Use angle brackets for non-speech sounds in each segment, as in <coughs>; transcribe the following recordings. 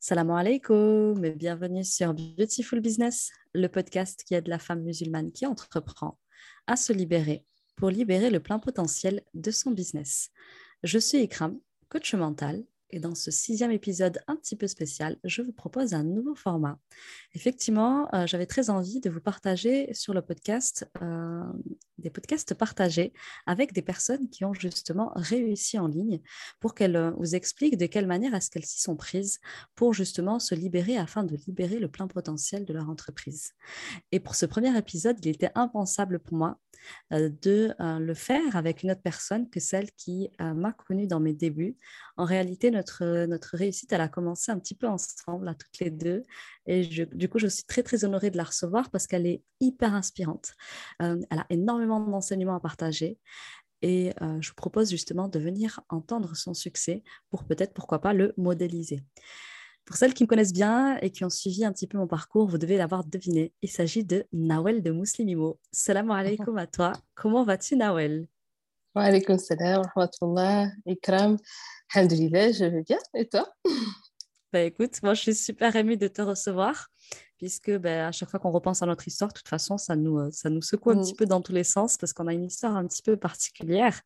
Salam alaikum et bienvenue sur Beautiful Business, le podcast qui aide la femme musulmane qui entreprend à se libérer pour libérer le plein potentiel de son business. Je suis Ikram, coach mental et dans ce sixième épisode un petit peu spécial, je vous propose un nouveau format. Effectivement, euh, j'avais très envie de vous partager sur le podcast euh, des podcasts partagés avec des personnes qui ont justement réussi en ligne pour qu'elles euh, vous expliquent de quelle manière est-ce qu'elles s'y sont prises pour justement se libérer afin de libérer le plein potentiel de leur entreprise. Et pour ce premier épisode, il était impensable pour moi de le faire avec une autre personne que celle qui m'a connue dans mes débuts. En réalité, notre, notre réussite, elle a commencé un petit peu ensemble, à toutes les deux. Et du coup, je suis très, très honorée de la recevoir parce qu'elle est hyper inspirante. Euh, elle a énormément d'enseignements à partager. Et euh, je vous propose justement de venir entendre son succès pour peut-être, pourquoi pas, le modéliser. Pour celles qui me connaissent bien et qui ont suivi un petit peu mon parcours, vous devez l'avoir deviné. Il s'agit de Nawel de Muslimimo. Salam alaikum à toi. Comment vas-tu, Nawel? Wa alaikum salam, rahmatullah, ikram. Alhamdulillah, je vais bien. Et toi? Bah, écoute, moi je suis super émue de te recevoir, puisque bah, à chaque fois qu'on repense à notre histoire, de toute façon, ça nous, euh, ça nous secoue un mmh. petit peu dans tous les sens, parce qu'on a une histoire un petit peu particulière.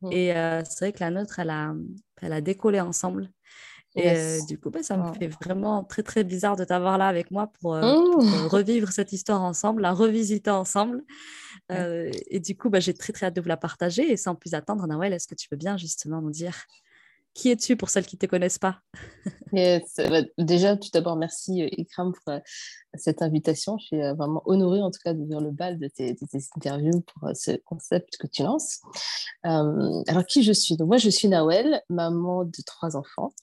Mmh. Et euh, c'est vrai que la nôtre, elle a, elle a décollé ensemble. Et euh, du coup, bah, ça me fait vraiment très, très bizarre de t'avoir là avec moi pour, mmh. revivre cette histoire ensemble, la revisiter ensemble. et du coup, j'ai très, très hâte de vous la partager. Et sans plus attendre, Nawel, est-ce que tu peux bien justement nous dire qui es-tu pour celles qui ne te connaissent pas? <laughs> Bah, Déjà, tout d'abord, merci euh, Ikram pour euh, cette invitation. Je suis euh, vraiment honorée en tout cas d'ouvrir le bal de tes, interviews pour ce concept que tu lances. alors, qui je suis? Donc, Moi, je suis Nawel, maman de trois enfants.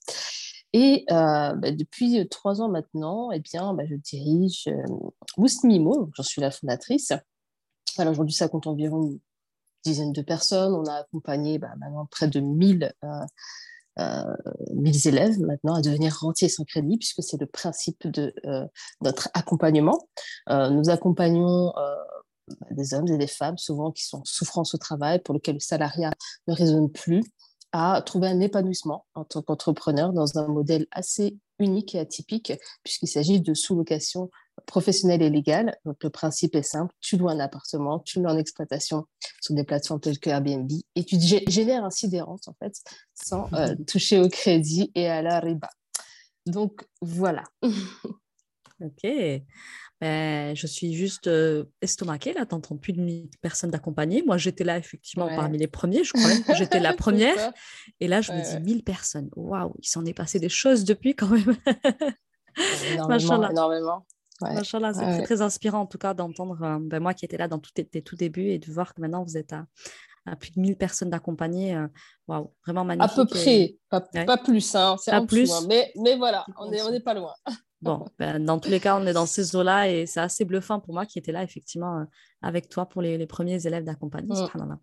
Et bah, depuis trois ans maintenant, eh bien, bah, je dirige euh, j'en suis la fondatrice. Alors aujourd'hui, ça compte environ une dizaine de personnes. On a accompagné maintenant près de 1000 euh, 1000 élèves maintenant à devenir rentiers sans crédit, puisque c'est le principe de euh, notre accompagnement. Euh, nous accompagnons euh, des hommes et des femmes, souvent qui sont en souffrance au travail, pour lesquels le salariat ne résonne plus, à trouver un épanouissement en tant qu'entrepreneur dans un modèle assez unique et atypique, puisqu'il s'agit de sous-location professionnelle et légale. Donc, le principe est simple. Tu loues un appartement, tu le mets en exploitation sur des plateformes telles que Airbnb et tu génères ainsi des rentes, en fait, sans euh, toucher au crédit et à la riba. Donc, voilà. <laughs> ok. Ben, je suis juste euh, estomaquée, là, t'entends plus de 1000 personnes d'accompagner. Moi, j'étais là, effectivement, parmi les premiers. Je crois que j'étais la <laughs> première. Et là, je me dis 1000 personnes. Waouh, il s'en est passé des choses depuis quand même. <laughs> énormément, énormément. Ouais. c'est très, très, inspirant en tout cas d'entendre euh, ben, moi qui étais là dans tous tes, tout débuts et de voir que maintenant vous êtes à, plus de 1000 personnes d'accompagner. Euh, waouh, vraiment magnifique. À peu près, pas, plus, hein, c'est en plus. Hein. mais, mais voilà, on n'est on est pas loin. <laughs> Bon, ben, dans tous les cas, on est dans ces eaux-là et c'est assez bluffant pour moi qui était là effectivement euh, avec toi pour les, les premiers élèves d'accompagnement. Mmh.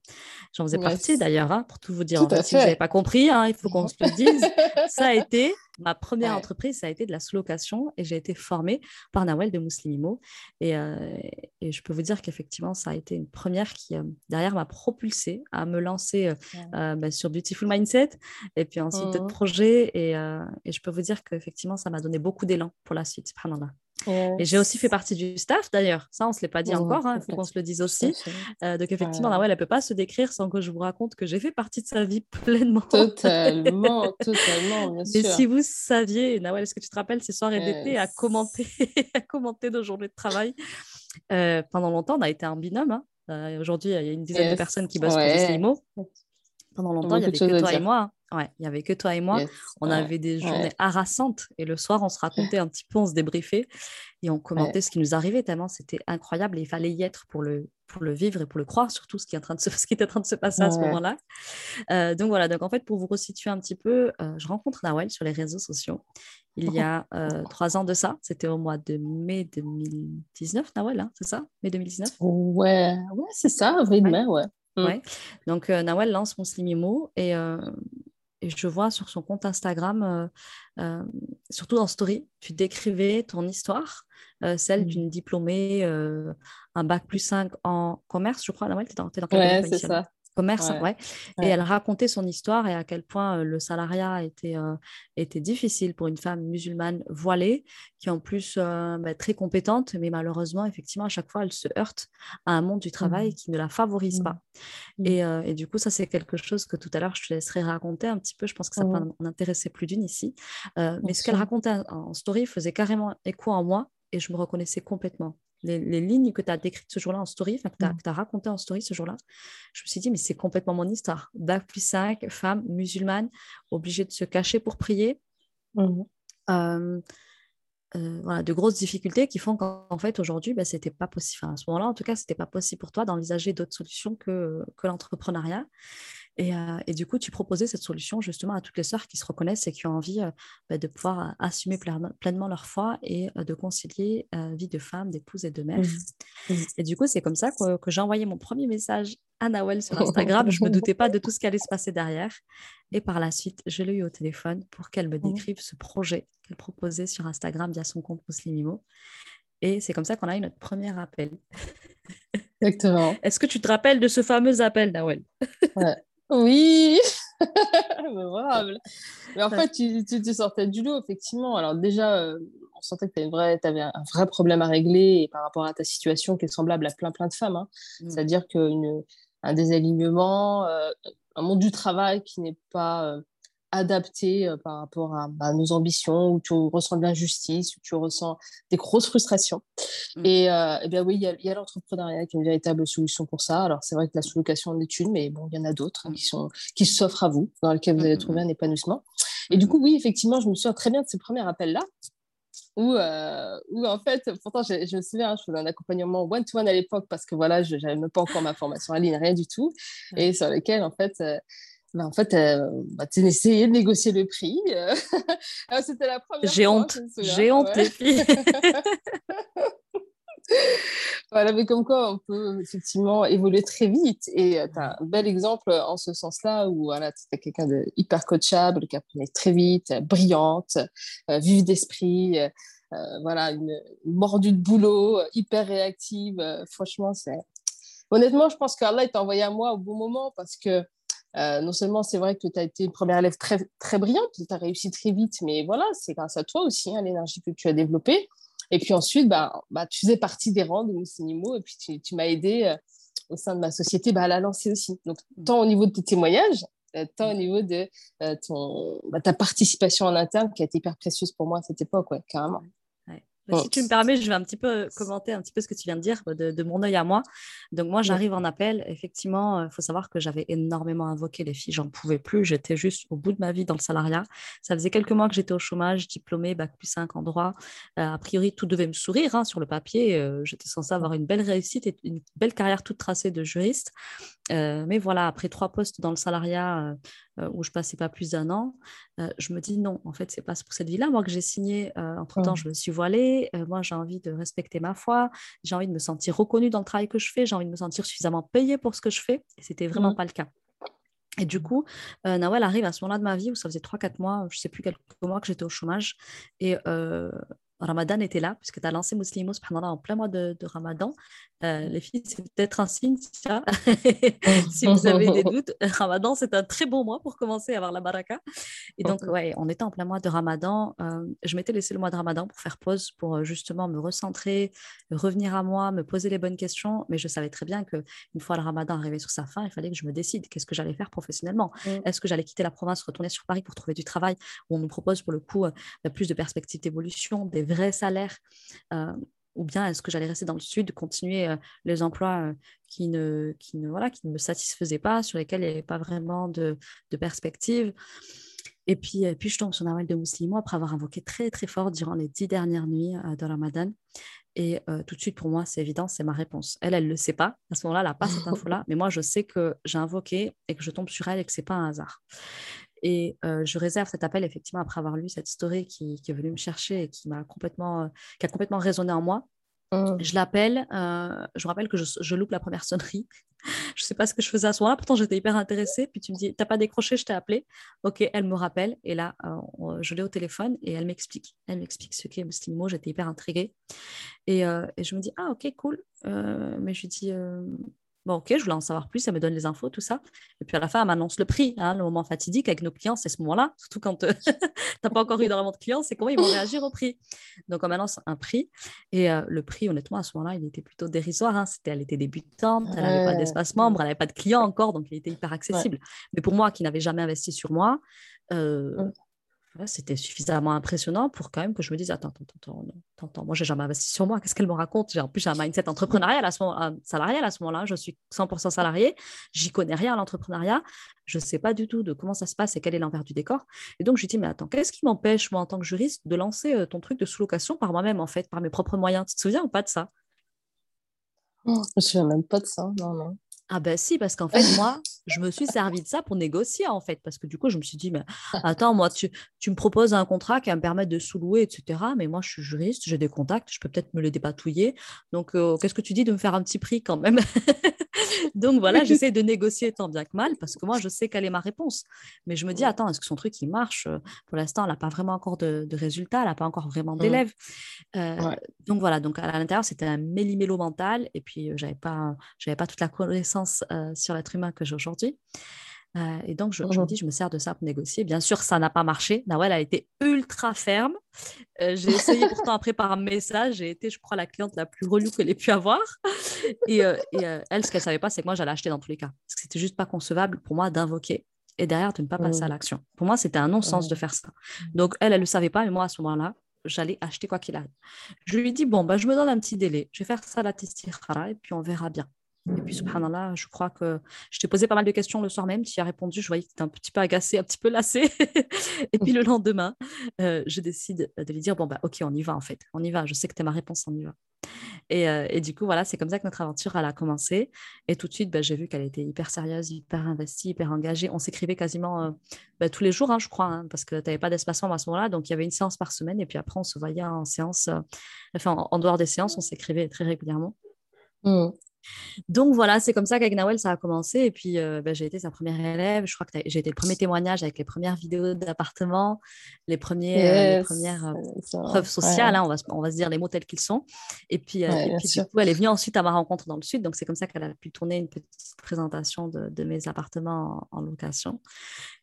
J'en faisais partie d'ailleurs, hein, pour tout vous dire. en si vous n'avez pas compris, hein, il faut qu'on se le dise. <laughs> ça a été ma première entreprise, ça a été de la sous-location et j'ai été formée par Nawel de Muslimimo. Et, euh, et je peux vous dire qu'effectivement, ça a été une première qui, euh, derrière, m'a propulsée à me lancer ben, sur Beautiful Mindset et puis ensuite d'autres mmh. projets. Et, et je peux vous dire qu'effectivement, ça m'a donné beaucoup d'élan pour la suite. Et j'ai aussi fait partie du staff d'ailleurs. Ça, on ne se l'est pas dit encore, il hein, faut qu'on se le dise aussi. Euh, donc, effectivement, elle ne peut pas se décrire sans que je vous raconte que j'ai fait partie de sa vie <laughs> pleinement. Totalement, totalement, bien sûr. Et si vous saviez, Nawel, est-ce que tu te rappelles ces soirées d'été à commenter, <laughs> à commenter nos journées de travail? Euh, Pendant longtemps, on a été un binôme. Hein. Euh, aujourd'hui, il y a une dizaine de personnes qui bossent ouais. pour Pendant longtemps, il n'y avait que toi et moi. Ouais, il n'y avait que toi et moi. On avait des journées harassantes et le soir, on se racontait un petit peu, on se débriefait et on commentait ce qui nous arrivait tellement c'était incroyable et il fallait y être pour le, pour le vivre et pour le croire, surtout ce qui, est en train de se, <laughs> ce qui était en train de se passer à ce moment-là. Euh, donc voilà, donc en fait, pour vous resituer un petit peu, euh, je rencontre Nawel sur les réseaux sociaux il y a <laughs> euh, trois ans de ça. C'était au mois de mai 2019, Nawel, hein, c'est ça? Mai 2019 Ouais, ouais c'est ça, avril, mai, ouais. Ouais. Donc, Nawel lance Muslimimo et et je vois sur son compte Instagram, euh, euh, surtout en story, tu décrivais ton histoire, euh, celle mmh. d'une diplômée, un bac plus 5 en commerce, je crois. tu es dans, Ouais, c'est ça. Commerce, ouais. Et elle racontait son histoire et à quel point le salariat était, était difficile pour une femme musulmane voilée, qui en plus bah, très compétente, mais malheureusement, effectivement, à chaque fois, elle se heurte à un monde du travail mmh. qui ne la favorise pas. Mmh. Et, et, du coup, ça, c'est quelque chose que tout à l'heure, je te laisserai raconter un petit peu. Je pense que ça peut en intéresser plus d'une ici. mais ce qu'elle racontait en story faisait carrément écho en moi et je me reconnaissais complètement les, lignes que tu as décrites ce jour-là en story, que tu as, mm. racontées en story ce jour-là, je me suis dit, mais c'est complètement mon histoire. Bac plus 5, femme musulmane, obligée de se cacher pour prier. Mm. Euh, euh, voilà, de grosses difficultés qui font qu'en fait aujourd'hui, bah, c'était pas possible. à ce moment-là, en tout cas, c'était pas possible pour toi d'envisager d'autres solutions que, que l'entrepreneuriat. Euh, et, du coup, tu proposais cette solution justement à toutes les sœurs qui se reconnaissent et qui ont envie euh, bah, de pouvoir euh, assumer pleinement leur foi et de concilier vie de femme, d'épouse et de mère. Mmh. Mmh. Et du coup, c'est comme ça que, j'ai envoyé mon premier message à Nawel sur Instagram. je ne me doutais pas de tout ce qui allait se passer derrière. Et par la suite, je l'ai eu au téléphone pour qu'elle me mmh. décrive ce projet qu'elle proposait sur Instagram via son compte Muslimimo. Et c'est comme ça qu'on a eu notre premier appel. Exactement. Est-ce que tu te rappelles de ce fameux appel, Nawel? Ouais. Oui, <laughs> <laughs> mémorable. Mais en fait, tu, tu, sortais du lot, effectivement. Alors déjà, euh, on sentait que tu avais un vrai problème à régler par rapport à ta situation qui est semblable à plein plein de femmes. Hein. Mm. C'est-à-dire qu'un désalignement, euh, un monde du travail qui n'est pas euh, adapté euh, par rapport à, bah, nos ambitions, où tu ressens de l'injustice, où tu ressens des grosses frustrations. Mm. Et, euh, bien oui, il y a, l'entrepreneuriat qui est une véritable solution pour ça. Alors c'est vrai que la sous-location en est une, mais bon, il y en a d'autres hein, qui, sont, qui s'offrent à vous, dans lesquelles vous allez mm, trouver un épanouissement. Et du coup, oui, effectivement, je me souviens très bien de ces premiers appels-là. Où, euh, où, en fait, pourtant, je, me souviens, hein, je faisais un accompagnement one-to-one à l'époque parce que voilà, je n'avais même pas encore ma formation en ligne, rien du tout, et sur lesquels, en fait, bah, en fait, euh, bah, tu essayais de négocier le prix. Euh. <laughs> Ah, c'était la première J'ai honte. J'ai honte, les filles. <laughs> voilà, mais comme quoi on peut effectivement évoluer très vite. Et euh, tu as un bel exemple en ce sens-là où voilà, tu es quelqu'un de hyper coachable, qui apprenait très vite, brillante, vive d'esprit. voilà, une, mordue de boulot, hyper réactive. franchement, c'est. Honnêtement, je pense qu'Allah t'a envoyé à moi au bon moment parce que euh, non seulement c'est vrai que tu as été une première élève très, très brillante, tu as réussi très vite, mais voilà, c'est grâce à toi aussi, hein, l'énergie que tu as développée. Et puis ensuite, bah, bah, tu faisais partie des rangs de Moussinimo et puis tu, tu m'as aidé euh, au sein de ma société bah, à la lancer aussi. Donc, tant au niveau de tes témoignages, euh, tant au niveau de ton, bah, ta participation en interne qui a été hyper précieuse pour moi à cette époque, ouais, carrément. Bah, si tu me permets, je vais un petit peu euh, commenter un petit peu ce que tu viens de dire de, mon œil à moi. Donc moi, j'arrive en appel. Effectivement, il faut savoir que j'avais énormément invoqué les filles. J'en pouvais plus. J'étais juste au bout de ma vie dans le salariat. Ça faisait quelques mois que j'étais au chômage, diplômée, bac plus 5 en droit. Euh, a priori, tout devait me sourire hein, sur le papier. Euh, j'étais censée avoir une belle réussite et une belle carrière toute tracée de juriste. mais voilà, après trois postes dans le salariat, euh, où je passais pas plus d'un an, euh, je me dis non, en fait, c'est pas pour cette vie-là. Moi que j'ai signé, euh, entre-temps, je me suis voilée. moi, j'ai envie de respecter ma foi. J'ai envie de me sentir reconnue dans le travail que je fais. J'ai envie de me sentir suffisamment payée pour ce que je fais. Et c'était vraiment pas le cas. Et du coup, Nawel arrive à ce moment-là de ma vie où ça faisait 3-4 mois, je sais plus quelques mois que j'étais au chômage. Et Ramadan était là, puisque tu as lancé Muslimos en plein mois de, Ramadan. Euh, les filles, c'est peut-être un signe, ça. <laughs> si vous avez des <laughs> doutes, <laughs> Ramadan, c'est un très bon mois pour commencer à avoir la baraka. Et donc, ouais, on était en plein mois de Ramadan. Euh, je m'étais laissé le mois de Ramadan pour faire pause, pour euh, justement me recentrer, revenir à moi, me poser les bonnes questions. Mais je savais très bien qu'une fois le Ramadan arrivé sur sa fin, il fallait que je me décide qu'est-ce que j'allais faire professionnellement? Mm. Est-ce que j'allais quitter la province, retourner sur Paris pour trouver du travail? Où on nous propose pour le coup plus de perspectives d'évolution, des vrais salaires euh, ou bien est-ce que j'allais rester dans le sud, continuer euh, les emplois euh, qui, ne, qui, ne, voilà, qui ne me satisfaisaient pas, sur lesquels il n'y avait pas vraiment de, de perspective et puis, et puis, je tombe sur Nawal de Muslimo après avoir invoqué très, très fort durant les dix dernières nuits de Ramadan. Et tout de suite, pour moi, c'est évident, c'est ma réponse. Elle, elle ne le sait pas. À ce moment-là, elle n'a pas cette <laughs> info-là. Mais moi, je sais que j'ai invoqué et que je tombe sur elle et que ce n'est pas un hasard. Et euh, je réserve cet appel effectivement après avoir lu cette story qui, est venue me chercher et qui m'a complètement, euh, qui a complètement résonné en moi. Mmh. Je l'appelle, euh, je me rappelle que je, loupe la première sonnerie. <laughs> je ne sais pas ce que je faisais à ce moment-là, pourtant j'étais hyper intéressée. Puis tu me dis, t'as pas décroché, je t'ai appelé. Ok, elle me rappelle et là, je l'ai au téléphone et elle m'explique. Elle m'explique ce qu'est Muslimo, j'étais hyper intriguée. Et, et, je me dis, ah ok, cool. mais je lui dis, Bon, ok, je voulais en savoir plus, elle me donne les infos, tout ça. Et puis à la fin, elle m'annonce le prix. Hein, le moment fatidique avec nos clients, c'est ce moment-là. <laughs> Surtout quand <laughs> tu n'as pas encore eu énormément de clients, c'est comment ils vont réagir au prix. Donc on m'annonce un prix. Et le prix, honnêtement, à ce moment-là, il était plutôt dérisoire. Hein. C'était, elle était débutante, elle n'avait pas d'espace membre, elle n'avait pas de clients encore, donc il était hyper accessible. Mais pour moi, qui n'avais jamais investi sur moi, c'était suffisamment impressionnant pour quand même que je me dise attends, attends, attends, attends, moi j'ai jamais investi sur moi, qu'est-ce qu'elle me raconte? En plus, j'ai un mindset entrepreneurial à ce moment, salarial à ce moment-là, je suis 100% salarié, j'y connais rien à l'entrepreneuriat, je sais pas du tout de comment ça se passe et quel est l'envers du décor. Et donc, je lui dis mais attends, qu'est-ce qui m'empêche, moi, en tant que juriste, de lancer euh, ton truc de sous-location par moi-même, en fait, par mes propres moyens? Tu te souviens ou pas de ça? Je ne me souviens même pas de ça, non, non. Ah ben si, parce qu'en fait, moi, je me suis servi de ça pour négocier, en fait. Parce que du coup, je me suis dit, mais attends, moi, tu, tu me proposes un contrat qui va me permettre de sous-louer, etc. Mais moi, je suis juriste, j'ai des contacts, je peux peut-être me les dépatouiller. Donc, euh, qu'est-ce que tu dis de me faire un petit prix quand même? <laughs> Donc voilà, j'essaie de négocier tant bien que mal, parce que moi, je sais quelle est ma réponse. Mais je me dis, attends, est-ce que son truc, il marche? Pour l'instant, elle n'a pas vraiment encore de, résultats, elle n'a pas encore vraiment mmh. d'élèves. Euh, donc voilà, donc à l'intérieur, c'était un méli-mélo mental. Et puis, j'avais pas, j'avais pas toute la connaissance euh, sur l'être humain que j'ai aujourd'hui. Euh, et donc, je, me mmh dis, je me sers de ça pour négocier. Bien sûr, ça n'a pas marché. Nawel a été ultra ferme. Euh, j'ai essayé <laughs> pourtant après par un message. J'ai été, je crois, la cliente la plus relou qu'elle ait pu avoir. Et, elle, ce qu'elle savait pas, c'est que moi, j'allais acheter dans tous les cas. Parce que c'était juste pas concevable pour moi d'invoquer et derrière de ne pas passer à mmh. l'action. Pour moi, c'était un non-sens de mmh. faire ça. Donc, elle, elle ne le savait pas, mais moi, à ce moment-là, j'allais acheter quoi qu'il arrive. Je lui dit, bon, bah, je me donne un petit délai. Je vais faire ça à la testira et puis on verra bien. Et puis, subhanallah, je crois que je t'ai posé pas mal de questions le soir même. Tu y as répondu. Je voyais que tu étais un petit peu agacé, un petit peu lassé. <laughs> et puis, le lendemain, euh, je décide de lui dire Bon, bah, ok, on y va en fait. On y va. Je sais que tu ma réponse, on y va. Et, euh, et, du coup, voilà, c'est comme ça que notre aventure elle a commencé. Et tout de suite, bah, j'ai vu qu'elle était hyper sérieuse, hyper investie, hyper engagée. On s'écrivait quasiment euh, bah, tous les jours, hein, je crois, hein, parce que tu n'avais pas d'espacement à ce moment-là. Donc, il y avait une séance par semaine. Et puis après, on se voyait en séance, enfin, en, dehors des séances, on s'écrivait très régulièrement. Mmh. Donc voilà, c'est comme ça qu'avec Nawel, ça a commencé. Et puis, euh, bah, j'ai été sa première élève. Je crois que j'ai été le premier témoignage avec les premières vidéos d'appartement, les, premiers, euh, les premières euh, preuves sociales. Hein, on, va, on va se dire les mots tels qu'ils sont. Et puis, du coup, elle est venue ensuite à ma rencontre dans le Sud. Donc, c'est comme ça qu'elle a pu tourner une petite présentation de, mes appartements en location.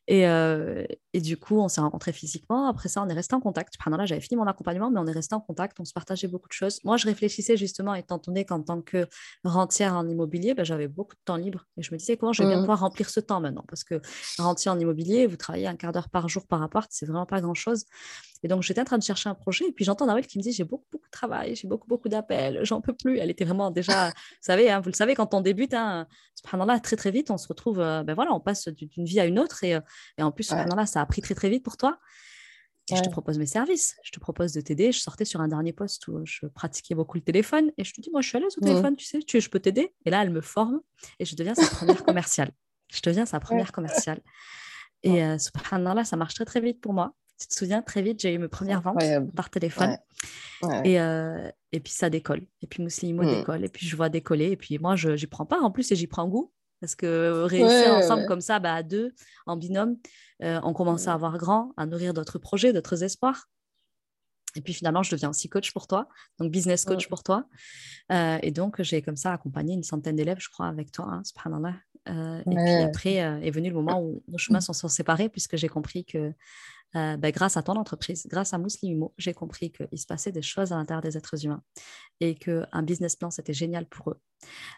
Et, euh, et, du coup, on s'est rencontrés physiquement. Après ça, on est resté en contact. Pendant là, j'avais fini mon accompagnement, mais on est resté en contact. On se partageait beaucoup de choses. Moi, je réfléchissais justement, étant donné qu'en tant que rentière en immobilier, ben, j'avais beaucoup de temps libre. Et je me disais comment je vais bien mmh. pouvoir remplir ce temps maintenant? Parce que rentier en immobilier, vous travaillez un quart d'heure par jour par appart, c'est vraiment pas grand-chose. Et donc, j'étais en train de chercher un projet. Et puis, j'entends Nawel qui me dit J'ai beaucoup, beaucoup de travail, j'ai beaucoup, beaucoup d'appels, j'en peux plus. Elle était vraiment déjà, <laughs> vous savez, hein, vous le savez, quand on débute, hein, là très, très vite, on se retrouve, euh, ben voilà, on passe d'une vie à une autre. Et, euh, et en plus, là ça a pris très, très vite pour toi. Et je te propose mes services, je te propose de t'aider. Je sortais sur un dernier poste où je pratiquais beaucoup le téléphone et je te dis, moi, je suis à l'aise au téléphone, tu sais, tu, je peux t'aider. Et là, elle me forme et je deviens sa première <laughs> commerciale. Je deviens sa première commerciale. Et euh, subhanallah, ça marche très, très vite pour moi. Tu te souviens, très vite, j'ai eu mes premières ventes par téléphone. Et, euh, et puis ça décolle. Et puis Mouslimo mmh. décolle. Et puis je vois décoller. Et puis moi, je n'y prends pas en plus et j'y prends goût. Parce que réussir ensemble comme ça, bah, à deux, en binôme, euh, on commence à avoir grand, à nourrir d'autres projets, d'autres espoirs. Et puis finalement, je deviens aussi coach pour toi, donc business coach pour toi. Euh, et donc, j'ai comme ça accompagné une centaine d'élèves, je crois, avec toi, hein, subhanallah. et puis après est venu le moment où nos chemins se sont séparés, puisque j'ai compris que euh, ben, grâce à ton entreprise, grâce à Mouslimimo, j'ai compris qu'il se passait des choses à l'intérieur des êtres humains et qu'un business plan, c'était génial pour eux.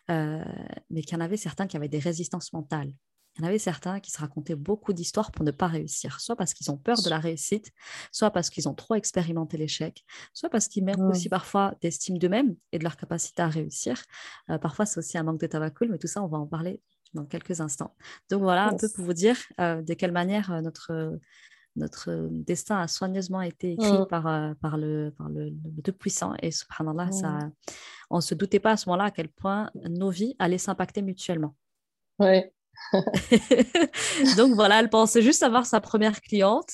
Euh, mais qu'il y en avait certains qui avaient des résistances mentales. Il y en avait certains qui se racontaient beaucoup d'histoires pour ne pas réussir, soit parce qu'ils ont peur de la réussite, soit parce qu'ils ont trop expérimenté l'échec, soit parce qu'ils manquent aussi parfois d'estime d'eux-mêmes et de leur capacité à réussir. Euh, parfois, c'est aussi un manque de tabacul, mais tout ça, on va en parler dans quelques instants. Donc voilà un peu pour vous dire de quelle manière notre notre destin a soigneusement été écrit mmh. par, euh, par, le, par le, Tout-Puissant. Et subhanallah, ça, mmh. on ne se doutait pas à ce moment-là à quel point nos vies allaient s'impacter mutuellement. Oui. <laughs> Donc voilà, elle pensait juste avoir sa première cliente.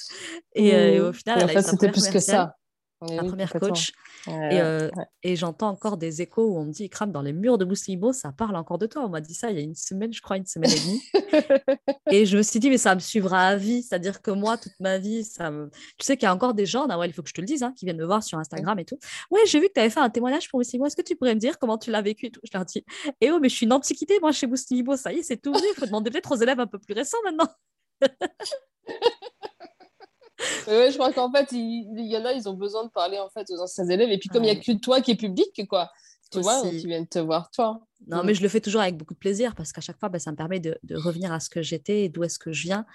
Et, euh, au final, elle a c'était plus que ça. La première coach. Euh, et, j'entends encore des échos où on me dit, crame dans les murs de Bouslimo, ça parle encore de toi. On m'a dit ça il y a une semaine, je crois, une semaine et demie. <laughs> et je me suis dit, mais ça me suivra à vie. C'est-à-dire que moi, toute ma vie, ça me... tu sais qu'il y a encore des gens, ouais, il faut que je te le dise, hein, qui viennent me voir sur Instagram et tout. Ouais, j'ai vu que tu avais fait un témoignage pour Bouslimo. Est-ce que tu pourrais me dire comment tu l'as vécu et tout? Je leur dis, eh oh, mais je suis une antiquité, moi, chez Bouslimo. Ça y est, c'est tout Il faut demander peut-être aux élèves un peu plus récents maintenant. <laughs> je crois qu'en fait, il, y en a, ils ont besoin de parler en fait aux anciens élèves. Et puis, comme il n'y a que toi qui es public, quoi, tu vois, donc ils viennent te voir toi. Non, mais je le fais toujours avec beaucoup de plaisir parce qu'à chaque fois, bah, ça me permet de, de, revenir à ce que j'étais et d'où est-ce que je viens.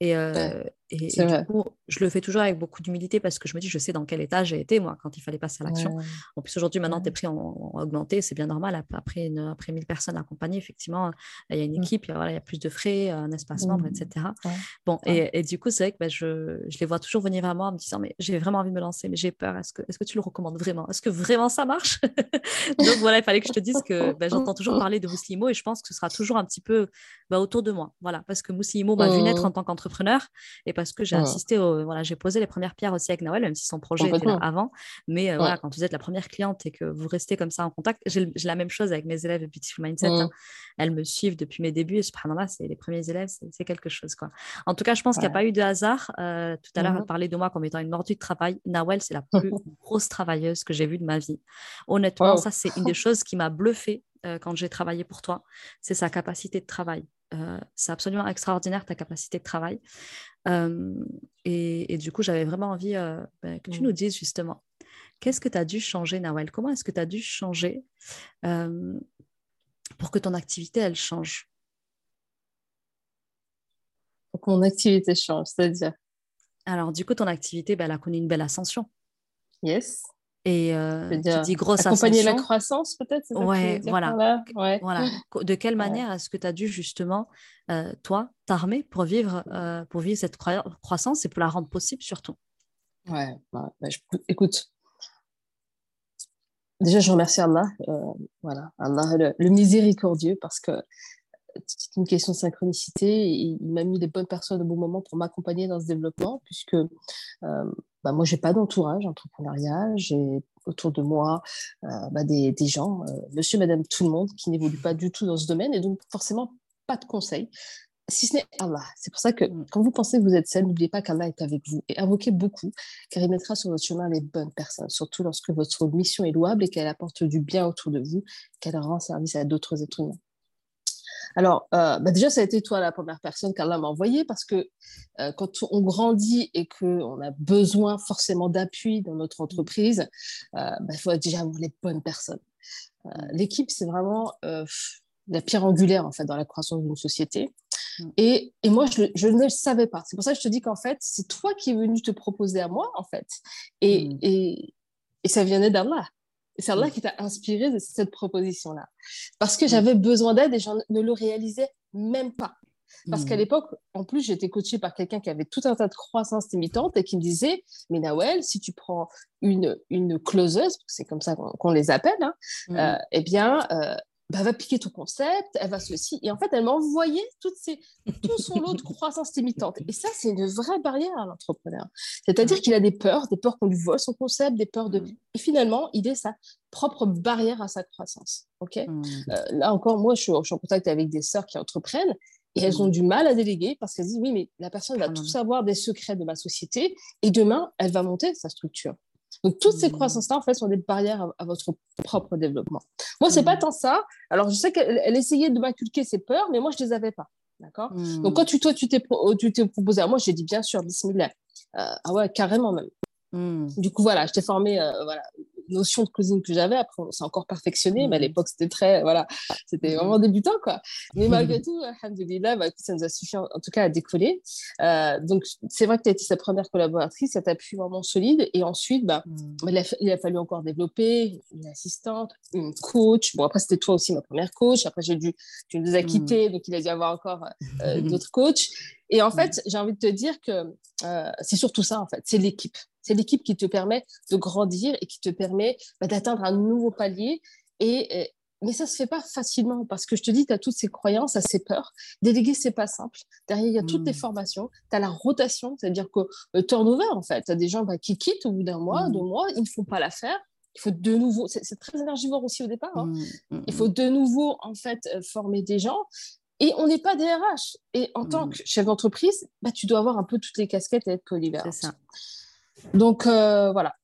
Et, euh, et, du coup, je le fais toujours avec beaucoup d'humilité parce que je me dis, je sais dans quel état j'ai été, moi, quand il fallait passer à l'action. En plus, aujourd'hui, maintenant, tes prix ont, augmenté, c'est bien normal. Après, une, après 1000 personnes accompagnées, effectivement, il y a une mmh. équipe, il y a, voilà, il y a plus de frais, un espace membre, etc. Mmh. Bon, et, et, du coup, c'est vrai que bah, je, je, les vois toujours venir vers moi en me disant, mais j'ai vraiment envie de me lancer, mais j'ai peur. Est-ce que, est que tu le recommandes vraiment? Est-ce que vraiment ça marche? <laughs> Donc voilà, il fallait que je te dise que bah, j'entends toujours parler de Mouslimo et je pense que ce sera toujours un petit peu bah, autour de moi. Voilà, parce que Mouslimo m'a vu naître mmh. en tant qu'entrepreneur et parce que j'ai assisté, au, voilà, j'ai posé les premières pierres aussi avec Noël, même si son projet était là avant. Mais euh, voilà, quand vous êtes la première cliente et que vous restez comme ça en contact, j'ai la même chose avec mes élèves de Beautiful Mindset. Hein. Elles me suivent depuis mes débuts et subhanallah, c'est les premiers élèves, c'est quelque chose. Quoi. En tout cas, je pense qu'il n'y a pas eu de hasard. Euh, tout à l'heure, on mmh parlait de moi comme étant une mordue de travail. Nawel, c'est la plus <laughs> grosse travailleuse que j'ai vue de ma vie. Honnêtement, ça, c'est une des choses qui m'a bluffée euh, quand j'ai travaillé pour toi. C'est sa capacité de travail. Euh, c'est absolument extraordinaire ta capacité de travail. Euh, et, du coup, j'avais vraiment envie ben, que tu mmh. nous dises justement, qu'est-ce que tu as dû changer, Nawel? Comment est-ce que tu as dû changer pour que ton activité, elle change? Pour que mon activité change, c'est-à-dire? Alors, du coup, ton activité, ben, elle a connu une belle ascension. Yes. Et euh, tu dis grosse accompagner la croissance, peut-être Ouais, voilà. voilà. De quelle manière est-ce que tu as dû justement, euh, toi, t'armer pour vivre, euh, pour vivre cette croissance et pour la rendre possible surtout? Ouais, bah, écoute. Déjà, je remercie Allah, voilà, Allah le, miséricordieux, parce que c'est une question de synchronicité. il m'a mis les bonnes personnes au bon moment pour m'accompagner dans ce développement, puisque bah, moi, je n'ai pas d'entourage entrepreneurial. J'ai autour de moi euh, bah, des, des, gens, euh, monsieur, madame, tout le monde, qui n'évoluent pas du tout dans ce domaine et donc forcément pas de conseils, si ce n'est Allah. C'est pour ça que mm. quand vous pensez que vous êtes seul, n'oubliez pas qu'Allah est avec vous et invoquez beaucoup, car il mettra sur votre chemin les bonnes personnes, surtout lorsque votre mission est louable et qu'elle apporte du bien autour de vous, qu'elle rend service à d'autres êtres humains. Alors, euh, bah, déjà, ça a été toi la première personne qu'Allah m'a envoyée parce que euh, quand on grandit et qu'on a besoin forcément d'appui dans notre entreprise, euh, bah, il faut déjà avoir les bonnes personnes. L'équipe, c'est vraiment la pierre angulaire en fait dans la croissance d'une société. Mm. Et, et, moi, je, je, ne le savais pas. C'est pour ça que je te dis qu'en fait, c'est toi qui es venu te proposer à moi, en fait. Et, mm. et, et ça venait d'Allah. C'est Allah qui t'a inspiré de cette proposition-là. Parce que j'avais besoin d'aide et je ne le réalisais même pas. Parce qu'à hmm. l'époque, en plus, j'étais coachée par quelqu'un qui avait tout un tas de croissances limitantes et qui me disait Mais Nawel, si tu prends une, une closeuse, c'est comme ça qu'on les appelle, hein, euh, eh bien, euh, bah, va piquer ton concept, elle va ceci. Et en fait, elle m'a envoyé toutes ces, tout son lot de croissance limitante. Et ça, c'est une vraie barrière à l'entrepreneur. C'est-à-dire qu'il a des peurs, des peurs qu'on lui vole son concept, des peurs de... Mm. Et finalement, il est sa propre barrière à sa croissance. ok? Mm. euh, là encore, moi, je suis, en contact avec des sœurs qui entreprennent et elles ont mm. du mal à déléguer parce qu'elles disent, oui, mais la personne va tout savoir des secrets de ma société et demain, elle va monter sa structure. Donc, toutes ces mmh. croissances-là, en fait, sont des barrières à, votre propre développement. Moi, c'est pas mmh. tant ça. Alors, je sais qu'elle essayait de m'inculquer ses peurs, mais moi, je les avais pas. D'accord? Mmh. Donc, quand tu, toi, tu t'es, tu t'es proposé à moi, j'ai dit bien sûr, bismillah. Euh, ah ouais, carrément même. Du coup, voilà, je t'ai formé euh, voilà, notion de cuisine que j'avais. Après, on s'est encore perfectionné, mais à mmh. l'époque, c'était très, voilà, c'était mmh. vraiment débutant, quoi. Mais malgré <laughs> tout, alhamdoulilah, bah, ça nous a suffi en, tout cas à décoller. Euh, donc, c'est vrai que tu as été sa première collaboratrice, ça t'a pu vraiment solide. Et ensuite, bah, mmh. bah il, a, fallu encore développer une assistante, une coach. Bon, après, c'était toi aussi ma première coach. Après, j'ai dû, tu nous as quittés, donc il a dû y avoir encore euh, <laughs> d'autres coachs. Et en fait, j'ai envie de te dire que euh, c'est surtout ça, en fait, c'est l'équipe. C'est l'équipe qui te permet de grandir et qui te permet bah, d'atteindre un nouveau palier et, mais ça se fait pas facilement parce que je te dis, tu as toutes ces croyances, à ces peurs. Déléguer, c'est pas simple. Derrière, il y a toutes les mmh. formations. Tu as la rotation, c'est-à-dire que le turnover, en fait, tu as des gens bah, qui quittent au bout d'un mois, deux mmh. mois, ils ne font pas l'affaire. Il faut de nouveau, c'est très énergivore aussi au départ. Hein. Mmh, il faut de nouveau, en fait, euh, former des gens. Et on n'est pas des RH. Et en tant que chef d'entreprise, bah, tu dois avoir un peu toutes les casquettes et être polyvalent. C'est ça. Donc, euh, voilà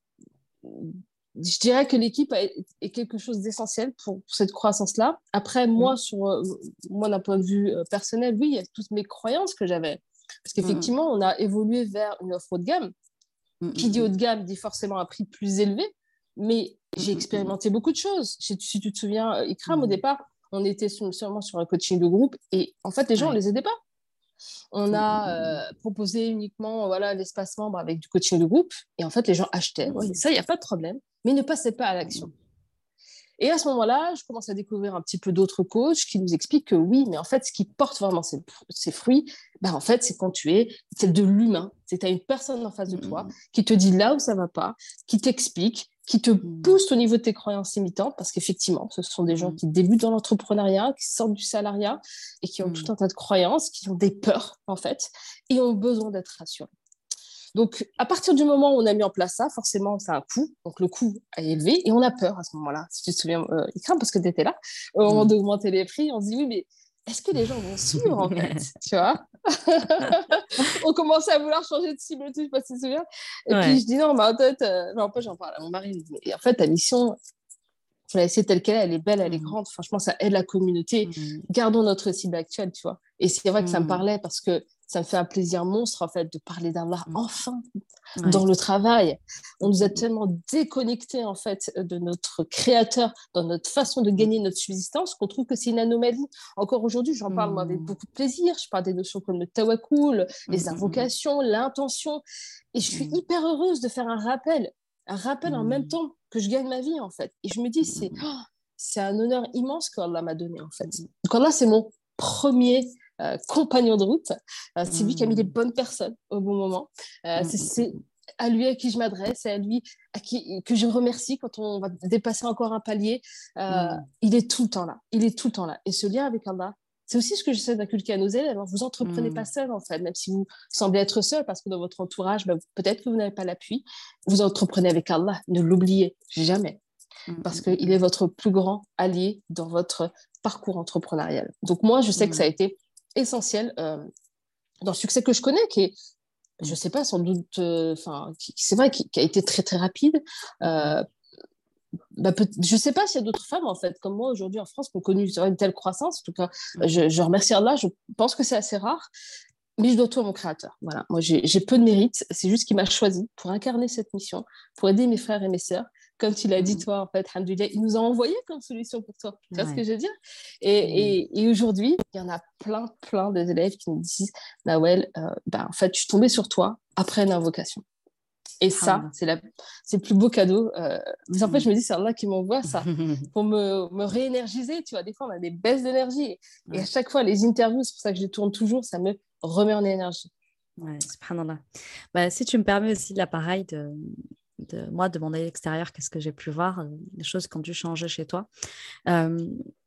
je dirais que l'équipe est quelque chose d'essentiel pour, cette croissance-là. Après, moi, mm. sur, euh, moi d'un point de vue euh, personnel, oui, il y a toutes mes croyances que j'avais. Parce qu'effectivement, on a évolué vers une offre haut de gamme. Mm, Qui dit mm, haut de gamme dit forcément un prix plus élevé. Mais j'ai expérimenté beaucoup de choses. Si tu te souviens, Ikram, au départ, on était seulement sur un coaching de groupe et en fait, les gens, on les aidait pas. On a proposé uniquement voilà l'espace membre avec du coaching de groupe et en fait les gens achetaient. ça, il n'y a pas de problème mais ne passez pas à l'action. Et à ce moment-là, je commence à découvrir un petit peu d'autres coachs qui nous expliquent que oui, mais en fait, ce qui porte vraiment ses, fruits, ben en fait, c'est quand tu es, c'est de l'humain. C'est tu as une personne en face de toi mmh. qui te dit là où ça va pas, qui t'explique, qui te mmh. pousse au niveau de tes croyances limitantes, parce qu'effectivement, ce sont des gens mmh. qui débutent dans l'entrepreneuriat, qui sortent du salariat et qui ont tout un tas de croyances, qui ont des peurs, en fait, et ont besoin d'être rassurés. Donc, à partir du moment où on a mis en place ça, forcément, ça a un coût. Donc, le coût est élevé et on a peur à ce moment-là. Si tu te souviens, euh, Ikram, parce que tu étais là, au moment d'augmenter les prix, on se dit oui, mais est-ce que les gens vont <laughs> suivre en fait Tu vois? <laughs> On commençait à vouloir changer de cible, je sais pas si tu te souviens. Et puis je dis non, mais en fait, euh, en j'en parle à mon mari. Et en fait, ta mission, faut la laisser telle qu'elle est, elle est belle, elle est mm. grande. Franchement, ça aide la communauté. Mm. Gardons notre cible actuelle, tu vois. Et c'est vrai que ça me parlait parce que ça me fait un plaisir monstre en fait de parler d'Allah mm. enfin dans le travail. On nous a mm. tellement déconnectés en fait de notre créateur dans notre façon de gagner notre subsistance qu'on trouve que c'est une anomalie. Encore aujourd'hui, j'en parle moi avec mm. beaucoup de plaisir. Je parle des notions comme le tawakul, les invocations, l'intention. Et je suis hyper heureuse de faire un rappel, un rappel en même temps que je gagne ma vie en fait. Et je me dis, c'est oh, c'est un honneur immense qu'Allah m'a donné en fait. Donc Allah, c'est mon premier euh, compagnon de route. Euh, c'est lui qui a mis les hmm. bonnes personnes au bon moment. Euh, hmm. c'est à lui à qui je m'adresse, c'est à lui à qui, que je remercie quand on va dépasser encore un palier. Il est tout le temps là. Il est tout le temps là. Et ce lien avec Allah, c'est aussi ce que j'essaie d'inculquer à nos élèves. Hein. Vous entreprenez pas seul, en fait, même si vous semblez être seul, parce que dans votre entourage, ben, peut-être que vous n'avez pas l'appui. Vous entreprenez avec Allah. Ne l'oubliez jamais. Parce qu'il est votre plus grand allié dans votre parcours entrepreneurial. Donc moi, je sais que ça a été essentiel euh, dans le succès que je connais, qui est, je sais pas, sans doute, euh, enfin, c'est vrai, qui, a été très très rapide. Euh, bah, je ne sais pas s'il y a d'autres femmes, en fait, comme moi aujourd'hui en France, qui ont connu une telle croissance. En tout cas, je, je remercie Allah, je pense que c'est assez rare, mais je dois tout à mon créateur. Voilà, moi j'ai peu de mérite, c'est juste qu'il m'a choisi pour incarner cette mission, pour aider mes frères et mes sœurs comme tu l'as dit, mm. toi, en fait, il nous a envoyé comme solution pour toi. Tu vois ce que je veux dire? Et, mm. et, aujourd'hui, il y en a plein, plein d'élèves qui nous disent Nawel, euh, ben, en fait, je suis tombée sur toi après une invocation. Et ça, c'est le plus beau cadeau. Euh, mais en fait, je me dis, c'est Allah qui m'envoie ça <laughs> pour me, me, réénergiser. Tu vois, des fois, on a des baisses d'énergie. Et à chaque fois, les interviews, c'est pour ça que je les tourne toujours, ça me remet en énergie. Ouais, subhanallah. Bah, si tu me permets aussi l'appareil de, de moi, de mon œil extérieur, qu'est-ce que j'ai pu voir, les euh, choses qui ont dû changer chez toi. Euh,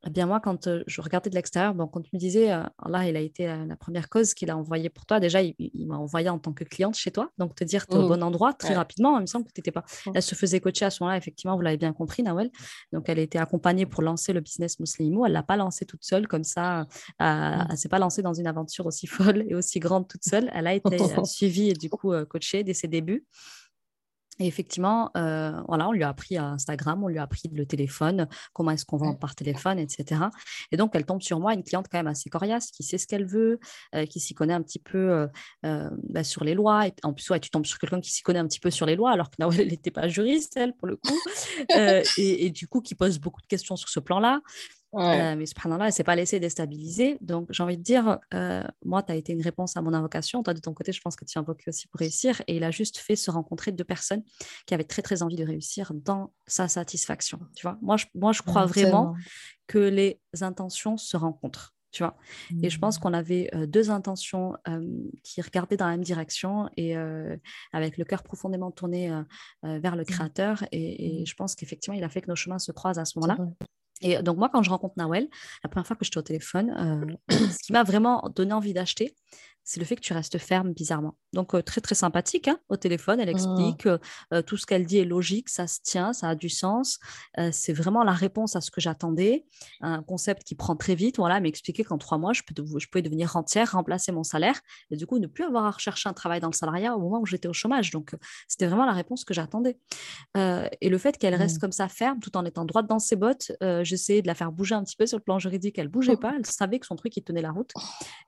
eh bien, moi, quand euh, je regardais de l'extérieur, bon, quand tu me disais, là, il a été la première cause qu'il a envoyé pour toi, déjà, il, m'a envoyé en tant que cliente chez toi, donc te dire, tu es au mmh. bon endroit très rapidement, il me semble que tu n'étais pas. Mmh. Elle se faisait coacher à ce moment-là, effectivement, vous l'avez bien compris, Nawel. Donc, elle était accompagnée pour lancer le business Muslimo. Elle ne l'a pas lancé toute seule comme ça. elle ne mmh. s'est pas lancée dans une aventure aussi folle et aussi grande toute seule. Elle a été <laughs> suivie et du coup coachée dès ses débuts. Et effectivement, euh, voilà, on lui a appris Instagram, on lui a appris le téléphone, comment est-ce qu'on vend par téléphone, etc. Et donc, elle tombe sur moi, une cliente quand même assez coriace, qui sait ce qu'elle veut, euh, qui s'y connaît un petit peu euh, bah, sur les lois. Et en plus, ouais, tu tombes sur quelqu'un qui s'y connaît un petit peu sur les lois, alors que n'était pas juriste, elle, pour le coup. <laughs> et, et, du coup, qui pose beaucoup de questions sur ce plan-là. Ouais. Euh, mais subhanallah, elle ne s'est pas laissée déstabiliser. Donc, j'ai envie de dire, euh, moi, tu as été une réponse à mon invocation. Toi, de ton côté, je pense que tu invoques aussi pour réussir. Et il a juste fait se rencontrer deux personnes qui avaient très, très envie de réussir dans sa satisfaction. Tu vois, moi, je, moi, je crois vraiment que les intentions se rencontrent. Tu vois Et je pense mmh. qu'on avait euh, deux intentions qui regardaient dans la même direction et avec le cœur profondément tourné vers le mmh. créateur. Et, et, mmh. je pense qu'effectivement, il a fait que nos chemins se croisent à ce moment-là. Et donc, moi, quand je rencontre Nawel, la première fois que j'étais au téléphone, euh, <clears throat> ce qui m'a vraiment donné envie d'acheter, c'est le fait que tu restes ferme bizarrement. Donc, euh, très, très sympathique hein, au téléphone. Elle mmh. explique euh, euh, tout ce qu'elle dit est logique, ça se tient, ça a du sens. c'est vraiment la réponse à ce que j'attendais. Un concept qui prend très vite. Voilà, m'expliquer qu'en trois mois, je, peux, je pouvais devenir rentière, remplacer mon salaire et du coup, ne plus avoir à rechercher un travail dans le salariat au moment où j'étais au chômage. Donc, c'était vraiment la réponse que j'attendais. et le fait qu'elle reste mmh. comme ça ferme tout en étant droite dans ses bottes, j'essayais de la faire bouger un petit peu sur le plan juridique. Elle bougeait pas. Elle savait que son truc, il tenait la route.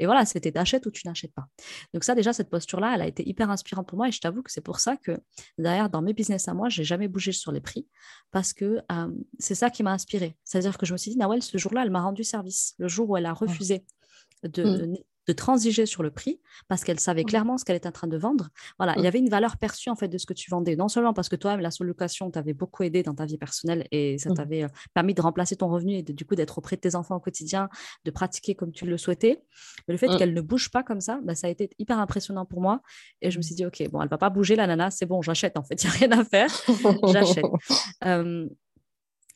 Et voilà, c'était t'achètes ou tu n'achètes pas. Donc ça, déjà, cette posture-là, elle a été hyper inspirante pour moi et je t'avoue que c'est pour ça que derrière, dans mes business à moi, j'ai jamais bougé sur les prix parce que euh, c'est ça qui m'a inspiré. C'est-à-dire que je me suis dit, Nawel, ce jour-là, elle m'a rendu service. Le jour où elle a refusé de, mmh de transiger sur le prix parce qu'elle savait clairement ce qu'elle était en train de vendre. Voilà, il y avait une valeur perçue en fait de ce que tu vendais. Non seulement parce que toi-même, la sous-location t'avait beaucoup aidé dans ta vie personnelle et ça mmh. t'avait euh, permis de remplacer ton revenu et du coup d'être auprès de tes enfants au quotidien, de pratiquer comme tu le souhaitais. Mais le fait mmh. qu'elle ne bouge pas comme ça, bah, ça a été hyper impressionnant pour moi. Et je me mmh. suis dit, OK, bon, elle va pas bouger, la nana, c'est bon, j'achète en fait, il n'y a rien à faire. j'achète. <laughs>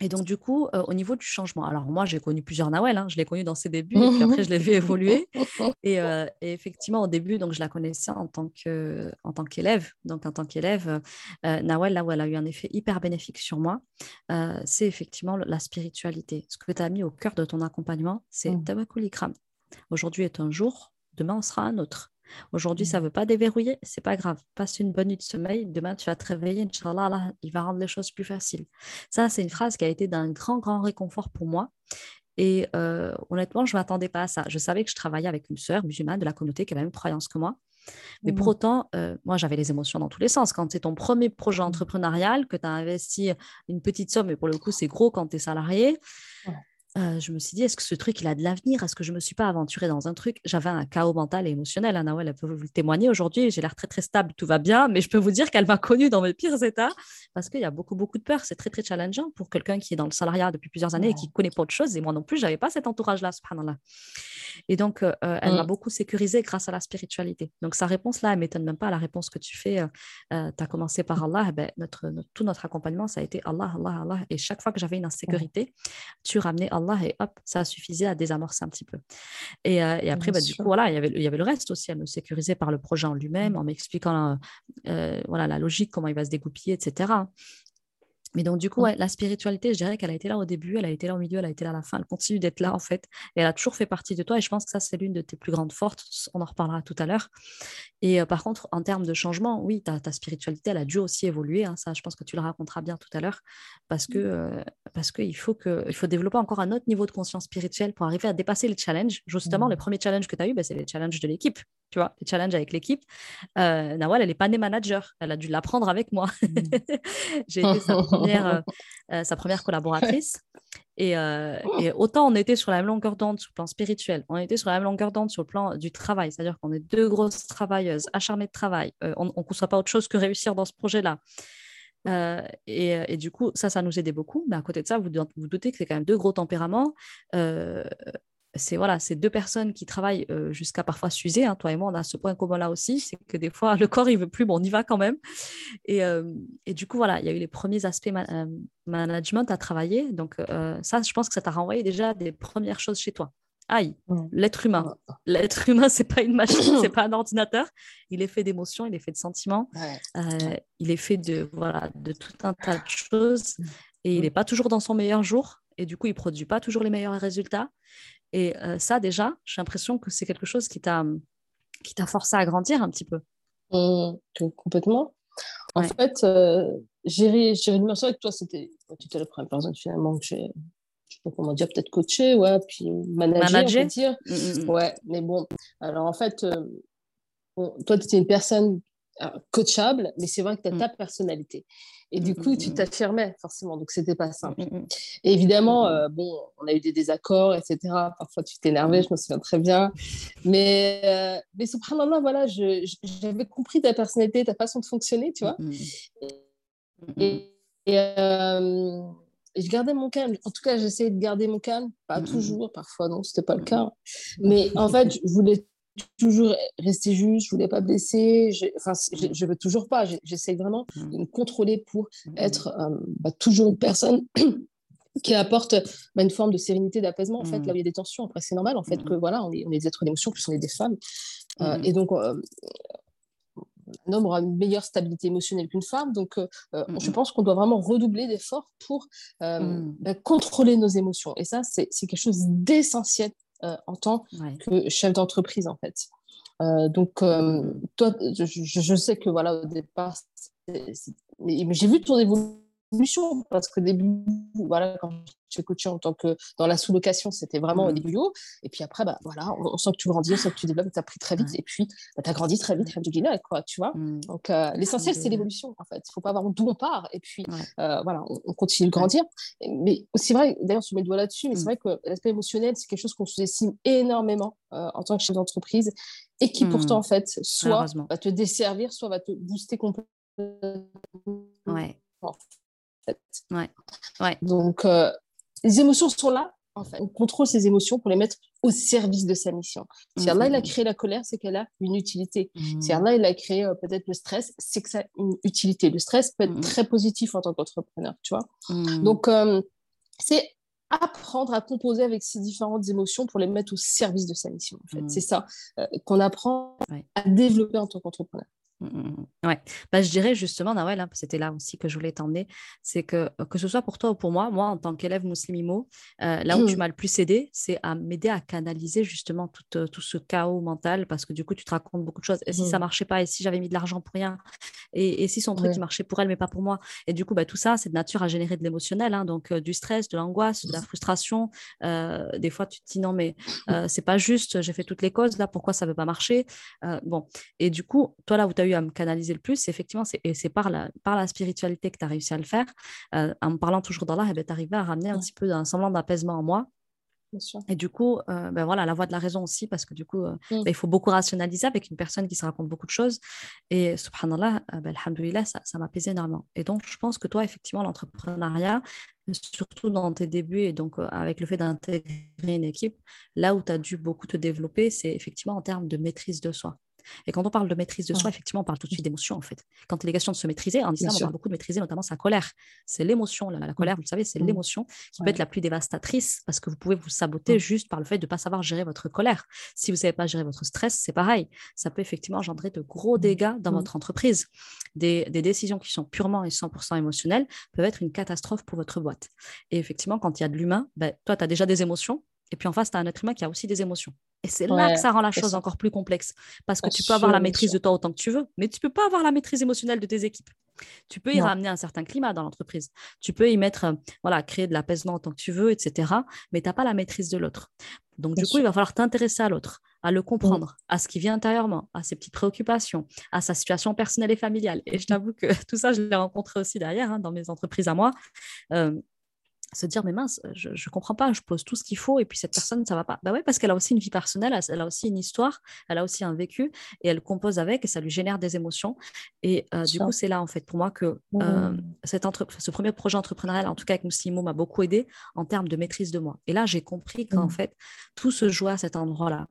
Et donc, du coup, euh, au niveau du changement, alors moi, j'ai connu plusieurs Nawel, hein. je l'ai connu dans ses <laughs> débuts, et puis après, je l'ai vu évoluer. <laughs> Euh, et, effectivement, au début, donc, je la connaissais en tant, que, en tant qu'élève. Donc, en tant qu'élève, euh, Nawel, là où elle a eu un effet hyper bénéfique sur moi, c'est effectivement la spiritualité. Ce que tu as mis au cœur de ton accompagnement, c'est Ikram. Aujourd'hui est un jour, demain, on sera un autre. Aujourd'hui, ça ne mmh. veut pas déverrouiller, c'est pas grave. Passe une bonne nuit de sommeil, demain tu vas te réveiller, Inch'Allah, il va rendre les choses plus faciles. Ça, c'est une phrase qui a été d'un grand, grand réconfort pour moi. Et euh, honnêtement, je ne m'attendais pas à ça. Je savais que je travaillais avec une sœur musulmane de la communauté qui avait la même croyance que moi. Mais pour mmh. autant, euh, moi, j'avais les émotions dans tous les sens. Quand c'est ton premier projet mmh. entrepreneurial, que tu as investi une petite somme, et pour le coup, c'est gros quand tu es salarié, euh, je me suis dit, est-ce que ce truc, il a de l'avenir? Est-ce que je ne me suis pas aventurée dans un truc? J'avais un chaos mental et émotionnel. Anna, elle peut vous le témoigner aujourd'hui. J'ai l'air très, très stable, tout va bien. Mais je peux vous dire qu'elle m'a connue dans mes pires états parce qu'il y a beaucoup, beaucoup de peur. C'est très, très challengeant pour quelqu'un qui est dans le salariat depuis plusieurs années et qui connaît pas autre chose. Et moi non plus, je n'avais pas cet entourage-là, subhanallah. Et donc, euh, euh, elle m'a mmh. beaucoup sécurisée grâce à la spiritualité. Donc, sa réponse-là, elle ne m'étonne même pas. La réponse que tu fais, tu as commencé par Allah. Eh ben, notre, tout notre accompagnement, ça a été Allah, Allah, Allah. Et chaque fois que j'avais une insécurité, tu ramenais Allah et hop, ça suffisait à désamorcer un petit peu. Et, euh, après, bah, du coup, voilà, il y, avait, il y avait le reste aussi. à me sécuriser par le projet en lui-même, mmh. en m'expliquant euh, voilà, la logique, comment il va se dégoupiller, etc. Mais donc, du coup, mmh. la spiritualité, je dirais qu'elle a été là au début, elle a été là au milieu, elle a été là à la fin, elle continue d'être là, en fait. Et elle a toujours fait partie de toi. Et je pense que ça, c'est l'une de tes plus grandes forces. On en reparlera tout à l'heure. Et euh, par contre, en termes de changement, oui, ta, ta, spiritualité, elle a dû aussi évoluer. Hein. ça, je pense que tu le raconteras bien tout à l'heure. Parce que mmh. euh, parce qu'il faut, que, il faut développer encore un autre niveau de conscience spirituelle pour arriver à dépasser les challenges. Justement, les mmh. premiers challenges que tu as eu, ben, c'est les challenges de l'équipe tu vois, les challenges avec l'équipe. Euh, Nawal, elle n'est pas née manager, elle a dû l'apprendre avec moi. Mmh. <laughs> J'ai été sa première, euh, <laughs> euh, sa première collaboratrice. Et, et, autant on était sur la même longueur d'onde sur le plan spirituel, on était sur la même longueur d'onde sur le plan du travail, c'est-à-dire qu'on est deux grosses travailleuses, acharnées de travail, on ne conçoit pas autre chose que réussir dans ce projet-là. et, et, du coup, ça, ça nous aidait beaucoup. Mais à côté de ça, vous vous doutez que c'est quand même deux gros tempéraments c'est voilà, c'est deux personnes qui travaillent euh, jusqu'à parfois s'user. Hein. Toi et moi, on a ce point commun là aussi, c'est que des fois <laughs> le corps il veut plus, bon, on y va quand même. Et, euh, et du coup voilà, il y a eu les premiers aspects management à travailler. Donc ça, je pense que ça t'a renvoyé déjà des premières choses chez toi. Aïe, l'être humain. L'être humain, c'est pas une machine, <coughs> c'est pas un ordinateur. Il est fait d'émotions, il est fait de sentiments, il est fait de voilà de tout un tas de choses. Et il n'est pas toujours dans son meilleur jour. Et du coup, il produit pas toujours les meilleurs résultats. Et euh, ça, déjà, j'ai l'impression que c'est quelque chose qui t'a qui t'a forcé à grandir un petit peu. Mmh, complètement. En fait, euh, j'ai dimension avec toi, c'était tu étais la première personne finalement que j'ai, je sais pas comment dire, peut-être coaché, ouais, puis manager, dire. Mmh, mmh, ouais, mais bon, alors en fait, euh, toi, tu étais une personne coachable, mais c'est vrai que tu as ta personnalité. Et du coup, tu t'affirmais forcément, donc c'était pas simple. Et évidemment, euh, bon, on a eu des désaccords, etc. Parfois, tu t'énervais, je me souviens très bien. Mais, euh, mais subhanallah, voilà, j'avais compris ta personnalité, ta façon de fonctionner, tu vois. Et, euh, et, je gardais mon calme. En tout cas, j'essayais de garder mon calme. Pas toujours, parfois non, c'était pas le cas. Mais en fait, je voulais toujours rester juste, je voulais pas blesser, je, enfin, je, veux toujours pas, j'essaie vraiment mmh. de me contrôler pour mmh. être euh, bah, toujours une personne <coughs> qui apporte bah, une forme de sérénité, d'apaisement. En fait, là où il y a des tensions, après, c'est normal, en fait, que voilà, on est, on est des êtres d'émotion, plus on est des femmes. et donc, un homme aura une meilleure stabilité émotionnelle qu'une femme. Donc, euh, euh, je pense qu'on doit vraiment redoubler d'efforts pour euh, mmh. bah, contrôler nos émotions. Et ça, c'est quelque chose d'essentiel en tant que chef d'entreprise, en fait. donc, toi, je, sais que voilà, au départ, j'ai vu ton évolution parce qu'au début, voilà, quand tu es coaché en tant que dans la sous-location, c'était vraiment au mmh. début Et puis après, bah, voilà, on, sent que tu grandis, on sent que tu développes, tu as pris très vite. Et puis, bah, tu as grandi très vite, Alhamdoulilah, quoi, tu vois. Mmh. Donc, euh, l'essentiel, c'est l'évolution, en fait. Il ne faut pas avoir d'où on part. Et puis, euh, voilà, on, continue de grandir. Mais c'est vrai, d'ailleurs, je mets le doigt là-dessus, mais c'est mmh. vrai que l'aspect émotionnel, c'est quelque chose qu'on sous-estime énormément euh, en tant que chef d'entreprise et qui, pourtant, en fait, soit va te desservir, soit va te booster complètement. Ouais. Ouais. ouais. Donc, euh, les émotions sont là. En fait. On contrôle ses émotions pour les mettre au service de sa mission. Si Allah il a mmh. créé la colère, c'est qu'elle a une utilité. Si mmh. Allah il a créé euh, peut-être le stress, c'est que ça a une utilité. Le stress peut être mmh. très positif en tant qu'entrepreneur, tu vois. Donc, euh, c'est apprendre à composer avec ces différentes émotions pour les mettre au service de sa mission. En fait. C'est ça qu'on apprend à développer en tant qu'entrepreneur. Mmh, mmh, mmh. Ouais, bah, je dirais justement, Nawel, hein, c'était là aussi que je voulais t'emmener, c'est que euh, que ce soit pour toi ou pour moi, moi en tant qu'élève muslimimo, euh, là où tu m'as le plus aidé, c'est à m'aider à canaliser justement tout, euh, tout, ce chaos mental parce que du coup, tu te racontes beaucoup de choses. Et si ça marchait pas, et si j'avais mis de l'argent pour rien, et, et si son truc marchait pour elle mais pas pour moi, et du coup, bah, tout ça, c'est de nature à générer de l'émotionnel, hein, donc du stress, de l'angoisse, de la frustration. des fois, tu te dis non, mais c'est pas juste, j'ai fait toutes les causes là, pourquoi ça veut pas marcher? Bon, et du coup, toi là où tu as eu à me canaliser le plus, effectivement, c'est, et c'est par la, par la spiritualité que tu as réussi à le faire. Euh, en me parlant toujours d'Allah, eh ben, tu arrivé à ramener un petit peu un semblant d'apaisement en moi. Et du coup, euh, ben voilà, la voix de la raison aussi, parce que du coup, euh, mm. ben, il faut beaucoup rationaliser avec une personne qui se raconte beaucoup de choses. Et subhanallah, ben, alhamdoulilah, ça, ça m'apaisait énormément. Et donc, je pense que toi, effectivement, l'entrepreneuriat, surtout dans tes débuts et donc avec le fait d'intégrer une équipe, là où tu as dû beaucoup te développer, c'est effectivement en termes de maîtrise de soi. Et quand on parle de maîtrise de soi, effectivement, on parle tout de suite d'émotion, en fait. Quand il est question de se maîtriser, en islam, on parle beaucoup de maîtriser notamment sa colère. C'est l'émotion, la, colère, vous le savez, c'est mmh. l'émotion qui peut être la plus dévastatrice parce que vous pouvez vous saboter mmh. juste par le fait de ne pas savoir gérer votre colère. Si vous ne savez pas gérer votre stress, c'est pareil. Ça peut effectivement engendrer de gros mmh. dégâts dans votre entreprise. Des, décisions qui sont purement et 100% émotionnelles peuvent être une catastrophe pour votre boîte. Et effectivement, quand il y a de l'humain, ben, toi, tu as déjà des émotions, et puis en face, tu as un être humain qui a aussi des émotions. Et c'est là que ça rend la chose encore plus complexe. Parce que tu peux avoir la maîtrise de toi autant que tu veux, mais tu ne peux pas avoir la maîtrise émotionnelle de tes équipes. Tu peux y ramener un certain climat dans l'entreprise. Tu peux y mettre, euh, voilà, créer de l'apaisement autant que tu veux, etc. Mais tu n'as pas la maîtrise de l'autre. Donc, du coup, il va falloir t'intéresser à l'autre, à le comprendre, à ce qui vient intérieurement, à ses petites préoccupations, à sa situation personnelle et familiale. Et je t'avoue que <laughs> tout ça, je l'ai rencontré aussi derrière hein, dans mes entreprises à moi. Euh, se dire mais mince je, ne comprends pas je pose tout ce qu'il faut et puis cette personne ça va pas. Bah ouais parce qu'elle a aussi une vie personnelle elle a aussi une histoire elle a aussi un vécu et elle compose avec et ça lui génère des émotions. Et euh, du coup c'est là en fait pour moi que euh, cette ce premier projet entrepreneurial en tout cas avec Moussimo m'a beaucoup aidé en termes de maîtrise de moi. Et là j'ai compris qu'en mmh. fait tout se joue à cet endroit là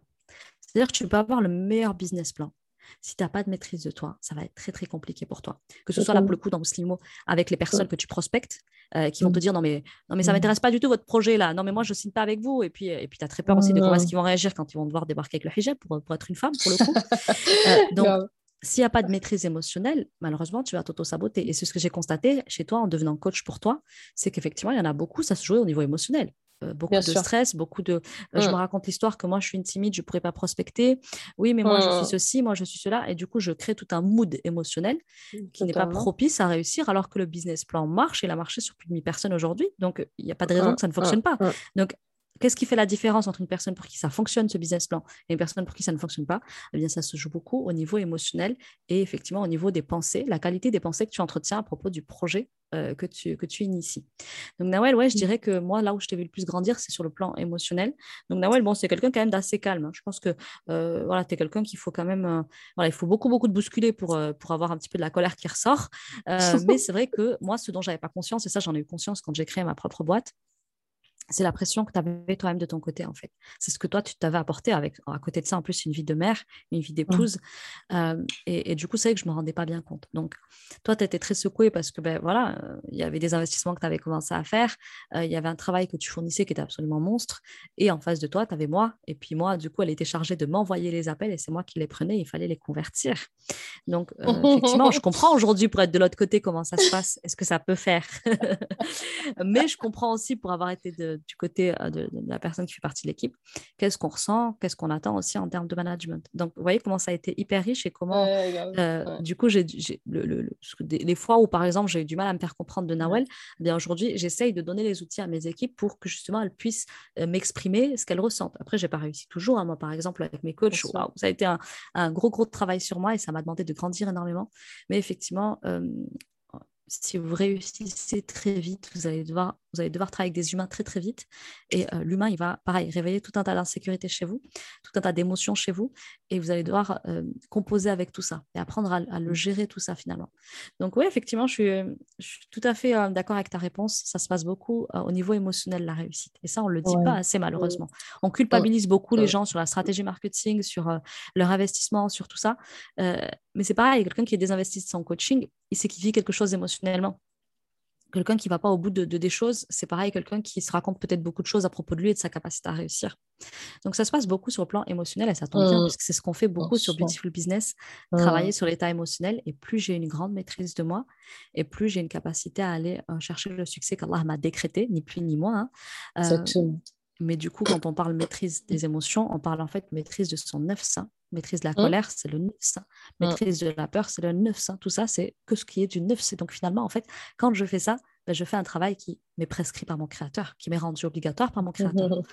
c'est-à-dire que tu peux avoir le meilleur business plan si tu n'as pas de maîtrise de toi, ça va être très très compliqué pour toi. Que ce soit là pour le coup dans Muslimo avec les personnes que tu prospectes euh, qui vont te dire non mais non mais ça m'intéresse pas du tout votre projet là. Non mais moi je signe pas avec vous et puis et puis tu as très peur aussi de comment est-ce qu'ils vont réagir quand ils vont devoir débarquer avec le hijab pour, pour être une femme pour le coup. <laughs> Euh, donc s'il n'y a pas de maîtrise émotionnelle, malheureusement, tu vas t'auto-saboter. Et c'est ce que j'ai constaté chez toi en devenant coach pour toi, c'est qu'effectivement, il y en a beaucoup, ça se jouait au niveau émotionnel. Euh, beaucoup de stress, beaucoup de. Euh, je me mmh. raconte l'histoire que moi, je suis une timide, je ne pourrais pas prospecter. Oui, mais moi, je suis mmh. ceci, moi, je suis cela. Et du coup, je crée tout un mood émotionnel qui n'est pas propice à réussir, alors que le business plan marche. Il a marché sur plus de 1000 personnes aujourd'hui. Donc, il n'y a pas de raison que ça ne fonctionne pas. Donc, Qu'est-ce qui fait la différence entre une personne pour qui ça fonctionne, ce business plan, et une personne pour qui ça ne fonctionne pas? Eh bien, ça se joue beaucoup au niveau émotionnel et effectivement au niveau des pensées, la qualité des pensées que tu entretiens à propos du projet euh, que, tu, que tu inities. Donc, Nawel, ouais, je mmh. dirais que moi, là où je t'ai vu le plus grandir, c'est sur le plan émotionnel. Donc, Nawel, bon, c'est quelqu'un quand même d'assez calme. Hein. Je pense que euh, voilà, tu es quelqu'un qu'il faut quand même. Euh, voilà, il faut beaucoup, beaucoup de bousculer pour, pour avoir un petit peu de la colère qui ressort. <laughs> mais c'est vrai que moi, ce dont j'avais pas conscience, et ça, j'en ai eu conscience quand j'ai créé ma propre boîte, c'est la pression que tu avais toi-même de ton côté, en fait. C'est ce que toi, tu t'avais apporté avec, à côté de ça, en plus, une vie de mère, une vie d'épouse. Euh, et, du coup, c'est vrai que je ne me rendais pas bien compte. Donc, toi, tu étais très secouée parce que, ben voilà, euh, il y avait des investissements que tu avais commencé à faire. Euh, il y avait un travail que tu fournissais qui était absolument monstre. Et en face de toi, tu avais moi. Et puis, moi, du coup, elle était chargée de m'envoyer les appels et c'est moi qui les prenais. Il fallait les convertir. Donc, effectivement, je comprends aujourd'hui pour être de l'autre côté comment ça se passe. Est-ce que ça peut faire? <laughs> Mais je comprends aussi pour avoir été de, du côté euh, de, la personne qui fait partie de l'équipe, qu'est-ce qu'on ressent, qu'est-ce qu'on attend aussi en termes de management? Donc, vous voyez comment ça a été hyper riche et comment, euh, du coup, j'ai, le, les fois où, par exemple, j'ai eu du mal à me faire comprendre de Nawel, eh bien aujourd'hui, j'essaye de donner les outils à mes équipes pour que justement elles puissent euh, m'exprimer ce qu'elles ressentent. Après, j'ai pas réussi toujours. Hein. Moi, par exemple, avec mes coachs, ça a été un, un, gros, gros travail sur moi et ça m'a demandé de grandir énormément. Mais effectivement, si vous réussissez très vite, vous allez devoir, vous allez devoir travailler avec des humains très très vite. Et euh, l'humain, il va, pareil, réveiller tout un tas d'insécurité chez vous, tout un tas d'émotions chez vous. Et vous allez devoir euh, composer avec tout ça et apprendre à, le gérer tout ça finalement. Donc oui, effectivement, je suis, tout à fait euh, d'accord avec ta réponse. Ça se passe beaucoup au niveau émotionnel, la réussite. Et ça, on ne le dit pas assez malheureusement. On culpabilise beaucoup les gens sur la stratégie marketing, sur leur investissement, sur tout ça. mais c'est pareil, quelqu'un qui est désinvesti de son coaching, il sait qu'il vit quelque chose émotionnellement. Quelqu'un qui ne va pas au bout de, des choses, c'est pareil, quelqu'un qui se raconte peut-être beaucoup de choses à propos de lui et de sa capacité à réussir. Donc ça se passe beaucoup sur le plan émotionnel et ça tombe bien, mmh. puisque c'est ce qu'on fait beaucoup sur Beautiful Business, mmh. travailler sur l'état émotionnel. Et plus j'ai une grande maîtrise de moi, et plus j'ai une capacité à aller euh, chercher le succès qu'Allah m'a décrété, ni plus ni moins. Hein. Euh, mais du coup, quand on parle maîtrise des émotions, on parle en fait maîtrise de son neuf sein, Maîtrise de la mmh. colère, c'est le neuf mmh. Maîtrise de la peur, c'est le neuf Tout ça, c'est que ce qui est du neuf Donc finalement, en fait, quand je fais ça, ben, je fais un travail qui m'est prescrit par mon créateur, qui m'est rendu obligatoire par mon créateur. <laughs> Mmh,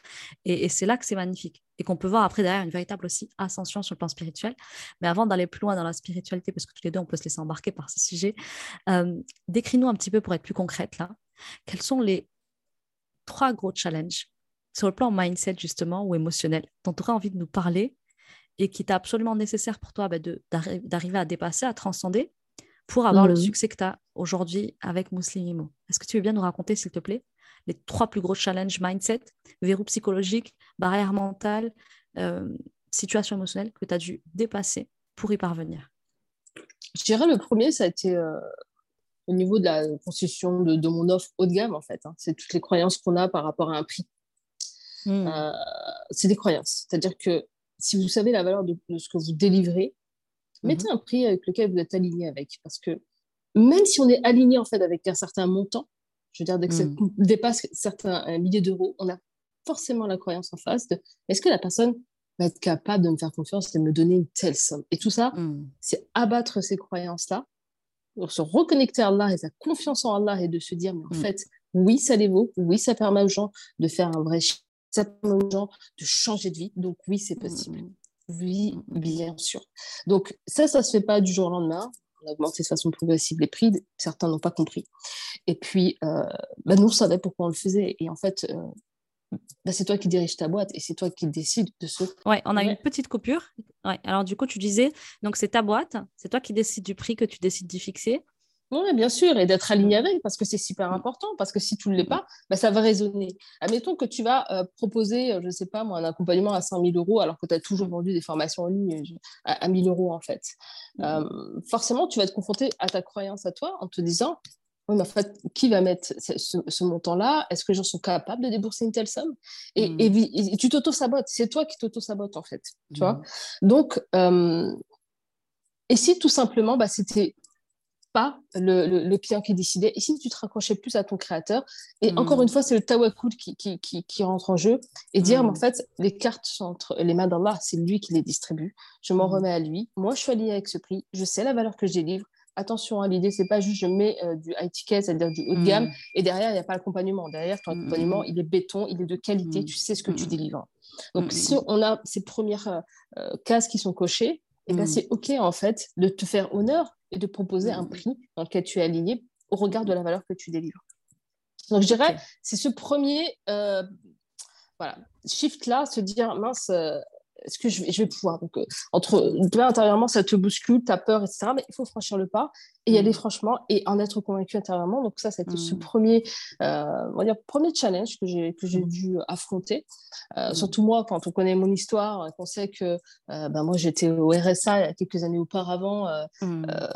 et, c'est là que c'est magnifique. Et qu'on peut voir après derrière une véritable aussi ascension sur le plan spirituel. Mais avant d'aller plus loin dans la spiritualité, parce que tous les deux, on peut se laisser embarquer par ce sujet, euh, décris-nous un petit peu pour être plus concrète là. Quels sont les trois gros challenges sur le plan mindset justement ou émotionnel dont tu aurais envie de nous parler et qui est absolument nécessaire pour toi bah, d'arriver à dépasser, à transcender pour avoir le mmh. succès que tu as aujourd'hui avec Muslimimo. Est-ce que tu veux bien nous raconter, s'il te plaît, les trois plus gros challenges mindset, verrou psychologique, barrière mentale, euh, situation émotionnelle que tu as dû dépasser pour y parvenir? Je dirais le premier, ça a été euh, au niveau de la construction de, mon offre haut de gamme, en fait. Hein. C'est toutes les croyances qu'on a par rapport à un prix. Mmh. Euh, c'est des croyances. C'est-à-dire que si vous savez la valeur de, ce que vous délivrez, mhm. mettez un prix avec lequel vous êtes aligné avec. Parce que même si on est aligné en fait avec un certain montant, je veux dire, dès que ça mhm. dépasse certains milliers d'euros, on a forcément la croyance en face de est-ce que la personne va être capable de me faire confiance et de me donner une telle somme? Et tout ça, mhm. c'est abattre ces croyances-là, se reconnecter à Allah et sa confiance en Allah et de se dire, mais en fait, oui, ça les vaut, oui, ça permet aux gens de faire un vrai ça permet aux gens de changer de vie. Donc oui, c'est possible. Mmh. Oui, mmh. bien sûr. Donc ça, ça ne se fait pas du jour au lendemain. On a augmenté de façon progressive les prix. Certains n'ont pas compris. Et puis, euh, bah, nous, on savait pourquoi on le faisait. Et en fait, euh, bah, c'est toi qui diriges ta boîte et c'est toi qui décides de ce. Ouais, on a une petite coupure. Ouais. Alors du coup, tu disais, donc c'est ta boîte, c'est toi qui décides du prix que tu décides d'y fixer. Oui, bien sûr, et d'être aligné avec, parce que c'est super important, parce que si tu ne l'es pas, bah, ça va résonner. Admettons que tu vas euh, proposer, euh, je ne sais pas, moi, un accompagnement à 5 000 euros, alors que tu as toujours vendu des formations en ligne à, 1 000 euros, en fait. Mmh. Euh, forcément, tu vas te confronter à ta croyance à toi en te disant, oui, mais en fait, qui va mettre ce, montant-là? Est-ce que les gens sont capables de débourser une telle somme? Et, mmh. tu t'auto-sabotes, c'est toi qui t'auto-sabotes, en fait. Tu vois? Mmh. Donc, et si tout simplement, bah, c'était pas le, client qui décidait. Et si tu te raccrochais plus à ton créateur, et hmm. encore une fois, c'est le tawakul qui, qui, qui, rentre en jeu, et dire, mais en hmm. fait, les cartes sont entre les mains d'Allah, c'est lui qui les distribue. Je m'en hmm. remets à lui. Moi, je suis aligné avec ce prix. Je sais la valeur que je délivre. Attention, à hein, l'idée, c'est pas juste je mets euh, du high ticket, c'est-à-dire du haut de gamme, et derrière, il n'y a pas l'accompagnement. Derrière, ton accompagnement, il est béton, il est de qualité, tu sais ce que tu délivres. Donc, si on a ces premières euh, euh, cases qui sont cochées, et eh ben, c'est OK, en fait, de te faire honneur et de proposer un mmh. prix dans lequel tu es aligné au regard de la valeur que tu délivres. Donc, je dirais, c'est ce premier euh, voilà, shift-là, se dire, mince, euh, est-ce que je vais, je vais pouvoir. Donc, euh, entre, toi, intérieurement, ça te bouscule, tu as peur, etc. Mais il faut franchir le pas et y aller franchement et en être convaincu intérieurement. Donc, ça, c'était ce premier, on va dire, premier challenge que j'ai, que j'ai dû affronter. Surtout moi, quand on connaît mon histoire, qu'on sait que ben, moi, j'étais au RSA il y a quelques années auparavant,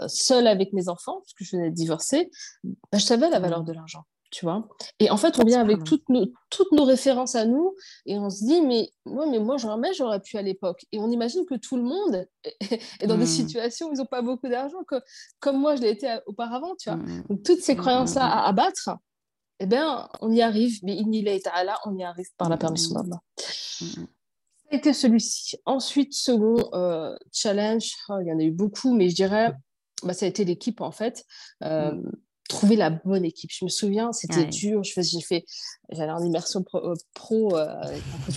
seule avec mes enfants, puisque je venais de divorcer, ben, je savais la valeur de l'argent tu vois. Et en fait, on vient avec toutes nos, toutes nos références à nous et on se dit, mais moi, mais moi jamais j'aurais pu à l'époque. Et on imagine que tout le monde <laughs> est dans des hmm. situations où ils n'ont pas beaucoup d'argent, que, comme moi, je l'ai été auparavant, tu vois. Hmm. Donc, toutes ces hmm, croyances-là à abattre, eh bien, on y arrive, mais là, on y arrive par la permission d'Allah. Ça a été celui-ci. Ensuite, second euh, challenge, oh, il y en a eu beaucoup, mais je dirais, bah, ça a été l'équipe, en fait. Euh, trouver la bonne équipe. Je me souviens, c'était dur. Je j'ai fait, j'allais en immersion pro, pro euh,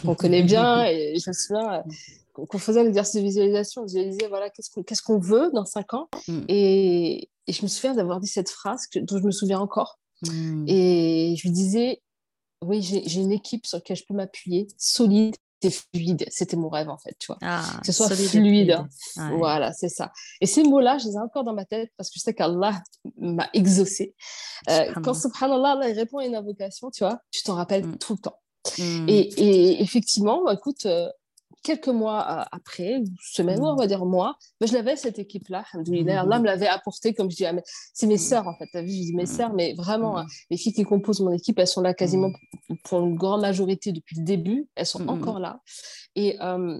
qu'on <laughs> connaît bien, et je me souviens euh, qu'on faisait l'exercice de visualisation. On visualisait, voilà, qu'est-ce qu'on veut dans cinq ans. Mm. Et, et, je me souviens d'avoir dit cette phrase que, dont je me souviens encore. Mm. Et je lui disais, oui, j'ai une équipe sur laquelle je peux m'appuyer, solide, fluide. C'était mon rêve, en fait, tu vois. Ah, que ce soit fluide. Voilà, c'est ça. Et ces mots-là, je les ai encore dans ma tête parce que je sais qu'Allah m'a exaucé. Euh, quand, subhanallah, Allah répond à une invocation, tu vois, tu t'en rappelles mm. tout le temps. Mm. Et, et, effectivement, bah, écoute, euh, quelques mois euh, après, semaines, on va dire mois, mais je l'avais cette équipe-là. Allah me l'avait apporté, comme je dis, c'est mes sœurs en fait. As vu, je dis mes sœurs, mais vraiment, hein, les filles qui composent mon équipe, elles sont là quasiment pour une grande majorité depuis le début. Elles sont encore là. Et euh,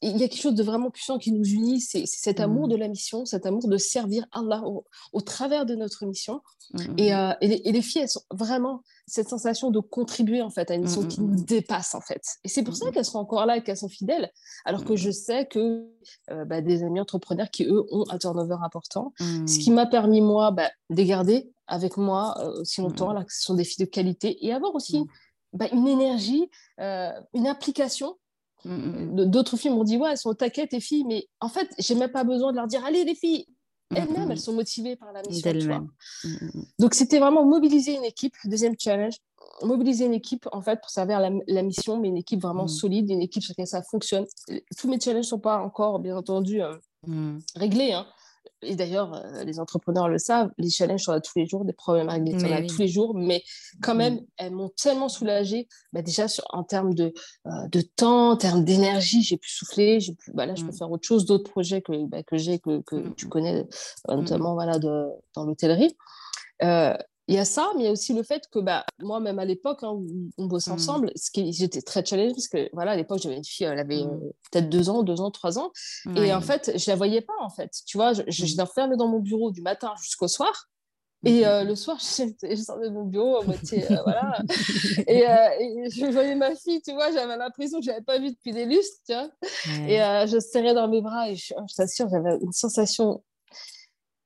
il y a quelque chose de vraiment puissant qui nous unit, c'est cet amour de la mission, cet amour de servir Allah au, travers de notre mission. Et, euh, et, les, filles, elles sont vraiment cette sensation de contribuer en fait à une mission qui nous dépasse en fait. Et c'est pour ça qu'elles sont encore là et qu'elles sont fidèles, alors que je sais que euh, bah, des amis entrepreneurs qui eux ont un turnover important, ce qui m'a permis moi bah, de garder avec moi euh, aussi longtemps, là, que ce sont des filles de qualité et avoir aussi bah, une énergie, une implication mm. D'autres filles m'ont dit Ouais, elles sont taquet, tes filles, mais en fait, j'ai même pas besoin de leur dire Allez, les filles Elles-mêmes, elles sont motivées par la mission. Donc, c'était vraiment mobiliser une équipe. Deuxième challenge mobiliser une équipe en fait pour servir la, la mission, mais une équipe vraiment solide, une équipe sur laquelle ça fonctionne. Tous mes challenges ne sont pas encore, bien entendu, euh, réglés. Hein et d'ailleurs, euh, les entrepreneurs le savent, les challenges sont là tous les jours, des problèmes réglés sont là tous les jours, mais quand mm. même, elles m'ont tellement soulagée, bah, déjà en termes de, euh, de temps, en termes d'énergie, j'ai pu souffler, j'ai pu, bah, là, je peux mm. faire autre chose, d'autres projets que, bah, que j'ai, que, que mm. tu connais, euh, notamment voilà, de, dans l'hôtellerie il y a ça, mais il y a aussi le fait que bah, moi, même à l'époque, hein, où on bossait mmh. ensemble, ce qui, j'étais très challenge parce que voilà, à l'époque, j'avais une fille, elle avait mmh. euh, peut-être deux ans, deux ans, trois ans. Et en fait, je la voyais pas, en fait. Tu vois, je, je, mmh. dans mon bureau du matin jusqu'au soir. Et euh, le soir, <laughs> je, sortais de mon bureau à moitié, euh, voilà. Et, je voyais ma fille, tu vois, j'avais l'impression que je n'avais pas vu depuis des lustres, tu vois. Et je serrais dans mes bras et je, je t'assure, j'avais une sensation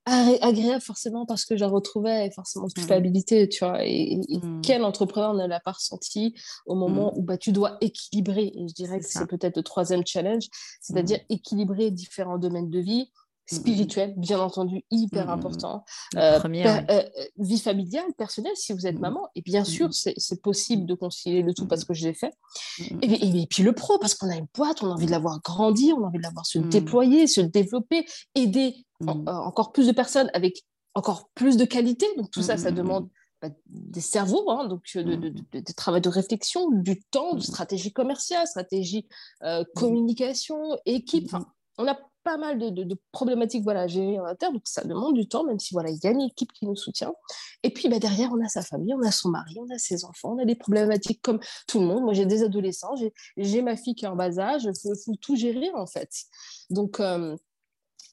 agréable forcément parce que je la retrouvais forcément de mmh. culpabilité, tu vois. Et, mmh. quel entrepreneur ne l'a pas ressenti au moment mmh. où bah, tu dois équilibrer, et je dirais que c'est peut-être le troisième challenge, c'est-à-dire équilibrer différents domaines de vie, spirituel, bien entendu, hyper important. Euh, euh, vie familiale, personnelle, si vous êtes maman. Et bien sûr, c'est possible de concilier le tout parce que je l'ai fait. Et, puis le pro, parce qu'on a une boîte, on a envie de la voir grandir, on a envie de la voir se déployer, se développer, aider euh, encore plus de personnes avec encore plus de qualité. Donc tout ça, ça demande bah, des cerveaux, hein, donc de, de, travail de réflexion, du temps, de stratégie commerciale, stratégie communication, équipe. on a pas mal de, problématiques voilà, à gérer en interne, donc ça demande du temps, même si voilà, il y a une équipe qui nous soutient. Et puis bah, derrière, on a sa famille, on a son mari, on a ses enfants, on a des problématiques comme tout le monde. Moi, j'ai des adolescents, j'ai ma fille qui est en bas âge, il faut, tout gérer en fait. Donc, euh,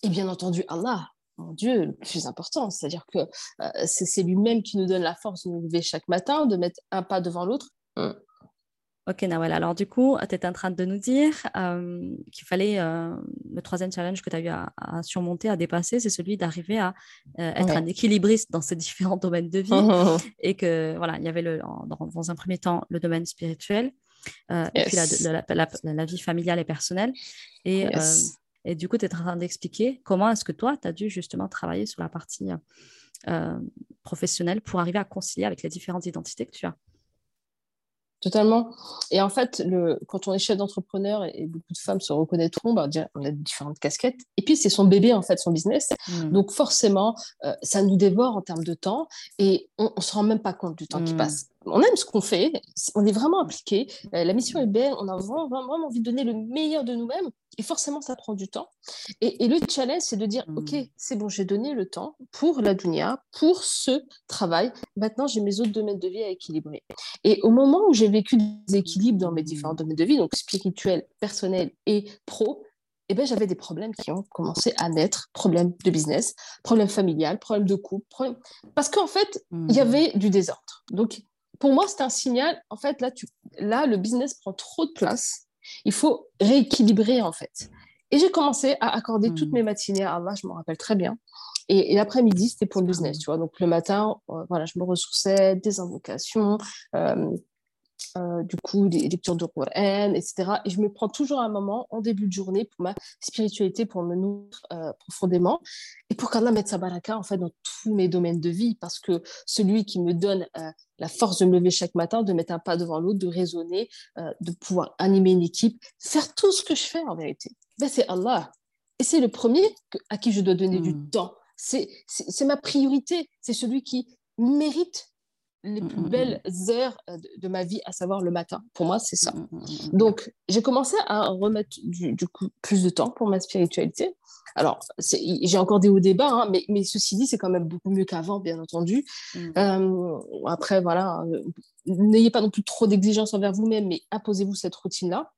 et bien entendu, Allah, mon Dieu, le plus important, c'est-à-dire que euh, c'est lui-même qui nous donne la force de nous lever chaque matin, de mettre un pas devant l'autre. Hum. Ok, Nawel. Alors, du coup, tu étais en train de nous dire euh, qu'il fallait euh, le troisième challenge que tu as eu à, surmonter, à dépasser, c'est celui d'arriver à euh, être un équilibriste dans ces différents domaines de vie. <laughs> et que, voilà, il y avait le, dans, un premier temps le domaine spirituel, et puis la, vie familiale et personnelle. Et, et du coup, tu es en train d'expliquer comment est-ce que toi, tu as dû justement travailler sur la partie professionnelle pour arriver à concilier avec les différentes identités que tu as. Totalement. Et en fait, le, quand on est chef d'entrepreneur, et, beaucoup de femmes se reconnaîtront, bah, on a différentes casquettes. Et puis, c'est son bébé, en fait, son business. Mmh. Donc, forcément, euh, ça nous dévore en termes de temps et on ne se rend même pas compte du temps qui mmh. passe. On aime ce qu'on fait, on est vraiment impliqué. Euh, la mission est belle, on a vraiment, vraiment envie de donner le meilleur de nous-mêmes. Et forcément, ça prend du temps. Et, le challenge, c'est de dire, OK, mmh. c'est bon, j'ai donné le temps pour la dunia, pour ce travail. Maintenant, j'ai mes autres domaines de vie à équilibrer. Et au moment où j'ai vécu des équilibres dans mes différents domaines de vie, donc spirituel, personnel et pro, eh ben, j'avais des problèmes qui ont commencé à naître, problèmes de business, problèmes familial, problèmes de couple, parce qu'en fait, il y mmh. avait du désordre. Donc, pour moi, c'est un signal, en fait, là, tu... là, le business prend trop de place il faut rééquilibrer en fait. Et j'ai commencé à accorder toutes hmm. mes matinées à Allah, je me rappelle très bien. Et, l'après-midi, c'était pour le business, tu vois. Donc le matin, euh, voilà, je me ressourçais, des invocations, euh, euh, du coup, des lectures de Qur'an, etc. Et je me prends toujours un moment en début de journée pour ma spiritualité, pour me nourrir profondément et pour qu'Allah mette sa baraka en fait dans tous mes domaines de vie parce que celui qui me donne la force de me lever chaque matin, de mettre un pas devant l'autre, de raisonner, euh, de pouvoir animer une équipe, faire tout ce que je fais en vérité. Ben, c'est Allah. Et c'est le premier à qui je dois donner du hmm. temps. C'est ma priorité. C'est celui qui mérite les plus hmm, hmm, belles heures euh, de, ma vie, à savoir le matin. Pour moi, c'est ça. Donc, j'ai commencé à remettre du, coup plus de temps pour ma spiritualité. Alors, j'ai encore des hauts débats, hein, mais, mais, ceci dit, c'est quand même beaucoup mieux qu'avant, bien entendu. Euh, après, voilà, euh, n'ayez pas non plus trop d'exigences envers vous-même, mais imposez-vous cette routine-là.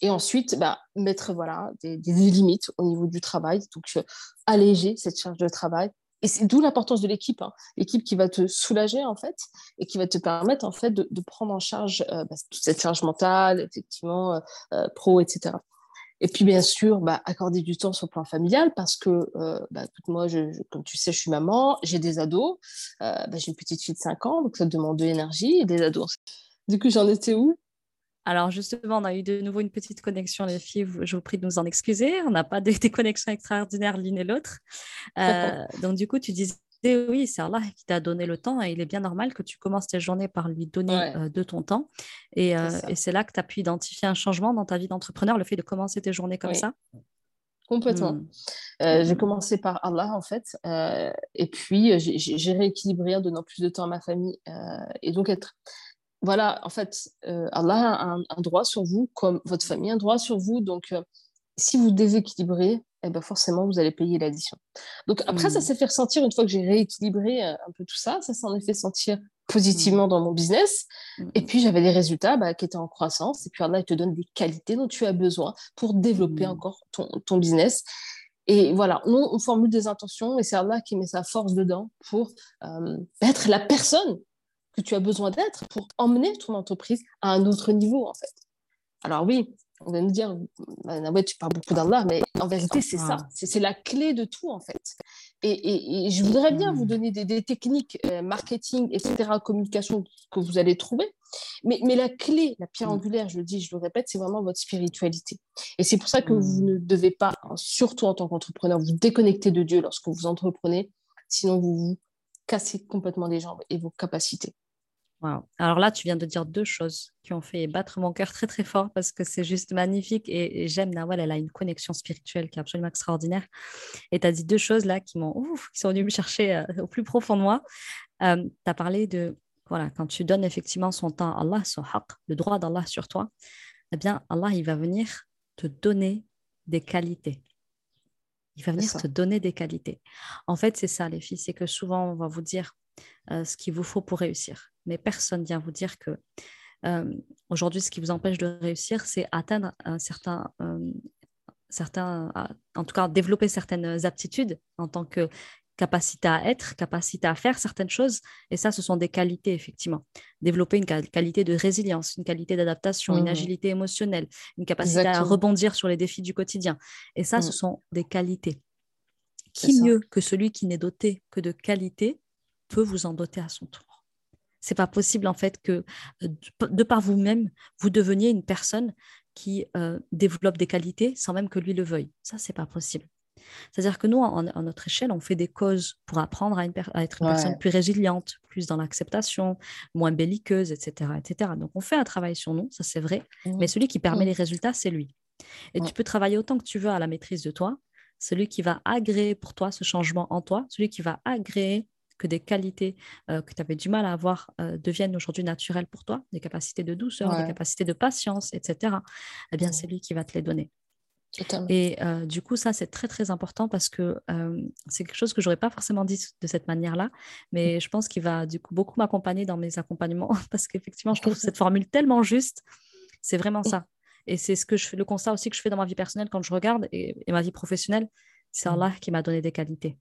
Et ensuite, bah, mettre voilà, des, limites au niveau du travail, donc euh, alléger cette charge de travail. Et c'est d'où l'importance de l'équipe, hein. l'équipe qui va te soulager en fait et qui va te permettre en fait de, prendre en charge bah, toute cette charge mentale, effectivement, pro, etc. Et puis, bien sûr, bah, accorder du temps sur le plan familial parce que, euh, bah, moi, je, comme tu sais, je suis maman, j'ai des ados, euh, j'ai une petite fille de 5 ans, donc ça demande de l'énergie et des ados. Du coup, j'en étais où? Alors justement, on a eu de nouveau une petite connexion, les filles. Je vous prie de nous en excuser. On n'a pas <laughs> des, connexions extraordinaires l'une et l'autre. Euh, donc du coup, tu disais oui, c'est Allah qui t'a donné le temps et il est bien normal que tu commences tes journées par lui donner euh, de ton temps. Et, euh, c'est là que tu as pu identifier un changement dans ta vie d'entrepreneur, le fait de commencer tes journées comme ça? Complètement. Hmm. Euh, j'ai commencé par Allah en fait, et puis j'ai rééquilibré en donnant plus de temps à ma famille et donc être voilà, en fait, Allah a un, droit sur vous, comme votre famille a un droit sur vous. Donc, si vous déséquilibrez, eh ben forcément, vous allez payer l'addition. Donc après, ça mmh. s'est fait ressentir une fois que j'ai rééquilibré euh, un peu tout ça. Ça s'en est fait sentir positivement mmh. dans mon business. Mmh. Et puis, j'avais des résultats bah, qui étaient en croissance. Et puis, Allah, il te donne des qualités dont tu as besoin pour développer encore ton, ton, business. Et voilà, nous, on formule des intentions et c'est Allah qui met sa force dedans pour euh, être la personne que tu as besoin d'être pour emmener ton entreprise à un autre niveau, en fait. Alors oui, on va nous dire, ouais, tu parles beaucoup d'Allah, mais en vérité, c'est ça. C'est la clé de tout, en fait. Et, je voudrais bien vous hmm. donner des, techniques euh, marketing, etc., communication que vous allez trouver. Mais, mais la clé, la pierre hmm. angulaire, je le dis, je le répète, c'est vraiment votre spiritualité. Et c'est pour ça que vous hmm. ne devez pas, surtout en tant qu'entrepreneur, vous déconnecter de Dieu lorsque vous entreprenez. Sinon, vous vous cassez complètement les jambes et vos capacités. Alors là, tu viens de dire deux choses qui ont fait battre mon cœur très très fort parce que c'est juste magnifique et, j'aime Nawal, elle a une connexion spirituelle qui est absolument extraordinaire. Et tu as dit deux choses là qui m'ont qui sont venues me chercher euh, au plus profond de moi. Euh, tu as parlé de voilà, quand tu donnes effectivement son temps à Allah, son haq, le droit d'Allah sur toi, eh bien Allah il va venir te donner des qualités. Il va venir te donner des qualités. En fait, c'est ça les filles, c'est que souvent on va vous dire euh, ce qu'il vous faut pour réussir mais personne vient vous dire que euh, aujourd'hui, ce qui vous empêche de réussir, c'est atteindre un certain, euh, certain, en tout cas, développer certaines aptitudes en tant que capacité à être, capacité à faire certaines choses. Et ça, ce sont des qualités, effectivement. Développer une qualité de résilience, une qualité d'adaptation, une mmh. agilité émotionnelle, une capacité à rebondir sur les défis du quotidien. Et ça, ce mmh. sont des qualités. Qui mieux que celui qui n'est doté que de qualités peut vous en doter à son tour c'est pas possible en fait que euh, de par vous-même, vous deveniez une personne qui euh, développe des qualités sans même que lui le veuille. Ça, c'est pas possible. C'est-à-dire que nous, en, notre échelle, on fait des causes pour apprendre à, être une personne plus résiliente, plus dans l'acceptation, moins belliqueuse, etc., etc. Donc, on fait un travail sur nous, ça c'est vrai, mmh. mais celui qui permet mmh. les résultats, c'est lui. Et tu peux travailler autant que tu veux à la maîtrise de toi. Celui qui va agréer pour toi ce changement en toi, celui qui va agréer que des qualités euh, que tu avais du mal à avoir euh, deviennent aujourd'hui naturelles pour toi, des capacités de douceur, des capacités de patience, etc., eh bien, c'est lui qui va te les donner. Et euh, du coup, ça, c'est très, très important parce que c'est quelque chose que je n'aurais pas forcément dit de cette manière-là, mais je pense qu'il va du coup beaucoup m'accompagner dans mes accompagnements <laughs> parce qu'effectivement, je trouve <laughs> cette formule tellement juste. C'est vraiment ça. Et c'est ce que je fais, le constat aussi que je fais dans ma vie personnelle quand je regarde et, ma vie professionnelle. C'est mmh. Allah qui m'a donné des qualités.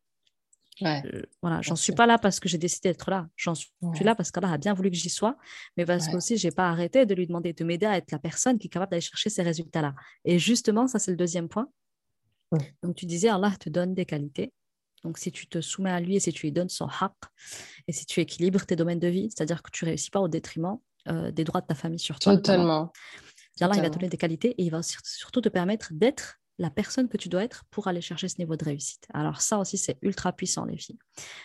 Ouais. voilà, j'en suis pas là parce que j'ai décidé d'être là. J'en suis là parce qu'Allah a bien voulu que j'y sois, mais parce que aussi j'ai pas arrêté de lui demander de m'aider à être la personne qui est capable d'aller chercher ces résultats-là. Et justement, ça c'est le deuxième point. Donc tu disais Allah te donne des qualités. Donc si tu te soumets à lui et si tu lui donnes son haq et si tu équilibres tes domaines de vie, c'est-à-dire que tu réussis pas au détriment euh, des droits de ta famille sur toi. Totalement. Allah, il va te donner des qualités et il va surtout te permettre d'être la personne que tu dois être pour aller chercher ce niveau de réussite. Alors ça aussi, c'est ultra puissant, les filles.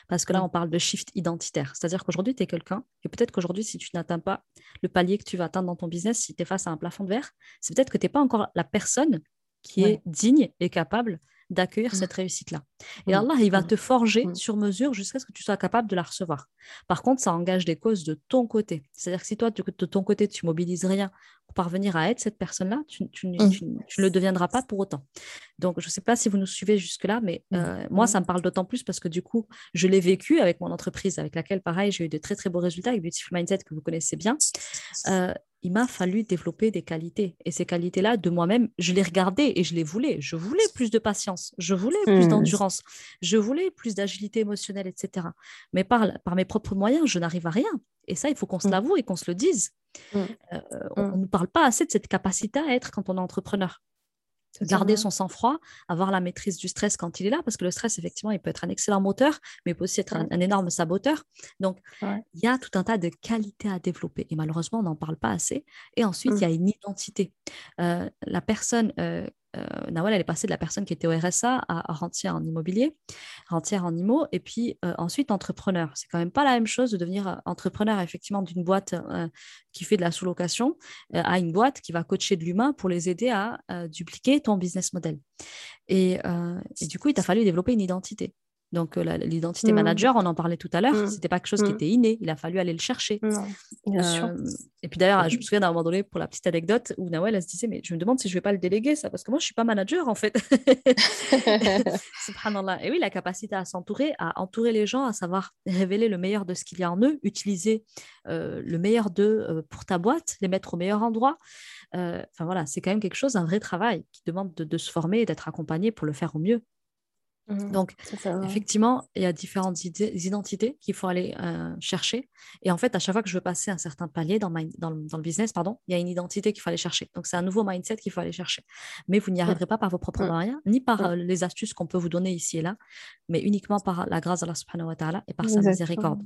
Parce que là, on parle de shift identitaire. C'est-à-dire qu'aujourd'hui, tu es quelqu'un, et peut-être qu'aujourd'hui, si tu n'atteins pas le palier que tu vas atteindre dans ton business, si tu es face à un plafond de verre, c'est peut-être que tu n'es pas encore la personne qui est digne et capable d'accueillir mmh. cette réussite-là. Et mmh. Allah, il va mmh. te forger sur mesure jusqu'à ce que tu sois capable de la recevoir. Par contre, ça engage des causes de ton côté. C'est-à-dire que si toi, de ton côté, tu mobilises rien pour parvenir à être cette personne-là, tu, ne le deviendras pas pour autant. Donc, je ne sais pas si vous nous suivez jusque-là, mais euh, moi, ça me parle d'autant plus parce que du coup, je l'ai vécu avec mon entreprise, avec laquelle, pareil, j'ai eu de très, très beaux résultats avec Beautiful Mindset que vous connaissez bien. Euh, il m'a fallu développer des qualités. Et ces qualités-là, de moi-même, je les regardais et je les voulais. Je voulais plus de patience, je voulais plus hmm. d'endurance, je voulais plus d'agilité émotionnelle, etc. Mais par, par mes propres moyens, je n'arrive à rien. Et ça, il faut qu'on se hmm. l'avoue et qu'on se le dise. Hmm. Euh, on ne parle pas assez de cette capacité à être quand on est entrepreneur garder son sang-froid, avoir la maîtrise du stress quand il est là, parce que le stress, effectivement, il peut être un excellent moteur, mais il peut aussi être un, énorme saboteur. Donc, il y a tout un tas de qualités à développer, et malheureusement, on n'en parle pas assez. Et ensuite, il y a mmh. une identité. Euh, la personne euh, euh, Nawal, elle est passée de la personne qui était au RSA à, rentière en immobilier, rentière en IMO, et puis euh, ensuite entrepreneur. C'est quand même pas la même chose de devenir euh, entrepreneur, effectivement, d'une boîte qui fait de la sous-location à une boîte qui va coacher de l'humain pour les aider à dupliquer ton business model. et, du coup, il t'a fallu développer une identité. Donc, l'identité mmh. manager, on en parlait tout à l'heure, mmh. ce n'était pas quelque chose qui mmh. était inné, il a fallu aller le chercher. bien sûr. Euh, et puis d'ailleurs, je me souviens d'un moment donné, pour la petite anecdote, où Nawel, elle se disait, mais je me demande si je ne vais pas le déléguer, ça, parce que moi, je ne suis pas manager, en fait. <laughs> <laughs> Subhanallah. Et oui, la capacité à s'entourer, à entourer les gens, à savoir révéler le meilleur de ce qu'il y a en eux, utiliser euh, le meilleur d'eux pour ta boîte, les mettre au meilleur endroit. Enfin voilà, c'est quand même quelque chose, un vrai travail qui demande de se former et d'être accompagné pour le faire au mieux. Mmh. Donc, effectivement, il y a différentes identités qu'il faut aller euh, chercher. Et en fait, à chaque fois que je veux passer un certain palier dans, dans, le business, pardon, il y a une identité qu'il faut aller chercher. Donc, c'est un nouveau mindset qu'il faut aller chercher. Mais vous n'y arriverez pas par vos propres moyens, ni par euh, les astuces qu'on peut vous donner ici et là, mais uniquement par la grâce d'Allah subhanahu wa ta'ala et par sa miséricorde.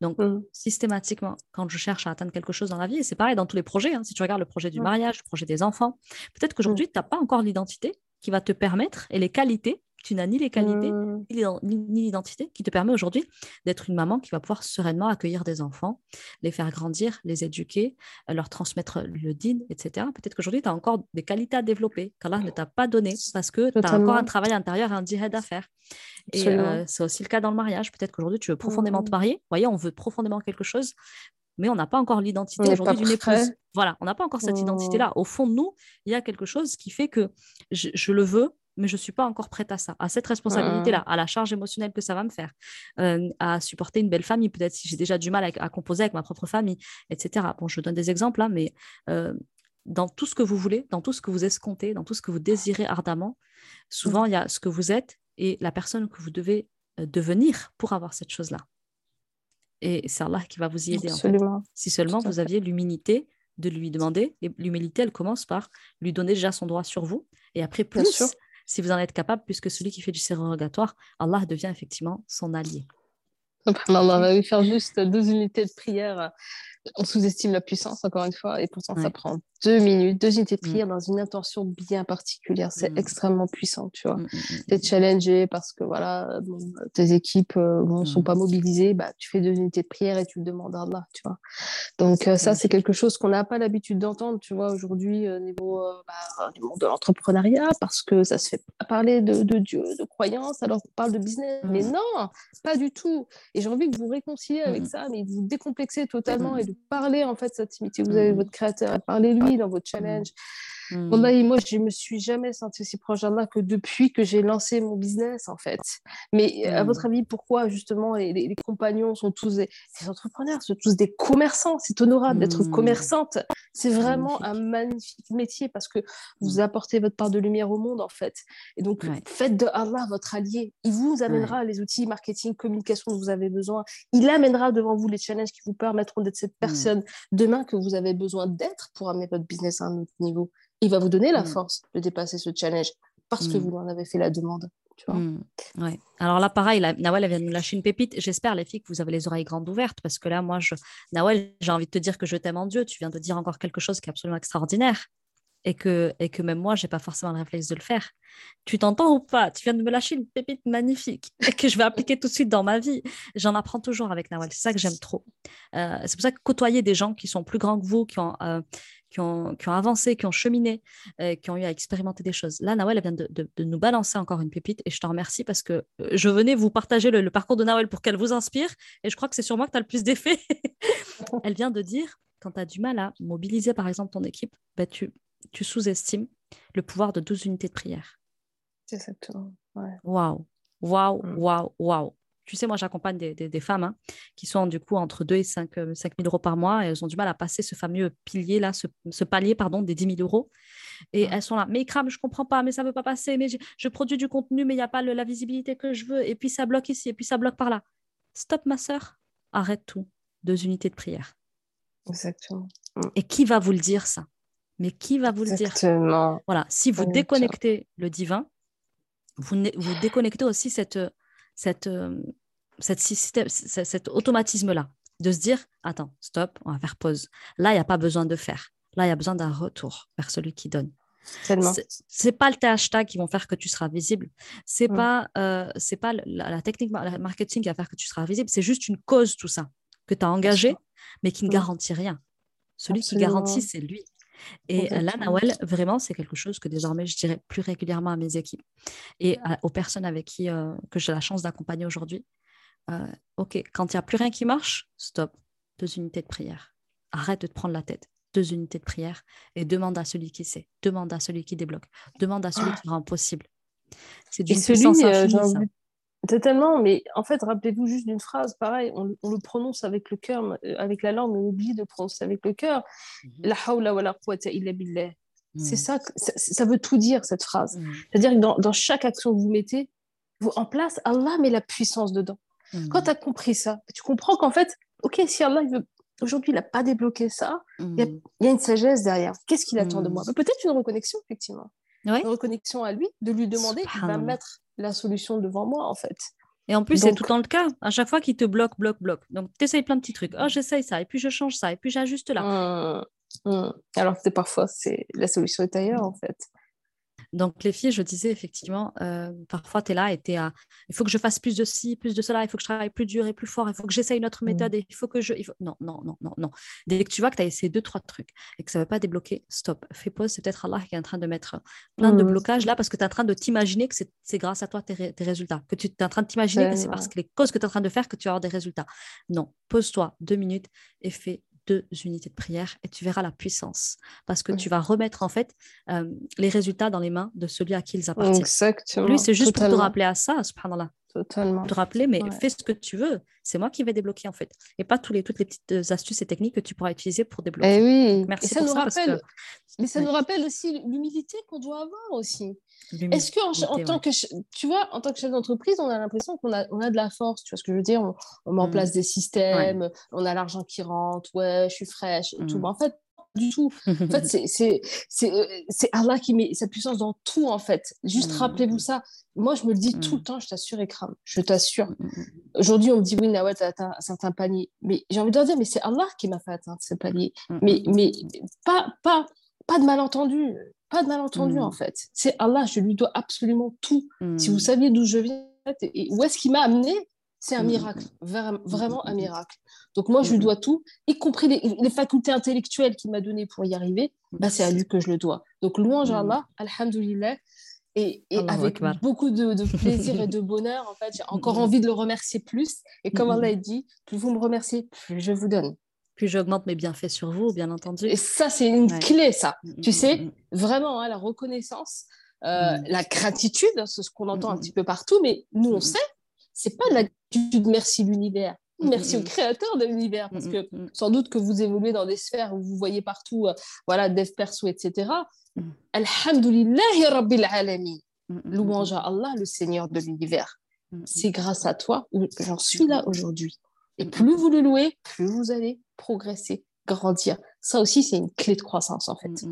Donc, systématiquement, quand je cherche à atteindre quelque chose dans la vie, et c'est pareil dans tous les projets, hein, si tu regardes le projet du mariage, le projet des enfants, peut-être qu'aujourd'hui, tu n'as pas encore l'identité qui va te permettre et les qualités tu n'as ni les qualités mmh. ni l'identité qui te permet aujourd'hui d'être une maman qui va pouvoir sereinement accueillir des enfants, les faire grandir, les éduquer, euh, leur transmettre le din, etc. Peut-être qu'aujourd'hui, tu as encore des qualités à développer qu'Allah ne t'a pas donné parce que tu as encore un travail intérieur et un djihad à faire. Et euh, c'est aussi le cas dans le mariage. Peut-être qu'aujourd'hui, tu veux profondément te mmh. marier. Vous voyez, on veut profondément quelque chose, mais on n'a pas encore l'identité aujourd'hui d'une épouse. Voilà, on n'a pas encore cette mmh. identité-là. Au fond de nous, il y a quelque chose qui fait que je le veux, mais je ne suis pas encore prête à ça, à cette responsabilité-là, à la charge émotionnelle que ça va me faire, euh, à supporter une belle famille, peut-être si j'ai déjà du mal à, composer avec ma propre famille, etc. Bon, je donne des exemples, là, hein, mais euh, dans tout ce que vous voulez, dans tout ce que vous escomptez, dans tout ce que vous désirez ardemment, souvent il y a ce que vous êtes et la personne que vous devez euh, devenir pour avoir cette chose-là. Et c'est Allah qui va vous y aider. Si seulement vous aviez l'humilité de lui demander, et l'humilité, elle commence par lui donner déjà son droit sur vous, et après, plus si vous en êtes capable, puisque celui qui fait du sérogatoire, Allah devient effectivement son allié. <laughs> on va faire juste deux unités de prière on sous-estime la puissance, encore une fois, et pourtant ça prend deux minutes, deux unités de prière mm. dans une intention bien particulière. C'est mm. extrêmement puissant, tu vois. Mm, tu es challengé parce que voilà, tes équipes ne euh, sont pas mobilisées, bah, tu fais deux unités de prière et tu le demandes à Allah, tu vois. Donc euh, ça, c'est quelque chose qu'on n'a pas l'habitude d'entendre, tu vois, aujourd'hui au niveau bah, du monde de l'entrepreneuriat, parce que ça se fait parler de, Dieu, de croyance, alors qu'on parle de business. Mais non, pas du tout. Et j'ai envie que vous réconciliez avec ça, mais vous décomplexez totalement et de parler en fait cette intimité. Vous avez votre créateur, parlez-lui dans votre challenge. Mm. moi, je me suis jamais sentie aussi proche d'Allah que depuis que j'ai lancé mon business, en fait. Mais euh, à votre mm. avis, pourquoi justement les, compagnons sont tous des, entrepreneurs, sont tous des commerçants? C'est honorable d'être mm. commerçante. C'est vraiment un magnifique métier parce que vous apportez votre part de lumière au monde, en fait. Et donc, faites de Allah votre allié. Il vous amènera les outils marketing, communication dont vous avez besoin. Il amènera devant vous les challenges qui vous permettront d'être cette personne demain que vous avez besoin d'être pour amener votre business à un autre niveau il va vous donner la mm. force de dépasser ce challenge parce que mm. vous en avez fait la demande. Tu vois mm. ouais. Alors là, pareil, Nawel vient de nous lâcher une pépite. J'espère, les filles, que vous avez les oreilles grandes ouvertes parce que là, moi, je... Nawel, j'ai envie de te dire que je t'aime en Dieu. Tu viens de dire encore quelque chose qui est absolument extraordinaire et que, et que même moi, je n'ai pas forcément le réflexe de le faire. Tu t'entends ou pas? Tu viens de me lâcher une pépite magnifique <laughs> que je vais appliquer tout de suite dans ma vie. J'en apprends toujours avec Nawel. C'est ça que j'aime trop. Euh, c'est pour ça que côtoyer des gens qui sont plus grands que vous, qui ont, euh, qui ont, qui ont avancé, qui ont cheminé, euh, qui ont eu à expérimenter des choses. Là, Nawel vient de, nous balancer encore une pépite et je te remercie parce que je venais vous partager le, parcours de Nawel pour qu'elle vous inspire et je crois que c'est sur moi que tu as le plus d'effet. <laughs> Elle vient de dire, quand tu as du mal à mobiliser par exemple ton équipe, bah, tu, tu sous-estimes le pouvoir de 12 unités de prière. C'est exactement. Waouh, waouh, mm. waouh, waouh tu sais, moi, j'accompagne des, femmes hein, qui sont du coup entre 2 et 5, 5 000 euros par mois et elles ont du mal à passer ce fameux pilier là, ce, palier pardon, des 10 000 euros. Et elles sont là, mais crame, je comprends pas, mais ça ne veut pas passer, mais je, produis du contenu, mais il n'y a pas la visibilité que je veux, et puis ça bloque ici, et puis ça bloque par là. Stop, ma soeur, arrête tout. Deux unités de prière. Exactement. Mm. Et qui va vous le dire ça? Mais qui va vous le dire? Voilà, si vous déconnectez le divin, vous, vous déconnectez aussi cette, cette, euh, cette système, cet automatisme-là, de se dire, attends, stop, on va faire pause. Là, il n'y a pas besoin de faire. Là, il y a besoin d'un retour vers celui qui donne. C'est pas le hashtag qui vont faire que tu seras visible. C'est n'est pas, euh, c'est pas la, technique marketing qui va faire que tu seras visible. C'est juste une cause, tout ça, que tu as engagé, mais qui ne garantit rien. Celui qui garantit, c'est lui. Et là, Nawel, vraiment, c'est quelque chose que désormais, je dirais plus régulièrement à mes équipes et aux personnes avec qui euh, que j'ai la chance d'accompagner aujourd'hui. Euh, ok, quand il n'y a plus rien qui marche, stop, deux unités de prière. Arrête de te prendre la tête. Deux unités de prière et demande à celui qui sait, demande à celui qui débloque, demande à celui qui rend possible. C'est d'une puissance euh, infinie, Totalement, mais en fait, rappelez-vous juste d'une phrase, pareil, on, le prononce avec le cœur, euh, avec la langue, on oublie de prononcer avec le cœur. Mhm. La hawla wa la illa billah. C'est mhm. ça, ça, veut tout dire, cette phrase. Mhm. C'est-à-dire que dans, dans, chaque action que vous mettez vous, en place, Allah met la puissance dedans. Quand tu as compris ça, tu comprends qu'en fait, ok, si Allah, aujourd'hui, il n'a pas débloqué ça, il y, a une sagesse derrière. Qu'est-ce qu'il attend de moi? Peut-être une reconnexion, effectivement. Une reconnexion à lui, de lui demander, il va mettre la solution devant moi, en fait. Et en plus, c'est tout le temps le cas. À chaque fois qu'il te bloque, bloque, bloque. Donc, tu essayes plein de petits trucs. Oh, j'essaye ça, et puis je change ça, et puis j'ajuste là. Mmh, mmh. Alors que parfois, c'est la solution est ailleurs, en fait. Donc, les filles, je disais effectivement, euh, parfois, tu es là et tu es à il faut que je fasse plus de ci, plus de cela, il faut que je travaille plus dur et plus fort, il faut que j'essaye une autre mmh. méthode, et il faut que je. Il faut... Non, non, non, non, non. Dès que tu vois que tu as essayé deux, trois trucs et que ça ne va pas débloquer, stop, fais pause. C'est peut-être Allah qui est en train de mettre plein de mmh. blocages là parce que tu es en train de t'imaginer que c'est grâce à toi tes, résultats, que tu es en train de t'imaginer que c'est parce que les causes que tu es en train de faire que tu vas avoir des résultats. Non, pose-toi deux minutes et fais deux unités de prière et tu verras la puissance parce que tu vas remettre en fait euh, les résultats dans les mains de celui à qui ils appartiennent. Exactement. Lui, c'est juste pour te rappeler à ça, subhanallah. Totalement. Te rappeler, mais fais ce que tu veux. C'est moi qui vais débloquer en fait. Et pas tous les, toutes les petites euh, astuces et techniques que tu pourras utiliser pour débloquer. Et eh oui. merci ça nous rappelle, Mais ça nous rappelle aussi l'humilité qu'on doit avoir aussi. Est-ce que en, tant que tu vois, en tant que chef d'entreprise, on a l'impression qu'on a, on a de la force, tu vois ce que je veux dire? On, met en mm. place des systèmes, on a l'argent qui rentre, ouais, je suis fraîche et tout. Mm. Mais en fait, du tout. En fait, c'est euh, Allah qui met sa puissance dans tout, en fait. Juste mm. rappelez-vous ça. Moi, je me le dis tout le mm. temps, je t'assure, Ekram, je t'assure. Mm, Aujourd'hui, on me dit, oui, Nawal, tu as atteint un certain panier. Mais j'ai envie de dire, mais c'est Allah qui m'a fait atteindre ce palier. Mais, mais pas, pas, pas de malentendu. Pas de malentendu, en fait. C'est Allah, je lui dois absolument tout. Si vous saviez d'où je viens et où est-ce qu'il m'a amené, c'est un miracle, vraiment un miracle. Donc moi, je lui dois tout, y compris les, facultés intellectuelles qu'il m'a données pour y arriver, bah, c'est à lui que je le dois. Donc louange à Allah, alhamdoulilah, et, et avec beaucoup de, plaisir et de <laughs> bonheur, en fait, j'ai encore envie de le remercier plus. Et comme Allah dit, plus vous me remerciez, plus je vous donne. Plus j'augmente mes bienfaits sur vous, bien entendu. Et ça, c'est une clé, ça. Tu sais, vraiment, hein, la reconnaissance, euh, la gratitude, c'est ce qu'on entend un petit peu partout, mais nous, on sait, c'est pas de la gratitude merci l'univers. Mm, merci au mm, mm. créateur de l'univers, parce que sans doute que vous évoluez dans des sphères où vous voyez partout, euh, voilà, dev perso, etc. Alhamdulillahi Rabbil Alamin. Louange à Allah, le Seigneur de l'univers. C'est grâce à toi que j'en suis là aujourd'hui. Et plus vous le louez, plus vous allez progresser, grandir. Ça aussi, c'est une clé de croissance, en fait.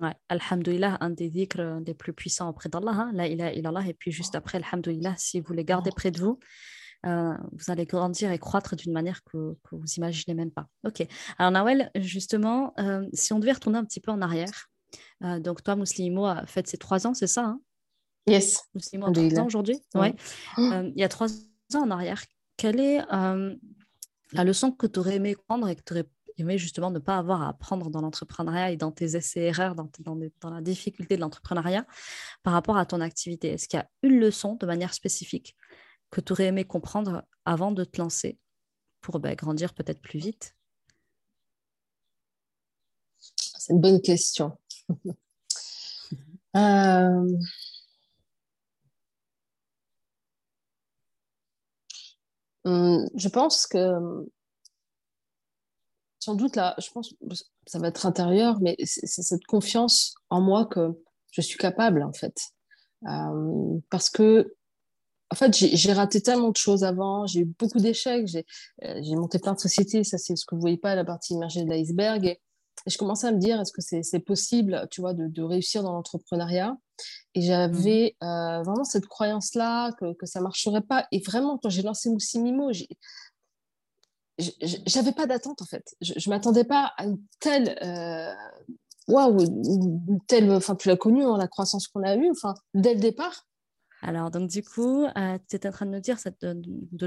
Ouais, Alhamdulillah, un des dhikrs les plus puissants auprès d'Allah, hein. la ilaha illallah, et puis juste après, Alhamdulillah, si vous les gardez près de vous, euh, vous allez grandir et croître d'une manière que, que vous imaginez même pas. Ok. Alors Nawel, justement, euh, si on devait retourner un petit peu en arrière, euh, donc toi, Muslimo, a fait ses trois ans, c'est ça hein? Yes. Muslimo a trois ans aujourd'hui? Ouais. il y a trois ans en arrière, quelle est la leçon que tu aurais aimé prendre et que tu aurais aimé justement ne pas avoir à apprendre dans l'entrepreneuriat et dans tes essais-erreurs, dans, la difficulté de l'entrepreneuriat par rapport à ton activité Est-ce qu'il y a une leçon de manière spécifique que tu aurais aimé comprendre avant de te lancer pour ben, grandir peut-être plus vite? C'est une bonne question. <laughs> euh... Hum, je pense que sans doute là, je pense ça va être intérieur, mais c'est cette confiance en moi que je suis capable en fait. Euh, parce que en fait, j'ai raté tellement de choses avant, j'ai eu beaucoup d'échecs, euh, j'ai monté plein de sociétés, ça c'est ce que vous voyez pas, la partie immergée de l'iceberg. Et, je commençais à me dire, est-ce que c'est possible, tu vois, de, de réussir dans l'entrepreneuriat? Et j'avais mmh. euh, vraiment cette croyance-là que, que ça marcherait pas. Et vraiment, quand j'ai lancé Moussimimo, j'avais pas d'attente en fait. Je, je m'attendais pas à une telle, euh, waouh, enfin tu l'as connu, hein, la croissance qu'on a eue, enfin dès le départ. Alors donc du coup, euh, tu étais en train de nous dire, de,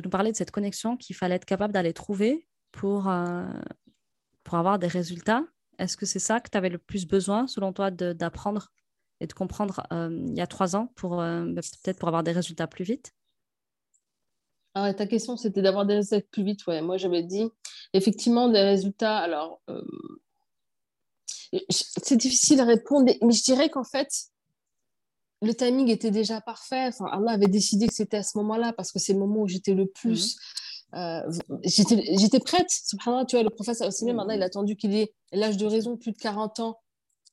nous parler de cette connexion qu'il fallait être capable d'aller trouver pour, euh, pour avoir des résultats. Est-ce que c'est ça que tu avais le plus besoin, selon toi, d'apprendre et de comprendre il y a trois ans pour bah, peut-être pour avoir des résultats plus vite? Ah ta question, c'était d'avoir des résultats plus vite. Ouais. Moi, j'avais dit effectivement des résultats. Alors, euh, c'est difficile à répondre, mais je dirais qu'en fait, le timing était déjà parfait. Enfin, Allah avait décidé que c'était à ce moment-là parce que c'est le moment où j'étais le plus. Mhm. Euh, j'étais prête. Subhanallah, tu vois, le professeur aussi même, il a attendu qu'il ait l'âge de raison, plus de 40 ans.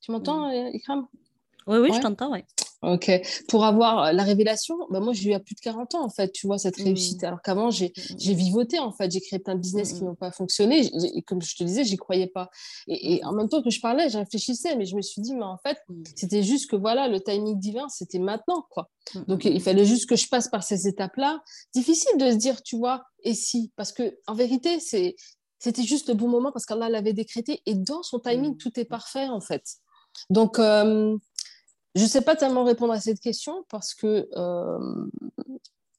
Tu m'entends, mhm. euh, Ikram? Oui, oui, je t'entends, oui. Ok. Pour avoir euh, la révélation, bah moi, j'ai eu à plus de 40 ans, en fait, tu vois, cette mmh. réussite. Alors qu'avant, mmh, mmh, j'ai vivoté, en fait. J'ai créé plein de business qui n'ont pas fonctionné. Et comme je te disais, j'y croyais pas. Et, en même temps que je parlais, je réfléchissais, mais je me suis dit, mais en fait, c'était juste que, voilà, le timing divin, c'était maintenant, quoi. Donc, il fallait juste que je passe par ces étapes-là. Difficile de se dire, tu vois, et si? Parce que, en vérité, c'est c'était juste le bon moment parce qu'Allah l'avait décrété. Et dans son timing, tout est parfait, en fait. Donc, euh, je ne sais pas tellement répondre à cette question parce que euh,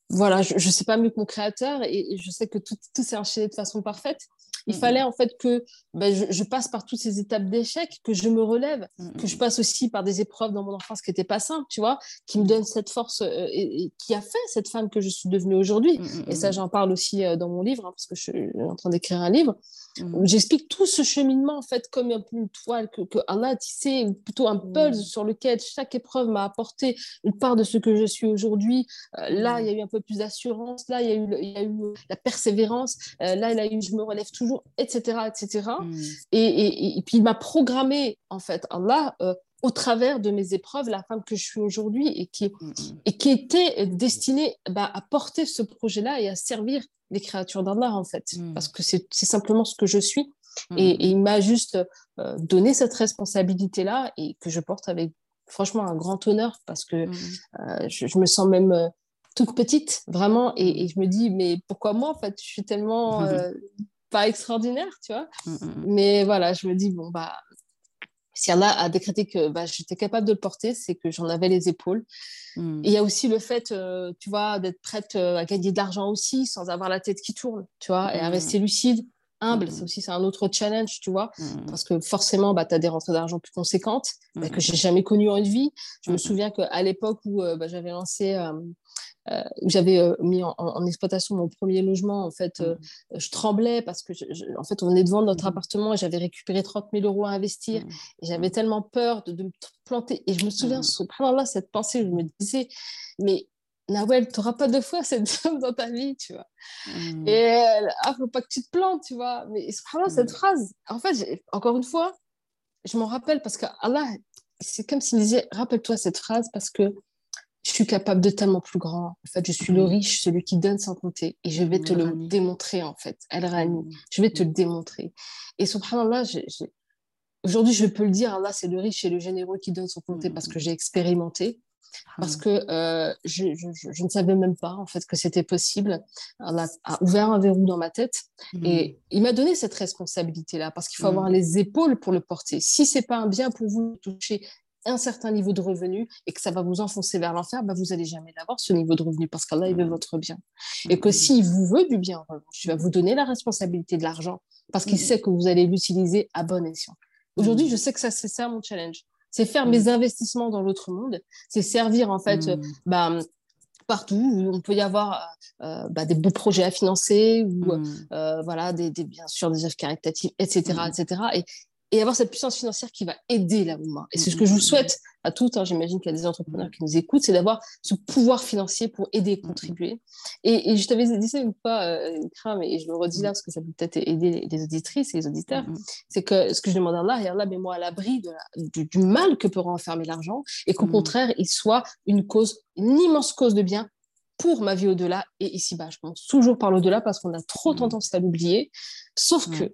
voilà, je ne sais pas mieux que mon créateur et, je sais que tout, tout s'est enchaîné de façon parfaite. Il fallait en fait que ben, je, passe par toutes ces étapes d'échec, que je me relève, que je passe aussi par des épreuves dans mon enfance qui n'étaient pas simples, tu vois, qui me donnent cette force euh, et, qui a fait cette femme que je suis devenue aujourd'hui. Et ça, j'en parle aussi euh, dans mon livre, hein, parce que je suis en train d'écrire un livre où j'explique tout ce cheminement en fait comme un peu une toile que, que Allah a plutôt un puzzle sur lequel chaque épreuve m'a apporté une part de ce que je suis aujourd'hui. Euh, là, il y a eu un peu plus d'assurance, là, il y, a eu, il y a eu la persévérance, là, il a eu je me relève toujours etc. etc. Mm. Et, et, puis il m'a programmé, en fait, Allah, euh, au travers de mes épreuves, la femme que je suis aujourd'hui et qui, mm, mm. et qui était destinée bah, à porter ce projet-là et à servir les créatures d'Allah, en fait. Parce que c'est simplement ce que je suis. Et, il m'a juste euh, donné cette responsabilité-là et que je porte avec franchement un grand honneur parce que euh, je, me sens même euh, toute petite, vraiment. Et, je me dis, mais pourquoi moi, en fait? Je suis tellement <laughs> pas extraordinaire, tu vois. Mais voilà, je me dis, bon, bah, si Allah a décrété que bah, j'étais capable de le porter, c'est que j'en avais les épaules. Il y a aussi le fait, tu vois, d'être prête à gagner de l'argent aussi, sans avoir la tête qui tourne, tu vois, et à rester lucide humble, c'est aussi c'est un autre challenge, tu vois, parce que forcément, bah, tu as des rentrées d'argent plus conséquentes bah, que j'ai jamais connues en une vie. Je me souviens qu'à l'époque où euh, bah, j'avais lancé, euh, euh, où j'avais mis en, exploitation mon premier logement, en fait, je tremblais parce que, en fait, on venait de vendre notre appartement et j'avais récupéré 30 000 euros à investir et j'avais tellement peur de, de, me planter. Et je me souviens, là cette pensée, je me disais, mais Nawel, tu n'auras pas deux fois cette <laughs> femme dans ta vie, tu vois. Hmm. Et il ah, faut pas que tu te plantes, tu vois. Mais vraiment, cette hmm. phrase, en fait, encore une fois, je m'en rappelle parce que Allah, c'est comme s'il disait, rappelle-toi cette phrase parce que je suis capable de tellement plus grand. En fait, je suis le hmm. riche, celui qui donne sans compter. Et je vais te le démontrer, en fait. El Rani. Je vais te le démontrer. Et subhanallah, aujourd'hui, je peux le dire, Allah, c'est le riche et le généreux qui donne sans compter parce que j'ai expérimenté parce que euh, je, ne savais même pas en fait que c'était possible. On a, ouvert un verrou dans ma tête mmh. et il m'a donné cette responsabilité là parce qu'il faut avoir mmh. les épaules pour le porter. Si c'est pas un bien pour vous toucher un certain niveau de revenu et que ça va vous enfoncer vers l'enfer, bah vous n'allez jamais l'avoir ce niveau de revenu parce qu'Allah il veut mmh. votre bien. Et que s'il vous veut du bien, il va vous donner la responsabilité de l'argent parce qu'il sait que vous allez l'utiliser à bon escient. Aujourd'hui, je sais que ça c'est ça mon challenge c'est faire mes investissements dans l'autre monde, c'est servir en fait mmh. bah, partout où on peut y avoir euh, bah, des beaux projets à financer ou mmh. euh, voilà des, bien sûr des œuvres caritatives etc etc et, et avoir cette puissance financière qui va aider la mouvement. Et c'est ce que je vous souhaite à toutes. Hein. J'imagine qu'il y a des entrepreneurs qui nous écoutent, c'est d'avoir ce pouvoir financier pour aider et contribuer. Et, je t'avais dit ça une fois, euh, et je le redis là parce que ça peut peut-être aider les, auditrices et les auditeurs, c'est que ce que je demande à Allah, et Allah, mets-moi à l'abri du, du, mal que peut renfermer l'argent, et qu'au contraire, il soit une cause, une immense cause de bien pour ma vie au-delà et ici-bas. Je pense toujours par l'au-delà parce qu'on a trop tendance à l'oublier. Sauf que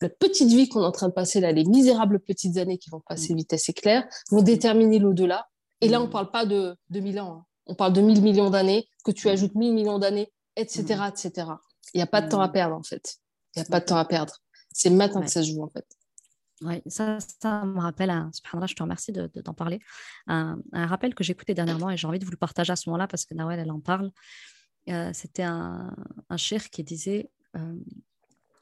la petite vie qu'on est en train de passer là, les misérables petites années qui vont passer mm. vitesse éclair, vont déterminer l'au-delà. Et là, on ne mm. parle pas de 2000 ans, hein. on parle de 1000 millions d'années, que tu mm. ajoutes 1000 millions d'années, etc., etc. Il n'y a pas de temps à perdre, en fait. Il n'y a pas de temps à perdre. C'est maintenant que ça se joue, en fait. Oui, ça, ça me rappelle, un, je te remercie d'en de, parler, un, rappel que j'écoutais dernièrement et j'ai envie de vous le partager à ce moment-là parce que Nawel, elle en parle. Euh, c'était un, un cher qui disait euh,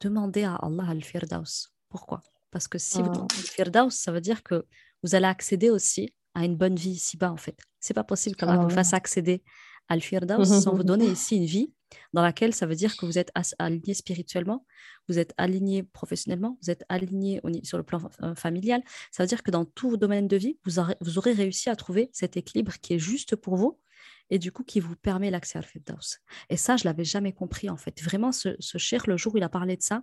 demandez à Allah al-Firdaus. Pourquoi? Parce que si vous ah. demandez al-Firdaus, ça veut dire que vous allez accéder aussi à une bonne vie ici-bas, en fait. C'est pas possible qu'Allah vous ah. fasse accéder à al-Firdaus <laughs> sans vous donner ici une vie dans laquelle ça veut dire que vous êtes aligné spirituellement, vous êtes aligné professionnellement, vous êtes aligné sur le plan euh, familial. Ça veut dire que dans tous vos domaines de vie, vous vous aurez réussi à trouver cet équilibre qui est juste pour vous et du coup qui vous permet l'accès à Firdaus. Et ça, je l'avais jamais compris en fait. Vraiment, ce, ce cher, le jour où il a parlé de ça,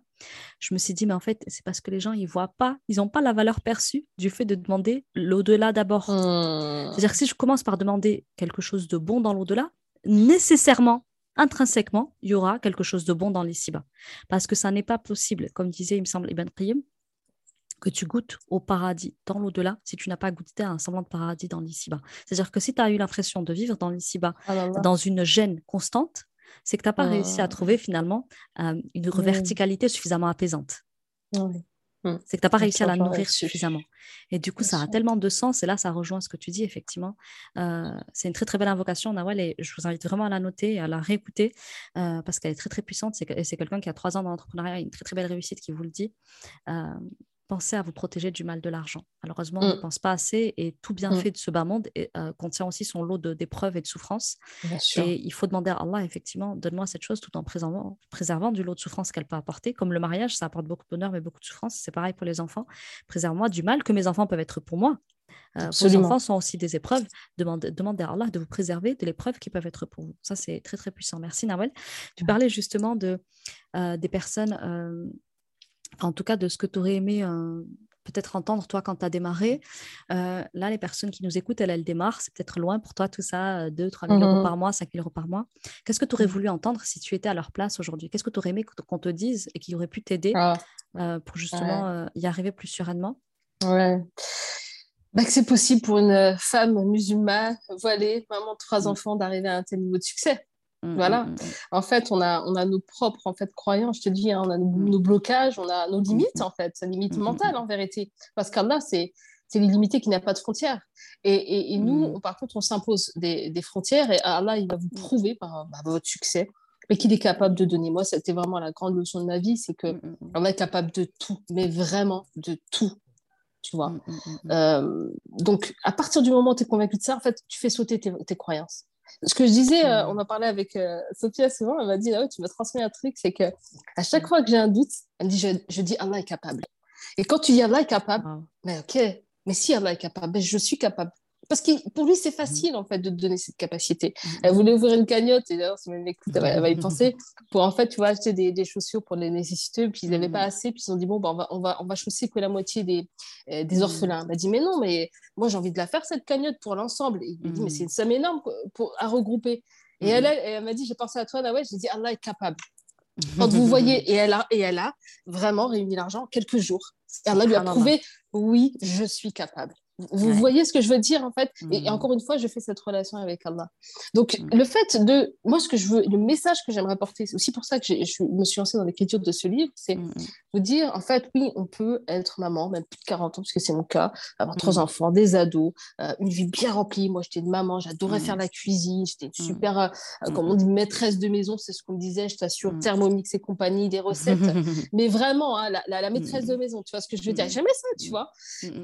je me suis dit, mais en fait, c'est parce que les gens, ils voient pas, ils n'ont pas la valeur perçue du fait de demander l'au-delà d'abord. Mmh. C'est-à-dire que si je commence par demander quelque chose de bon dans l'au-delà, nécessairement, intrinsèquement, il y aura quelque chose de bon dans l'ici-bas. Parce que ça n'est pas possible, comme disait, il me semble, Ibn Qayyim, que tu goûtes au paradis dans l'au-delà si tu n'as pas goûté à un semblant de paradis dans l'ici-bas. C'est-à-dire que si tu as eu l'impression de vivre dans l'ici-bas, ah dans une gêne constante, c'est que tu n'as pas réussi à ah. trouver finalement euh, une verticalité suffisamment apaisante. Mmh. C'est que tu n'as pas réussi à la nourrir suffisamment. Et du coup, ça a tellement de sens. Et là, ça rejoint ce que tu dis, effectivement. Euh, c'est une très, très belle invocation, Nawal. Et je vous invite vraiment à la noter à la réécouter euh, parce qu'elle est très, très puissante. C'est quelqu'un qui a trois ans dans l'entrepreneuriat, une très, très belle réussite qui vous le dit pensez à vous protéger du mal de l'argent. Malheureusement, on ne mm. pense pas assez et tout bienfait mm. de ce bas monde euh, contient aussi son lot d'épreuves et de souffrances. Et il faut demander à Allah, effectivement, donne-moi cette chose tout en préservant, préservant du lot de souffrances qu'elle peut apporter. Comme le mariage, ça apporte beaucoup de bonheur mais beaucoup de souffrance. C'est pareil pour les enfants. Préserve-moi du mal que mes enfants peuvent être pour moi. Euh, vos enfants sont aussi des épreuves. Demandez, demandez, à Allah de vous préserver de l'épreuve qui peuvent être pour vous. Ça, c'est très, très puissant. Merci, Nawel. Tu parlais justement de, euh, des personnes euh, en tout cas de ce que tu aurais aimé euh, peut-être entendre toi quand tu as démarré. Euh, là, les personnes qui nous écoutent, elles, elles démarrent. C'est peut-être loin pour toi tout ça, 2, 3 000 euros mmh par mois, 5 000 euros par mois. Qu'est-ce que tu aurais mmh. voulu entendre si tu étais à leur place aujourd'hui? Qu'est-ce que tu aurais aimé qu'on te dise et qui aurait pu t'aider ah. pour justement y arriver plus sereinement? Ouais. Bah, que c'est possible pour une femme musulmane, voilée, maman de trois enfants, d'arriver à un tel niveau de succès. Mm, voilà. Mm, en fait, on a, on a nos propres en fait, croyances, je te dis, hein, on a nos, blocages, on a nos limites, en fait, limites mentales en vérité. Parce qu'Allah, c'est c'est l'illimité qui n'a pas de frontières. Et, et, nous, par contre, on s'impose des, des, frontières et Allah, il va vous prouver par, bah, votre succès mais qu'il est capable de donner. Moi, c'était vraiment la grande leçon de ma vie, c'est que on est capable de tout, mais vraiment de tout tu vois. Mmh, mmh, mmh, euh, donc, à partir du moment où tu es convaincu de ça, en fait, tu fais sauter tes, croyances. Ce que je disais, euh, on en parlait avec euh, Sophia souvent, elle m'a dit, ah tu m'as transmis un truc, c'est que à chaque fois que j'ai un doute, elle me dit, je, je, dis Allah est capable. Et quand tu dis Allah est capable, mais ok, mais si Allah est capable, ben, je suis capable. Parce que pour lui, c'est facile, en fait, de donner cette capacité. Elle voulait ouvrir une cagnotte, et d'ailleurs, si elle m'écoute, elle, va y penser, pour en fait, tu vois, acheter des, des chaussures pour les nécessiteux, puis ils n'avaient pas assez, puis ils ont dit, bon, bah, on, va, on, va, on va chausser que la moitié des, euh, des orphelins. Elle m'a dit, mais non, mais moi, j'ai envie de la faire, cette cagnotte, pour l'ensemble. Et il m'a dit, mais c'est une somme énorme pour, à regrouper. Et elle, elle, m'a dit, j'ai pensé à toi, ouais, j'ai dit, Allah est capable. Quand vous voyez, <laughs> et elle a, et elle a vraiment réuni l'argent quelques jours. Et Allah lui a prouvé, oui, je suis capable. Vous voyez ce que je veux dire en fait? Et, mm. encore une fois, je fais cette relation avec Allah. Donc mm. le fait de, moi ce que je veux, le message que j'aimerais porter, c'est aussi pour ça que je me suis lancée dans l'écriture de ce livre, c'est mm, vous dire en fait oui, on peut être maman, même plus de 40 ans parce que c'est mon cas, avoir trois enfants, des ados, euh, une vie bien remplie. Moi j'étais une maman, j'adorais faire la cuisine, j'étais super, euh, comme on dit, maîtresse de maison, c'est ce qu'on me disait, je t'assure, Thermomix et compagnie, des recettes, <laughs> mais vraiment hein, la, maîtresse de maison, tu vois ce que je veux dire, jamais ça, tu vois?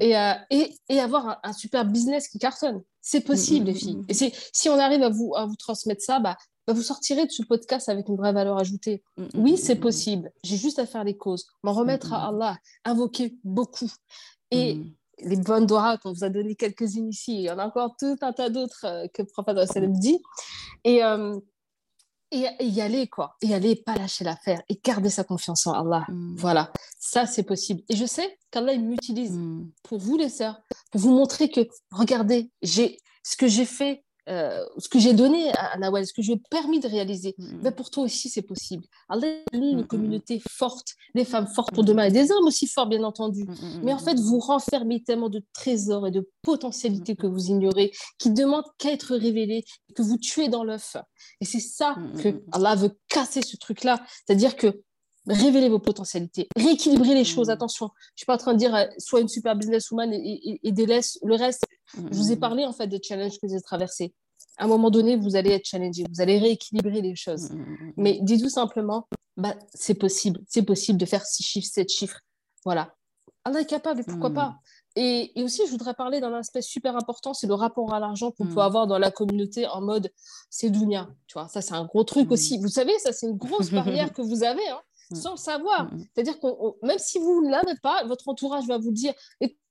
Et, euh, et, et avoir un, super business qui cartonne. C'est possible, mm, les mm, filles. Mm, et si on arrive à vous, à vous transmettre ça, bah, bah, vous sortirez de ce podcast avec une vraie valeur ajoutée. Oui, c'est possible. J'ai juste à faire les causes, m'en remettre à Allah, invoquer beaucoup. Et les bonnes doigts qu'on vous a donné quelques-unes ici, il y en a encore tout un tas d'autres euh, que le prophète Salem dit. Et, euh, et, y aller, quoi. Et y aller, pas lâcher l'affaire et garder sa confiance en Allah. Mm. Voilà, ça c'est possible. Et je sais qu'Allah, il m'utilise mm. pour vous, les sœurs, pour vous montrer que, regardez, j'ai ce que j'ai fait euh, ce que j'ai donné à Nawal, ce que je lui ai permis de réaliser, mm. ben pour toi aussi, c'est possible. Allah a donné une communauté forte, des femmes fortes pour demain et des hommes aussi forts, bien entendu. Mais en fait, vous renfermez tellement de trésors et de potentialités que vous ignorez, qui demandent qu'à être révélées, que vous tuez dans l'œuf. Et c'est ça que Allah veut casser ce truc-là. C'est-à-dire que révéler vos potentialités, rééquilibrer les choses. Attention, je ne suis pas en train de dire euh, soit une super businesswoman et, et, et délaisse le reste. Je vous ai parlé en fait des challenges que j'ai traversés. À un moment donné, vous allez être challengé, vous allez rééquilibrer les choses. Mais dites-vous simplement, bah, c'est possible, c'est possible de faire six chiffres, sept chiffres. Voilà. Allah est capable, pourquoi pas? Et, aussi, je voudrais parler d'un aspect super important, c'est le rapport à l'argent qu'on peut avoir dans la communauté en mode c'est dounia. Tu vois, ça, c'est un gros truc aussi. Vous savez, ça, c'est une grosse <laughs> barrière que vous avez. Hein. Mm. sans le savoir. Mm, mm. C'est-à-dire que même si vous ne l'avez pas, votre entourage va vous dire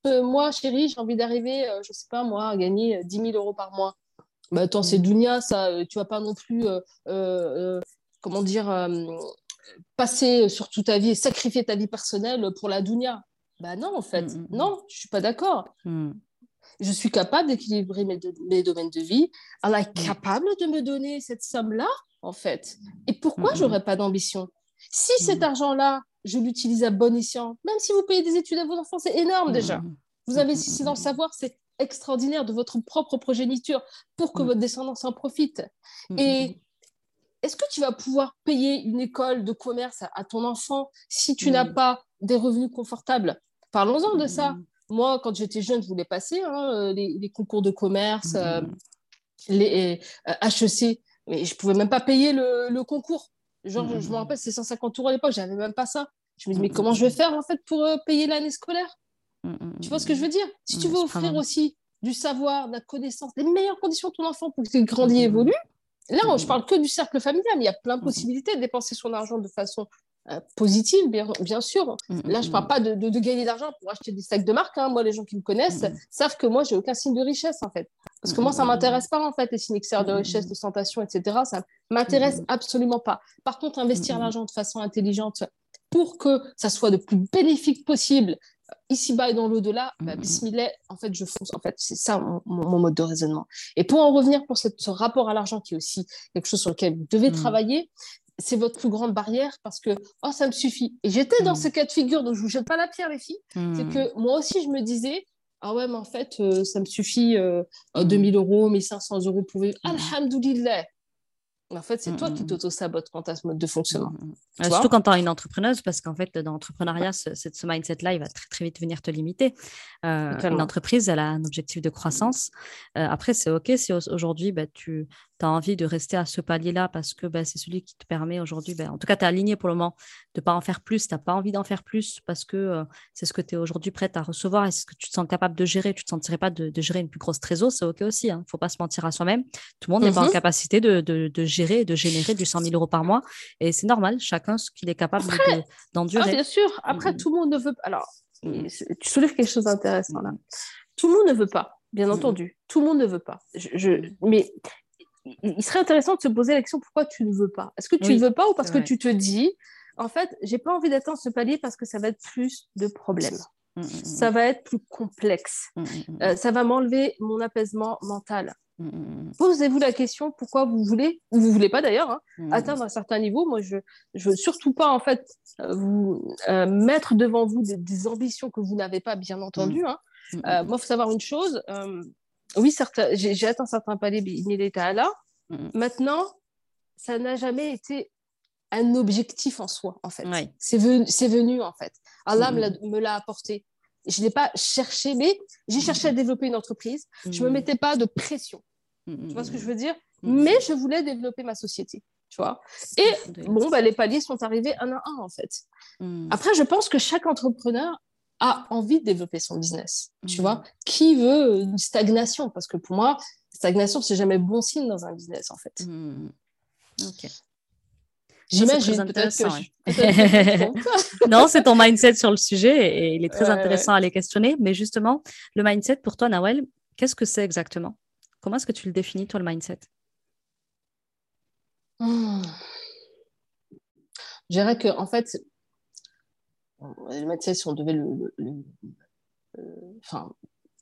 euh, Moi, chérie, j'ai envie d'arriver, euh, je ne sais pas moi, à gagner 10 euh, 000 euros par mois. Bah, attends, c'est Dunia, ça, tu vas pas non plus, comment dire, passer sur toute ta vie et sacrifier ta vie personnelle pour la Dunia. Bah non, en fait, non, je suis pas d'accord. Je suis capable d'équilibrer mes, mes, domaines de vie. Elle est capable de me donner cette somme-là, en fait. Et pourquoi j'aurais pas d'ambition? Si cet mm. argent-là, je l'utilise à bon escient, même si vous payez des études à vos enfants, c'est énorme déjà. Mm. Vous investissez dans le savoir, c'est extraordinaire de votre propre progéniture pour que mm. votre descendance en profite. Et est-ce que tu vas pouvoir payer une école de commerce à, ton enfant si tu n'as pas des revenus confortables? Parlons-en de ça. Moi, quand j'étais jeune, je voulais passer hein, euh, les, concours de commerce, euh, les HEC, euh, mais je ne pouvais même pas payer le concours. Genre, je, me rappelle, c'est 150 euros à l'époque, j'avais même pas ça. Je me dis, mais comment je vais faire en fait pour euh, payer l'année scolaire? Mmh, Tu vois ce que je veux dire? Si tu veux offrir aussi du savoir, de la connaissance, les meilleures conditions de ton enfant pour qu'il grandisse et évolue, là, je parle que du cercle familial, mais il y a plein de possibilités de dépenser son argent de façon euh, positive, bien, bien sûr. Là, je ne parle pas de, de, gagner de l'argent pour acheter des sacs de marque. Hein. Moi, les gens qui me connaissent savent que moi, j'ai aucun signe de richesse, en fait. Parce que moi, ça ne m'intéresse pas, en fait, les signes extérieurs de richesse, de tentation, etc. Ça ne m'intéresse absolument pas. Par contre, investir l'argent de façon intelligente pour que ça soit le plus bénéfique possible ici-bas et dans l'au-delà, bah, bismillah, en fait, je fonce. En fait, c'est ça mon, mode de raisonnement. Et pour en revenir pour ce rapport à l'argent, qui est aussi quelque chose sur lequel vous devez travailler, c'est votre plus grande barrière parce que oh ça me suffit. Et j'étais dans ce cas de figure, donc je vous jette pas la pierre les filles. C'est que moi aussi je me disais ah ouais mais en fait ça me suffit 2000 euros, 1500 euros pour vivre. Alhamdoulilah. En fait, c'est toi qui t'auto-sabote quant à ce mode de fonctionnement. surtout quand tu as une entrepreneuse, parce qu'en fait, dans l'entrepreneuriat, ce, ce mindset-là, il va très, très vite venir te limiter. Euh, une entreprise, elle a un objectif de croissance. Euh, après, c'est OK si aujourd'hui, bah, tu as envie de rester à ce palier-là parce que bah, c'est celui qui te permet aujourd'hui, bah, en tout cas, tu es aligné pour le moment de ne pas en faire plus, tu n'as pas envie d'en faire plus parce que euh, c'est ce que tu es aujourd'hui prête à recevoir et ce que tu te sens capable de gérer. Tu ne te sentirais pas de, gérer une plus grosse trésor, c'est OK aussi. Il hein. ne faut pas se mentir à soi-même. Tout le monde n'est pas en mmh capacité de, de, gérer et de générer du 100 000 euros par mois et c'est normal, chacun ce qu'il est capable d'endurer. Ah, bien sûr, après, mmh tout le monde ne veut pas. Alors, mmh tu soulèves quelque chose d'intéressant là. Tout le monde ne veut pas, bien entendu. Tout le monde ne veut pas. Je, Mais il serait intéressant de se poser la question pourquoi tu ne veux pas? Est-ce que tu ne veux pas ou parce que tu te dis, en fait, j'ai pas envie d'atteindre ce palier parce que ça va être plus de problèmes? Mmh, mmh, mmh. Ça va être plus complexe. Euh, ça va m'enlever mon apaisement mental. Posez-vous la question pourquoi vous voulez, ou vous voulez pas d'ailleurs, hein, atteindre un certain niveau. Moi, je ne veux surtout pas en fait euh, vous euh, mettre devant vous des, ambitions que vous n'avez pas, bien entendu. Hein. moi, il faut savoir une chose oui, j'ai atteint certains paliers, il est là. Maintenant, ça n'a jamais été un objectif en soi, en fait. C'est venu, venu, en fait. Allah me l'a apporté. Je ne l'ai pas cherché, mais j'ai cherché à développer une entreprise. Je ne me mettais pas de pression. Tu vois ce que je veux dire? Mais je voulais développer ma société. Tu vois? Et bon, bah, les paliers sont arrivés un à un, en fait. Après, je pense que chaque entrepreneur a envie de développer son business. Tu vois, qui veut une stagnation? Parce que pour moi, stagnation, c'est jamais bon signe dans un business, en fait. J'imagine peut-être que <laughs> <laughs> non, c'est ton mindset sur le sujet et il est très intéressant à les questionner. Mais justement, le mindset pour toi, Nawel, qu'est-ce que c'est exactement? Comment est-ce que tu le définis, toi, le mindset? Hmm. Je dirais que, en fait, le médecin, si on devait le, euh, enfin,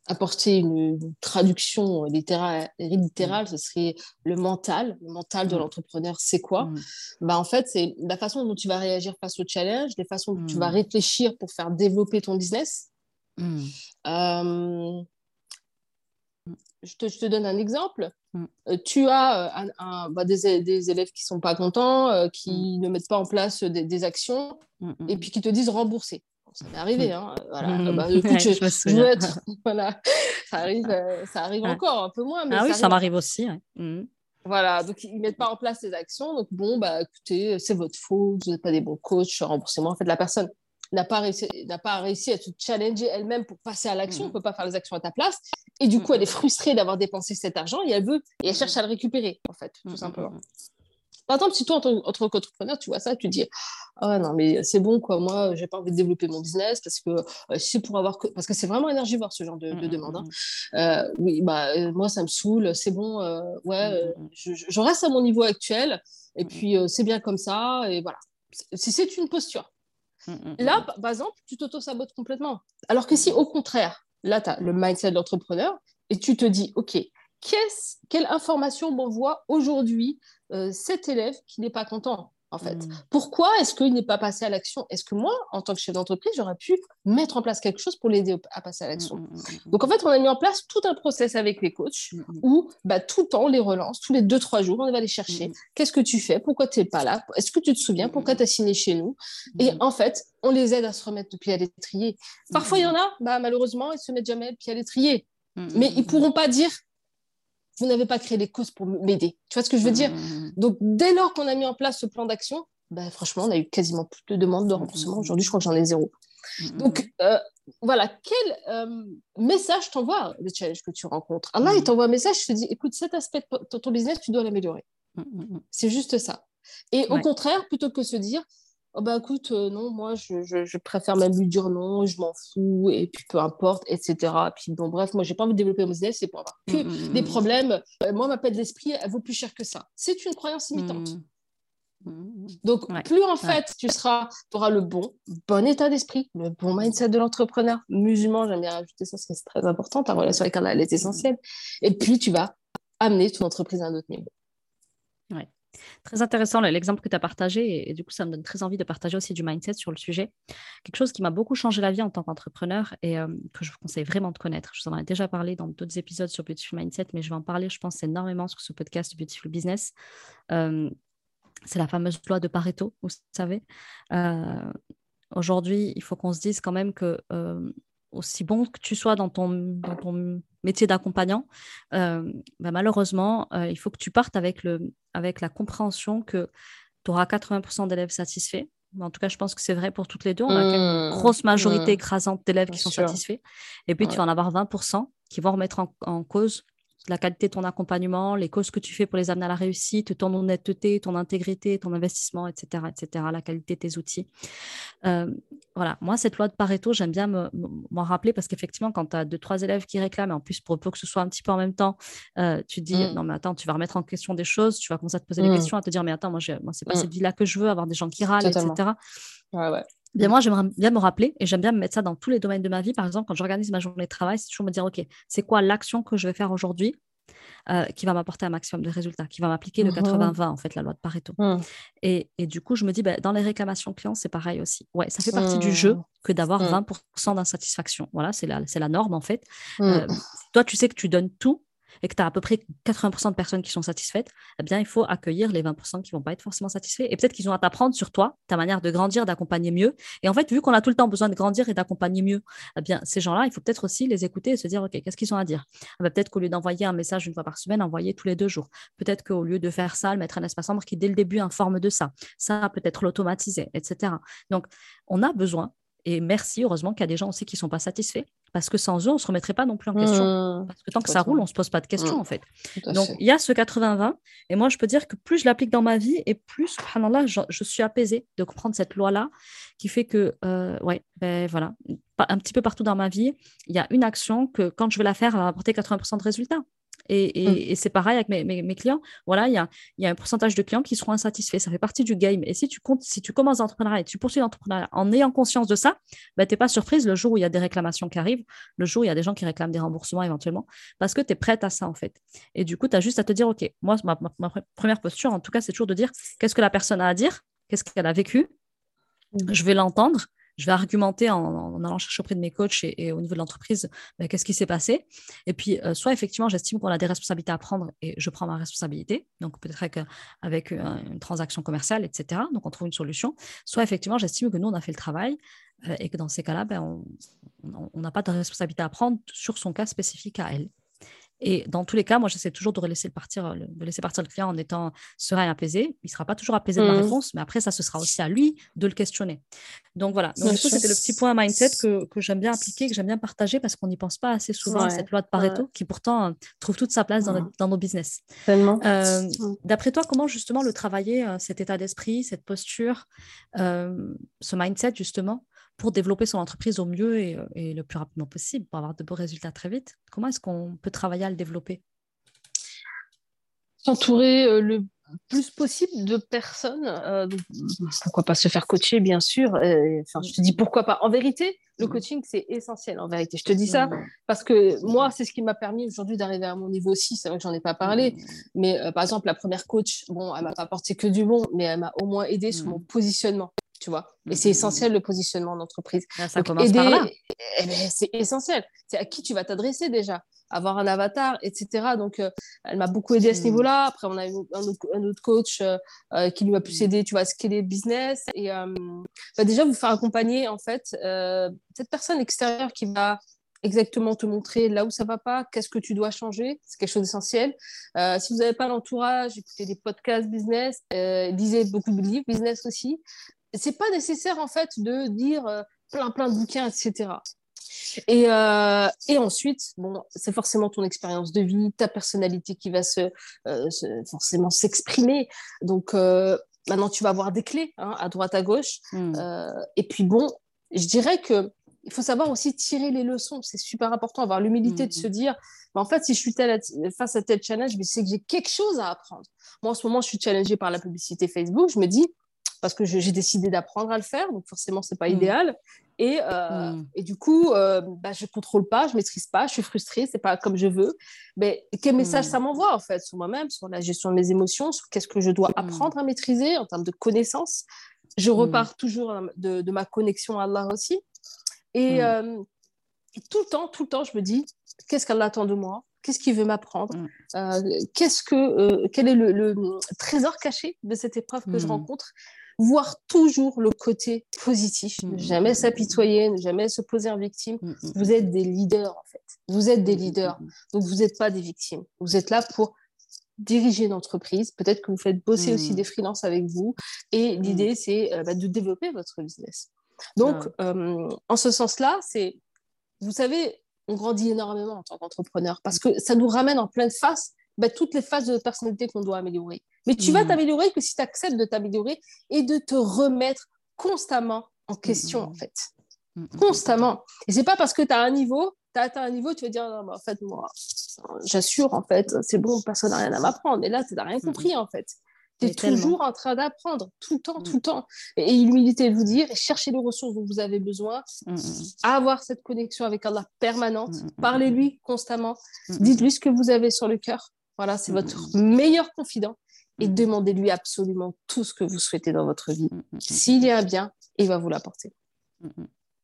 apporter une, traduction littérale, littérale, ce serait le mental. Le mental de mm. l'entrepreneur, c'est quoi? Mm. bah, En fait, c'est la façon dont tu vas réagir face au challenge, les façons dont tu vas réfléchir pour faire développer ton business. Euh, je te, donne un exemple. Euh, tu as euh, bah, des, élèves qui sont pas contents, euh, qui ne mettent pas en place des, actions mm, et puis qui te disent rembourser. Ça m'est arrivé. Hein, voilà. Bah, voilà. Ça arrive, ça arrive encore un peu moins. Mais ah oui, ça m'arrive aussi. Voilà, donc ils ne mettent pas en place ces actions. Donc bon, bah écoutez, c'est votre faute, vous n'êtes pas des bons coachs, remboursez-moi. En fait, la personne n'a pas, réussi, n'a pas réussi à se challenger elle-même pour passer à l'action, on ne peut pas faire les actions à ta place. Et du coup, elle est frustrée d'avoir dépensé cet argent et elle veut, et elle cherche à le récupérer, en fait, tout simplement. Par exemple, si toi, en tant qu'entrepreneur, tu vois ça, tu dis Ah non, mais c'est bon, quoi, moi, j'ai pas envie de développer mon business parce que euh, c'est pour avoir. Que... Parce que c'est vraiment énergivore, ce genre de, demande. Hein. Euh, oui, bah, euh, moi, ça me saoule, c'est bon, ouais, je, reste à mon niveau actuel et puis c'est bien comme ça, et voilà. C'est une posture. Là, par exemple, tu t'auto-sabotes complètement. Alors que si, au contraire, là, tu as le mindset de l'entrepreneur et tu te dis, OK, quelle information m'envoie aujourd'hui euh, cet élève qui n'est pas content en fait. Mm. Pourquoi est-ce qu'il n'est pas passé à l'action? Est-ce que moi, en tant que chef d'entreprise, j'aurais pu mettre en place quelque chose pour l'aider à passer à l'action? Mm, mm, Donc, en fait, on a mis en place tout un process avec les coachs où bah, tout le temps, on les relance, tous les deux, trois jours, on va les chercher. Qu'est-ce que tu fais? Pourquoi tu n'es pas là? Est-ce que tu te souviens? Pourquoi tu as signé chez nous? Et en fait, on les aide à se remettre le pied à l'étrier. Parfois, il y en a, bah, malheureusement, ils se mettent jamais le pied à l'étrier. Mais ils pourront pas dire vous n'avez pas créé les causes pour m'aider. Tu vois ce que je veux dire? Mmh. Donc, dès lors qu'on a mis en place ce plan d'action, bah, franchement, on a eu quasiment plus de demandes de remboursement. Aujourd'hui, je crois que j'en ai zéro. Mmh. Donc, euh, voilà, quel euh, message t'envoie le challenge que tu rencontres? Allah, il mmh. t'envoie un message, je te dis, écoute, cet aspect de ton business, tu dois l'améliorer. C'est juste ça. Et au contraire, plutôt que se dire, oh bah écoute, euh, non, moi, je, je, préfère même lui dire non, je m'en fous, et puis peu importe, etc. Puis bon, bref, moi, j'ai pas envie de développer mon business, c'est pour avoir que mmh, mmh, des mmh. problèmes. Euh, moi, ma paix de l'esprit, elle vaut plus cher que ça. C'est une croyance limitante. Donc, plus en fait, tu seras, tu auras le bon, bon état d'esprit, le bon mindset de l'entrepreneur musulman, j'aime bien rajouter ça, c'est très important, ta relation avec Allah, elle est essentielle. Et puis, tu vas amener ton entreprise à un autre niveau. Ouais. Très intéressant l'exemple que tu as partagé et, du coup ça me donne très envie de partager aussi du mindset sur le sujet. Quelque chose qui m'a beaucoup changé la vie en tant qu'entrepreneur et euh, que je vous conseille vraiment de connaître. Je vous en ai déjà parlé dans d'autres épisodes sur Beautiful Mindset, mais je vais en parler, je pense, énormément sur ce podcast Beautiful Business. Euh, c'est la fameuse loi de Pareto, vous savez. Euh, aujourd'hui, il faut qu'on se dise quand même que aussi bon que tu sois dans ton, métier d'accompagnant, bah, malheureusement, il faut que tu partes avec, le, avec la compréhension que tu auras 80% d'élèves satisfaits. En tout cas, je pense que c'est vrai pour toutes les deux. On a une mmh. grosse majorité mmh. écrasante d'élèves qui sont satisfaits. Et puis, tu vas en avoir 20% qui vont remettre en cause la qualité de ton accompagnement, les causes que tu fais pour les amener à la réussite, ton honnêteté, ton intégrité, ton investissement, etc., etc., la qualité de tes outils. Euh, voilà, moi, cette loi de Pareto, j'aime bien m'en rappeler parce qu'effectivement, quand tu as deux, trois élèves qui réclament, et en plus, pour peu que ce soit un petit peu en même temps, euh, tu te dis, mmh. non, mais attends, tu vas remettre en question des choses, tu vas commencer à te poser des mmh. questions, à te dire, mais attends, moi, moi c'est pas mmh. cette vie-là que je veux, avoir des gens qui râlent, etc. Ouais, ouais. Bien, moi, j'aimerais bien me rappeler et j'aime bien me mettre ça dans tous les domaines de ma vie. Par exemple, quand j'organise ma journée de travail, c'est toujours me dire, OK, c'est quoi l'action que je vais faire aujourd'hui euh, qui va m'apporter un maximum de résultats, qui va m'appliquer le 80-20, mmh en fait, la loi de Pareto. Mmh. Et, et, du coup, je me dis, bah, dans les réclamations clients, c'est pareil aussi. Ouais, ça fait partie du jeu que d'avoir 20% d'insatisfaction. Voilà, c'est la, la norme, en fait. Euh, toi, tu sais que tu donnes tout et que tu as à peu près 80% de personnes qui sont satisfaites, eh bien, il faut accueillir les 20% qui ne vont pas être forcément satisfaits. Et peut-être qu'ils ont à t'apprendre sur toi, ta manière de grandir, d'accompagner mieux. Et en fait, vu qu'on a tout le temps besoin de grandir et d'accompagner mieux, eh bien, ces gens-là, il faut peut-être aussi les écouter et se dire, OK, qu'est-ce qu'ils ont à dire? Eh ben, Peut-être qu'au lieu d'envoyer un message une fois par semaine, envoyer tous les deux jours. Peut-être qu'au lieu de faire ça, mettre un espace membre qui, dès le début, informe de ça. Ça, peut-être l'automatiser, etc. Donc, on a besoin et merci, heureusement qu'il y a des gens aussi qui ne sont pas satisfaits, parce que sans eux, on ne se remettrait pas non plus en question. Mmh. parce que tant que ça roule, on ne se pose pas de questions, mmh. en fait. Donc, il y a ce 80-20, et moi, je peux dire que plus je l'applique dans ma vie, et plus, subhanallah, je, je suis apaisée de comprendre cette loi-là, qui fait que, euh, ouais, ben voilà, un petit peu partout dans ma vie, il y a une action que, quand je vais la faire, elle va apporter 80% de résultats. Mmh. Et, c'est pareil avec mes, clients. Voilà, il y a, un pourcentage de clients qui seront insatisfaits. Ça fait partie du game. Et si tu, comptes, si tu commences l'entrepreneuriat et tu poursuis l'entrepreneuriat en ayant conscience de ça, bah, tu n'es pas surprise le jour où il y a des réclamations qui arrivent, le jour où il y a des gens qui réclament des remboursements éventuellement, parce que tu es prête à ça en fait. Et du coup, tu as juste à te dire, OK, moi, ma première posture, en tout cas, c'est toujours de dire qu'est-ce que la personne a à dire, qu'est-ce qu'elle a vécu, mmh. je vais l'entendre je vais argumenter en, allant chercher auprès de mes coachs et, au niveau de l'entreprise ben, qu'est-ce qui s'est passé? Et puis, euh, soit effectivement, j'estime qu'on a des responsabilités à prendre et je prends ma responsabilité, donc peut-être avec, avec une, transaction commerciale, etc. Donc, on trouve une solution. Soit effectivement, j'estime que nous, on a fait le travail euh, et que dans ces cas-là, ben, on n'a pas de responsabilité à prendre sur son cas spécifique à elle. Et dans tous les cas, moi, j'essaie toujours de laisser, partir, de laisser partir le client en étant serein et apaisé. Il ne sera pas toujours apaisé de ma mmh. réponse, mais après, ça, ce sera aussi à lui de le questionner. Donc voilà, donc, c'était le petit point mindset que, que j'aime bien appliquer, que j'aime bien partager parce qu'on n'y pense pas assez souvent, cette loi de Pareto, qui pourtant euh, trouve toute sa place dans, dans nos business. Euh, D'après toi, comment justement le travailler, euh, cet état d'esprit, cette posture, euh, ce mindset justement pour développer son entreprise au mieux et, euh, et, le plus rapidement possible, pour avoir de beaux résultats très vite Comment est-ce qu'on peut travailler à le développer? S'entourer euh, le plus possible de personnes. Euh, pourquoi pas se faire coacher, bien sûr. Enfin, je te dis pourquoi pas. En vérité, le coaching, c'est essentiel, en vérité. Je te dis ça parce que moi, c'est ce qui m'a permis aujourd'hui d'arriver à mon niveau aussi. C'est vrai que j'en ai pas parlé. Mais par exemple, la première coach, bon, elle m'a pas apporté que du bon, mais elle m'a au moins aidé sur mon positionnement tu vois. Et c'est essentiel le positionnement d'entreprise. Ah, ça commence par là. Eh ben, c'est essentiel. C'est à qui tu vas t'adresser déjà, avoir un avatar, etc. Donc, euh, elle m'a beaucoup aidé à ce hmm. niveau-là. Après, on a eu un autre, coach euh, euh, qui lui a pu aider, tu vois, à scaler le business. Et bah, déjà, vous faire accompagner, en fait, cette personne extérieure qui va exactement te montrer là où ça va pas, qu'est-ce que tu dois changer, c'est quelque chose d'essentiel. si vous n'avez pas l'entourage, écoutez des podcasts business, lisez beaucoup de livres business aussi c'est pas nécessaire en fait de dire euh, plein plein de bouquins, etc. Et, euh, et ensuite, bon, c'est forcément ton expérience de vie, ta personnalité qui va se, euh, forcément s'exprimer. Donc maintenant, tu vas avoir des clés hein, à droite à gauche. Hmm. et puis bon, je dirais que il faut savoir aussi tirer les leçons. C'est super important, avoir l'humilité de hmm. se dire, bah, en fait, si je suis face à tel challenge, c'est que j'ai quelque chose à apprendre. Moi, en ce moment, je suis challengée par la publicité Facebook. Je me dis, parce que j'ai décidé d'apprendre à le faire, donc forcément, c'est pas idéal. Et, mmh. et, du coup, bah, je contrôle pas, je maîtrise pas, je suis frustrée, c'est pas comme je veux. Mais quel message ça m'envoie en fait sur moi-même, sur la gestion de mes émotions, sur qu'est-ce que je dois apprendre à maîtriser en termes de connaissances? Je repars toujours de, de, ma connexion à Allah aussi. Et, et tout le temps, tout le temps, je me dis, qu'est-ce qu'elle attend de moi? Qu'est-ce qu'il veut m'apprendre? Euh, Qu'est-ce que, euh, Quel est le, trésor caché de cette épreuve que je rencontre? Voir toujours le côté positif, ne mm. jamais s'apitoyer, ne jamais se poser en victime. Vous êtes des leaders, en fait. Vous êtes des leaders. Donc, vous n'êtes pas des victimes. Vous êtes là pour diriger une entreprise. Peut-être que vous faites bosser aussi des freelances avec vous. Et l'idée, c'est euh, bah, de développer votre business. Donc, ah. en ce sens-là, c'est vous savez, on grandit énormément en tant qu'entrepreneur parce que ça nous ramène en pleine face bah, toutes les phases de personnalité qu'on doit améliorer. Mais tu vas mmh. t'améliorer que si tu acceptes de t'améliorer et de te remettre constamment en question, mmh. en fait. Mmh, constamment. Et c'est pas parce que tu as un niveau, tu as atteint un niveau, tu vas dire, non, en fait, moi, j'assure, en fait, c'est bon, personne n'a rien à m'apprendre. Et là, tu n'as rien compris, en fait. Tu es toujours en train d'apprendre, tout le temps, tout le temps. Et, l'humilité de vous dire, chercher les ressources dont vous avez besoin, avoir cette connexion avec Allah permanente, parlez-lui constamment, dites-lui ce que vous avez sur le cœur. Voilà, c'est votre meilleur confident. Et demandez-lui absolument tout ce que vous souhaitez dans votre vie. S'il y a un bien, il va vous l'apporter.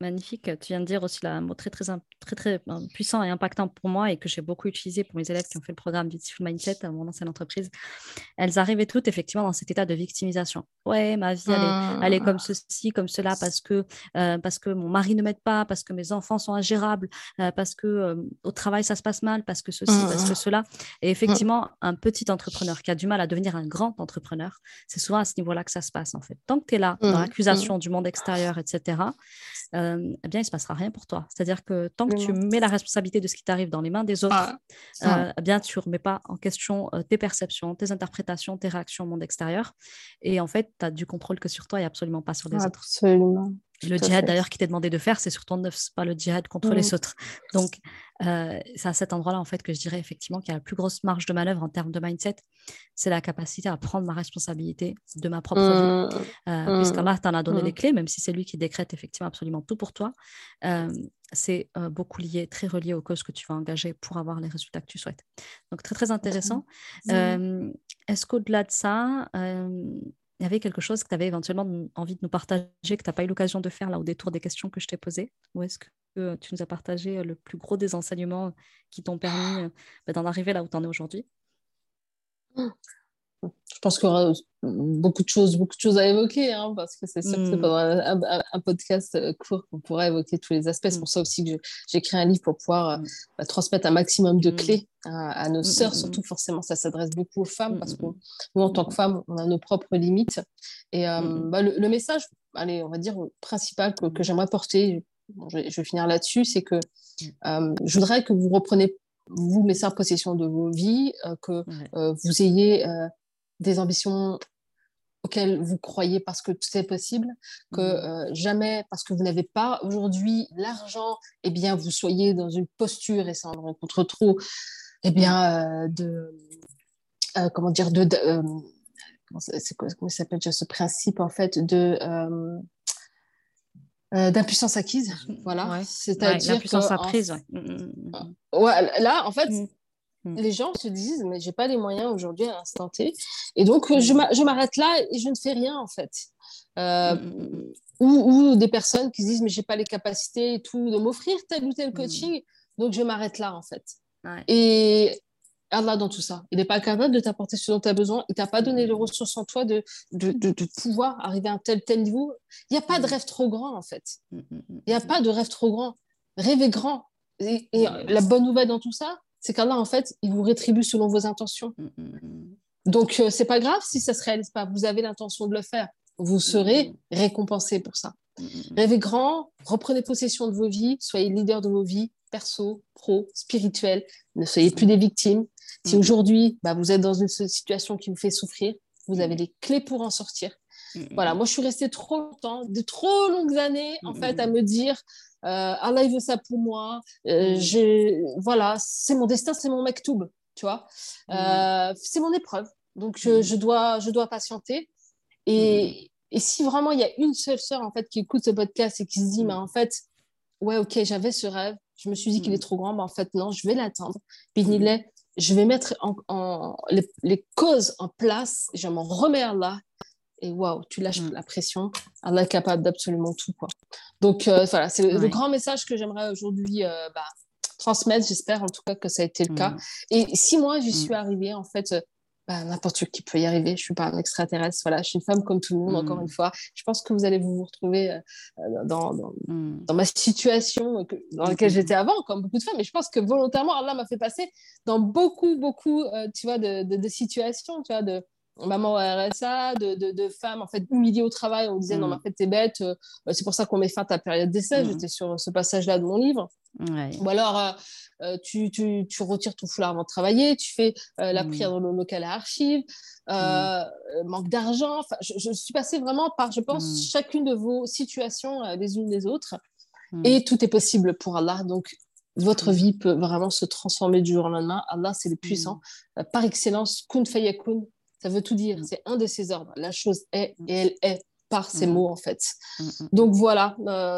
Magnifique. Tu viens de dire aussi un mot très, très, très, très euh, puissant et impactant pour moi et que j'ai beaucoup utilisé pour mes élèves qui ont fait le programme Beautiful Mindset à mon ancienne entreprise. Elles arrivaient toutes effectivement dans cet état de victimisation. Ouais, ma vie, elle est, comme ah. ceci, comme cela, parce que, euh, parce que mon mari ne m'aide pas, parce que mes enfants sont ingérables, euh, parce que au travail, ça se passe mal, parce que ceci, parce que mmh. cela. Et effectivement, un petit entrepreneur qui a du mal à devenir un grand entrepreneur, c'est souvent à ce niveau-là que ça se passe en fait. Tant que tu es là, dans mmh. l'accusation du monde extérieur, etc., euh, eh bien, il ne se passera rien pour toi. C'est-à-dire que tant que tu mets la responsabilité de ce qui t'arrive dans les mains des autres, ah. euh, eh bien, tu ne remets pas en question euh, tes perceptions, tes interprétations, tes réactions au monde extérieur. Et en fait, tu as du contrôle que sur toi et absolument pas sur les autres. Absolument. Le djihad d'ailleurs qui t'est demandé de faire, c'est sur ton neuf, pas le djihad contre les autres. Donc, euh, c'est à cet endroit-là en fait que je dirais effectivement qu'il y a la plus grosse marge de manœuvre en termes de mindset, c'est la capacité à prendre ma responsabilité de ma propre vie. Mmh. Euh, mmh. Puisqu'Allah t'en a donné les clés, même si c'est lui qui décrète effectivement absolument tout pour toi. Euh, c'est beaucoup lié, très relié aux causes que tu vas engager pour avoir les résultats que tu souhaites. Donc très très intéressant. Est-ce qu'au-delà de ça, il y avait quelque chose que tu avais éventuellement envie de nous partager, que tu n'as pas eu l'occasion de faire là au détour des questions que je t'ai posées? Ou est-ce que euh, tu nous as partagé euh, le plus gros des enseignements qui t'ont permis euh, bah, d'en arriver là où tu en es aujourd'hui? Je pense qu'il y aura beaucoup de choses, beaucoup de choses à évoquer, hein, parce que c'est sûr que c'est hmm. pendant un, podcast euh, court qu'on pourra évoquer tous les aspects. C'est hmm. pour ça aussi que j'ai créé un livre pour pouvoir euh, hmm. bah, transmettre un maximum de clés à, nos sœurs, surtout forcément ça s'adresse beaucoup aux femmes, parce que nous, en tant que femmes, on a nos propres limites. Et euh, bah, le, message, allez, on va dire, principal que, j'aimerais porter, je, vais, finir là-dessus, c'est que je voudrais que vous repreniez vous mettez en possession de vos vies, que vous ayez des ambitions auxquelles vous croyez parce que tout est possible, que mmh. euh, jamais parce que vous n'avez pas aujourd'hui l'argent, eh bien vous soyez dans une posture et ça en rencontre trop, eh bien euh, de euh, comment dire de, comment s'appelle ce principe en fait de d'impuissance acquise, voilà. C'est-à-dire d'impuissance apprise. Ouais, là en fait Mm. Les gens se disent mais j'ai pas les moyens aujourd'hui à l'instant T. Et donc euh, je m'arrête là et je ne fais rien en fait. Euh, mm, mm, ou, des personnes qui se disent mais j'ai pas les capacités et tout de m'offrir tel ou tel coaching. Donc je m'arrête là en fait. Et Allah dans tout ça. Il n'est pas capable de t'apporter ce dont tu as besoin. Il t'a pas donné les ressources en toi de, de, de, pouvoir arriver à un tel tel niveau. Il n'y a pas de rêve trop grand en fait. Il n'y a pas de rêve trop grand. Rêvez grand. Et la bonne nouvelle dans tout ça c'est qu'Allah, en fait, il vous rétribue selon vos intentions. Mm, mm, mm. Donc, euh, c'est pas grave si ça se réalise pas. Vous avez l'intention de le faire. Vous serez récompensé pour ça. Rêvez grand, reprenez possession de vos vies, soyez leader de vos vies, perso, pro, spirituel. Ne soyez plus des victimes. Si aujourd'hui, bah, vous êtes dans une situation qui vous fait souffrir, vous avez les clés pour en sortir. Voilà, moi, je suis restée trop longtemps, de trop longues années, en fait, à me dire Allah il veut ça pour moi, euh, mm. voilà, c'est mon destin, c'est mon maktoub, tu vois, mm. euh, c'est mon épreuve, donc je, mm. dois, je dois patienter. Et Et si vraiment il y a une seule sœur en fait qui écoute ce podcast et qui se dit, mais en fait, ouais, ok, j'avais ce rêve, je me suis dit qu'il est trop grand, mais en fait, non, je vais l'atteindre. Je vais mettre en, les, causes en place, je m'en remets à Allah. Et waouh, tu lâches la pression. Allah est capable d'absolument tout. Quoi. Donc euh, voilà, c'est le, grand message que j'aimerais aujourd'hui euh, bah, transmettre. J'espère en tout cas que ça a été le cas. Et si moi, j'y suis arrivée, en fait, bah, n'importe qui peut y arriver. Je suis pas un extraterrestre. Voilà, je suis une femme comme tout le monde. Encore mm. une fois, je pense que vous allez vous retrouver euh, dans, dans, mm. dans, ma situation dans laquelle j'étais avant, comme beaucoup de femmes. Mais je pense que volontairement, Allah m'a fait passer dans beaucoup, beaucoup, euh, tu vois, de, de, situations, tu vois, de maman au RSA, de, de, de, femmes en fait humiliées au travail. On disait non, mais en mm. fait, t'es bête. Euh, c'est pour ça qu'on met fin à ta période d'essai. J'étais sur ce passage-là de mon livre. Ou alors, euh, tu, tu, tu, retires ton foulard avant de travailler, tu fais euh, la mmh. prière dans le local à archives, euh, manque d'argent. Enfin, je, suis passée vraiment par, je pense, chacune de vos situations les unes les autres. Et tout est possible pour Allah. Donc, votre vie peut vraiment se transformer du jour au lendemain. Allah, c'est le puissant. par excellence, kun fayakun, ça veut tout dire. C'est un de ses ordres. La chose est et elle est par ces mots, en fait. Donc voilà,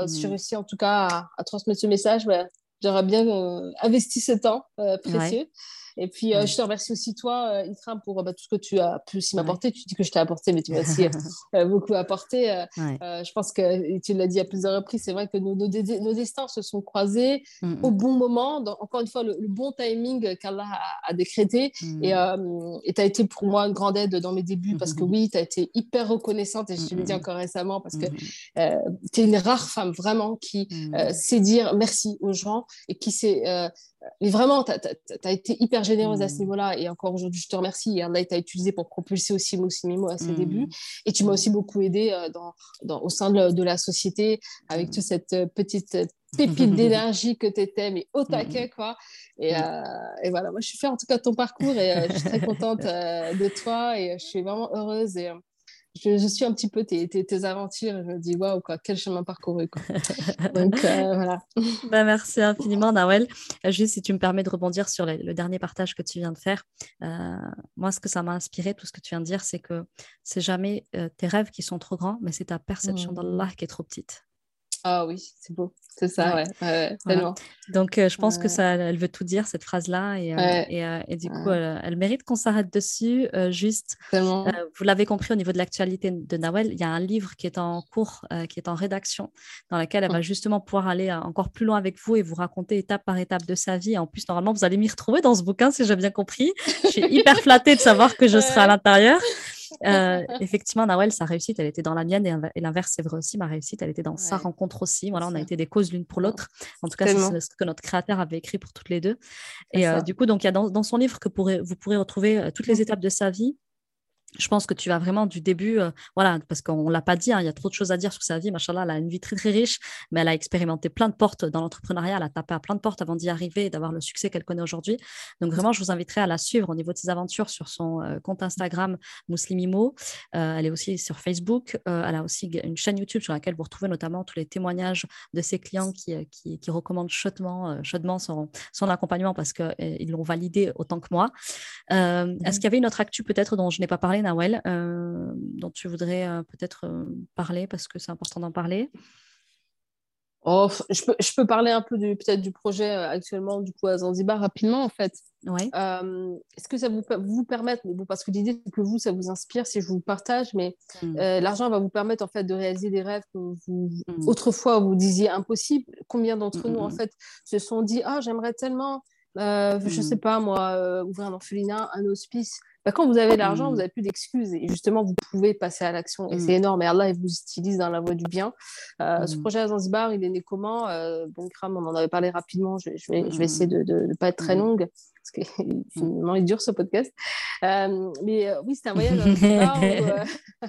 si je réussis en tout cas à, transmettre ce message, bah, j'aurais bien euh, investi ce temps euh, précieux. Et puis, euh, je te remercie aussi, toi, Ikram, pour bah, tout ce que tu as pu aussi m'apporter. Tu dis que je t'ai apporté, mais tu m'as aussi <laughs> beaucoup apporté. je pense que tu l'as dit à plusieurs reprises, c'est vrai que nos, nos, destins se sont croisés mm, au bon moment, dans, encore une fois, le, bon timing qu'Allah a, décrété. Mm. Et tu as été pour moi une grande aide dans mes débuts parce que oui, tu as été hyper reconnaissante, et je te l'ai dit encore récemment, parce que tu es une rare femme vraiment qui sait dire merci aux gens et qui sait mais vraiment, tu as, été hyper généreuse à ce mmh. niveau-là. Et encore aujourd'hui, je te remercie. Et Allah t'a utilisé pour propulser aussi Mimo à ses mmh. débuts. Et tu m'as aussi beaucoup aidé euh, dans, dans, au sein de, la société avec mmh. toute cette euh, petite euh, pépite <laughs> d'énergie que tu étais, mais au taquet, quoi. Et, et, voilà, moi, je suis fière en tout cas de ton parcours et je suis très contente de toi et je suis vraiment heureuse. Et, je, suis un petit peu tes, tes, aventures et je me dis waouh quoi quel chemin parcouru quoi. <laughs> donc euh, <laughs> voilà bah, merci infiniment <laughs> Nawel juste si tu me permets de rebondir sur le, dernier partage que tu viens de faire euh, moi ce que ça m'a inspiré tout ce que tu viens de dire c'est que c'est jamais euh, tes rêves qui sont trop grands mais c'est ta perception mmh. d'Allah qui est trop petite ah oui, c'est beau, c'est ça, ouais. ouais, Donc, euh, je pense que ça, elle veut tout dire, cette phrase-là. Et, euh, euh, et, du coup, elle, mérite qu'on s'arrête dessus. juste, vous l'avez compris au niveau de l'actualité de Nawel, il y a un livre qui est en cours, qui est en rédaction, dans lequel elle va justement pouvoir aller encore plus loin avec vous et vous raconter étape par étape de sa vie. En plus, normalement, vous allez m'y retrouver dans ce bouquin, si j'ai bien compris. Je suis hyper flattée de savoir que je serai à l'intérieur. Euh, effectivement, Nawel, sa réussite, elle était dans la mienne et, l'inverse, c'est vrai aussi. Ma réussite, elle était dans sa rencontre aussi. Voilà, on a été des causes l'une pour l'autre. En tout cas, c'est ce que notre créateur avait écrit pour toutes les deux. Et euh, du coup, donc, il y a dans, son livre que vous pourrez retrouver euh, toutes les étapes de sa vie, je pense que tu vas vraiment du début, euh, voilà, parce qu'on ne l'a pas dit, hein, il y a trop de choses à dire sur sa vie. Machallah, elle a une vie très, très riche, mais elle a expérimenté plein de portes dans l'entrepreneuriat, elle a tapé à plein de portes avant d'y arriver et d'avoir le succès qu'elle connaît aujourd'hui. Donc, vraiment, je vous inviterai à la suivre au niveau de ses aventures sur son euh, compte Instagram Muslimimo. Euh, elle est aussi sur Facebook. elle a aussi une chaîne YouTube sur laquelle vous retrouvez notamment tous les témoignages de ses clients qui, qui, recommandent chaudement, chaudement son, son accompagnement parce qu'ils l'ont validé autant que moi. Est-ce mmh qu'il y avait une autre actu peut-être dont je n'ai pas parlé Nawel, euh, dont tu voudrais euh, peut-être euh, parler parce que c'est important d'en parler oh, je, peux, je peux parler un peu peut-être du projet actuellement du coup à Zanzibar rapidement en fait. Ouais. Est-ce que ça vous, vous permettre, mais bon, parce que l'idée c'est que vous, ça vous inspire si je vous partage, mais mmh. l'argent va vous permettre en fait de réaliser des rêves que vous, mmh. autrefois vous disiez impossible. Combien d'entre mmh, nous en fait se sont dit ah j'aimerais tellement, je je sais pas moi, ouvrir un orphelinat, un hospice. Bah, quand vous avez de l'argent, vous n'avez plus d'excuses. Et justement, vous pouvez passer à l'action. Et c'est énorme. Et Allah, il vous utilise dans la voie du bien. Euh, ce projet à Zanzibar, il est né comment? Euh, Bon, Kram, on en avait parlé rapidement. Je, vais, je vais, essayer de ne pas être très longue parce que <laughs> finalement, il dure ce podcast. Euh, mais euh, oui, c'était un voyage à Zanzibar. où, <laughs> euh, <laughs>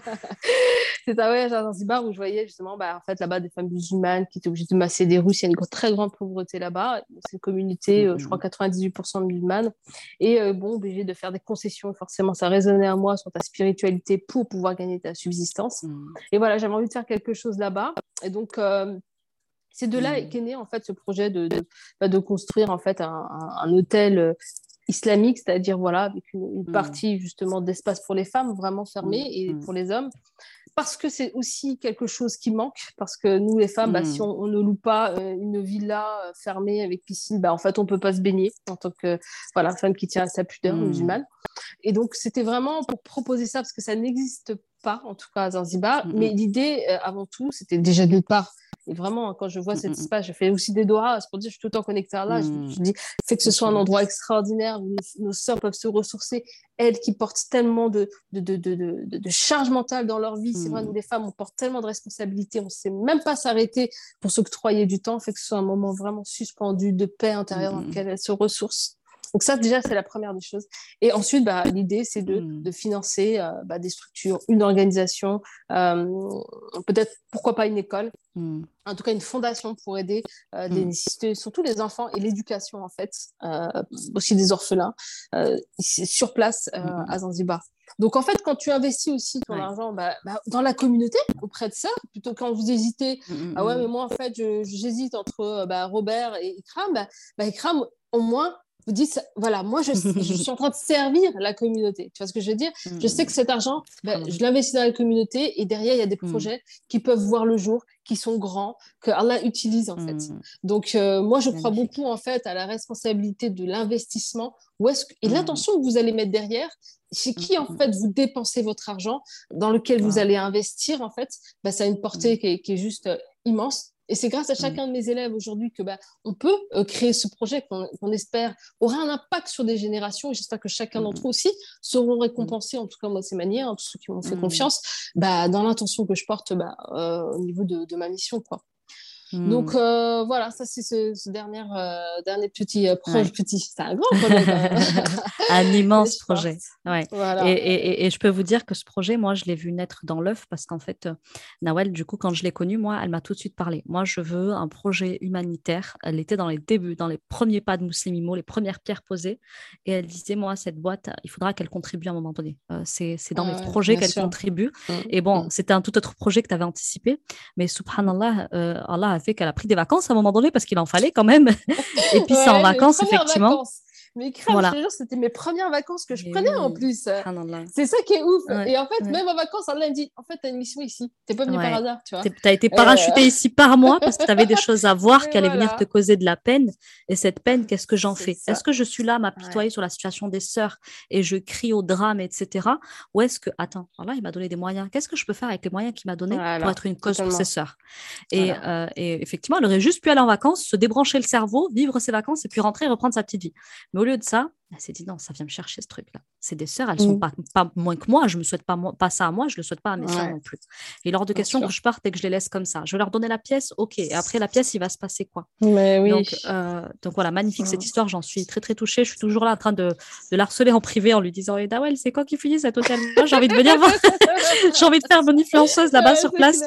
c'était un voyage à Zanzibar où je voyais justement, bah, en fait, là-bas, des femmes musulmanes qui étaient obligées de masser des Russes. Il y a une très grande pauvreté là-bas. C'est une communauté, je crois, 98% musulmane. Et bon, obligée de faire des concessions. Forcément, ça résonnait à moi sur ta spiritualité pour pouvoir gagner ta subsistance. Mm. Et voilà, j'avais envie de faire quelque chose là-bas. Et donc, c'est de là mmh. qu'est né en fait ce projet de, de, bah, construire en fait un, hôtel euh, islamique, c'est-à-dire voilà avec une, mmh. partie justement d'espace pour les femmes vraiment fermé mmh. et pour les hommes. parce que c'est aussi quelque chose qui manque, parce que nous, les femmes, bah, si mm. on, ne loue pas euh, une villa euh, fermée avec piscine, bah, en fait, on ne peut pas se baigner en tant que voilà, femme qui tient à sa pudeur musulmane. Et donc, c'était vraiment pour proposer ça, parce que ça n'existe pas, en tout cas à Zanzibar. Mais l'idée, avant tout, c'était déjà de part et vraiment, quand je vois cet espace, je fais aussi des doigts. C'est pour dire, je suis tout le temps connectée à là. Je, dis, fait que ce soit un endroit extraordinaire où nos, sœurs peuvent se ressourcer. Elles qui portent tellement de, de, de, de, de charge mentale dans leur vie. C'est vrai, nous, les femmes, on porte tellement de responsabilités. On ne sait même pas s'arrêter pour s'octroyer du temps. Fait que ce soit un moment vraiment suspendu de paix intérieure dans lequel elles se ressourcent. Donc ça, déjà, c'est la première des choses. Et ensuite, bah, l'idée, c'est de, hmm. de, financer euh, bah, des structures, une organisation, euh, peut-être, pourquoi pas une école, hmm. en tout cas une fondation pour aider euh, hmm. surtout les enfants et l'éducation, en fait, aussi des orphelins, sur place à Zanzibar. Donc, en fait, quand tu investis aussi ton argent bah, bah, dans la communauté, auprès de ça, plutôt quand vous hésitez, ah ouais, mais moi, en fait, j'hésite entre bah, Robert et Ikram, bah, Ikram, au moins, vous dites, voilà, moi, je, je, suis en train de servir la communauté. Tu vois ce que je veux dire? Je sais que cet argent, ben, je l'investis dans la communauté et derrière, il y a des mm. projets qui peuvent voir le jour, qui sont grands, que Allah utilise en fait. Donc, euh, moi, je crois beaucoup en fait à la responsabilité de l'investissement est-ce et l'intention que vous allez mettre derrière. Chez qui, en fait, vous dépensez votre argent, dans lequel vous allez investir, en fait, ben, ça a une portée qui est, qui est juste euh, immense. Et c'est grâce à mm. chacun de mes élèves aujourd'hui que bah, on peut euh, créer ce projet qu'on espère aura un impact sur des générations. Et j'espère que chacun mm. d'entre eux aussi seront récompensés, en tout cas moi de ces manières, hein, tous ceux qui m'ont fait mm. confiance, bah, dans l'intention que je porte bah, euh, au niveau de, de, ma mission. Quoi. Donc hmm. euh, voilà, ça c'est ce, dernier, euh, dernier petit euh, projet. Petit, c'est un grand projet. <laughs> un immense projet. Ouais. Et, et, et, je peux vous dire que ce projet, moi, je l'ai vu naître dans l'œuf parce qu'en fait, Nawel, du coup, quand je l'ai connue, moi, elle m'a tout de suite parlé. Moi, je veux un projet humanitaire. Elle était dans les débuts, dans les premiers pas de Mouslimimo, les premières pierres posées. Et elle disait, moi, cette boîte, il faudra qu'elle contribue à un moment donné. c'est dans mes projets qu'elle contribue. Mmh, et bon, mmh. c'était un tout autre projet que tu avais anticipé. Mais subhanallah, Allah a fait qu'elle a pris des vacances à un moment donné parce qu'il en fallait quand même. <laughs> Et puis c'est en vacances, effectivement. Mais crème, voilà. je te jure, c'était mes premières vacances que je prenais en plus. C'est ça qui est ouf. et en fait, même en vacances, Allah dit En fait, tu as une mission ici. Tu pas venu par hasard, tu vois. Tu as été parachuté ici par moi parce que tu avais des <laughs> choses à voir qui allaient venir te causer de la peine. Et cette peine, qu'est-ce que j'en fais? Est-ce que je suis là à m'apitoyer sur la situation des sœurs et je crie au drame, etc. Ou est-ce que, attends, Allah, il m'a donné des moyens. Qu'est-ce que je peux faire avec les moyens qu'il m'a donnés pour être une cause pour ses sœurs? Et, euh, et, effectivement, elle aurait juste pu aller en vacances, se débrancher le cerveau, vivre ses vacances et puis rentrer et reprendre sa petite vie. Mais au lieu de ça, elle s'est dit non, ça vient me chercher ce truc-là. C'est des sœurs, elles ne sont mm. pas, pas, moins que moi. Je me souhaite pas, pas ça à moi, je le souhaite pas à mes sœurs non plus. Et lors de questions que je parte et que je les laisse comme ça, je vais leur donner la pièce, ok. Et après la pièce, il va se passer quoi? Mais oui. donc, euh, donc, voilà, magnifique cette histoire. J'en suis très très touchée. Je suis toujours là en train de, de l'harceler en privé en lui disant eh, Dawel, c'est quoi qui finit cet hôtel? Moi, j'ai envie de venir voir. <laughs> j'ai envie de faire bonne influenceuse là-bas sur place.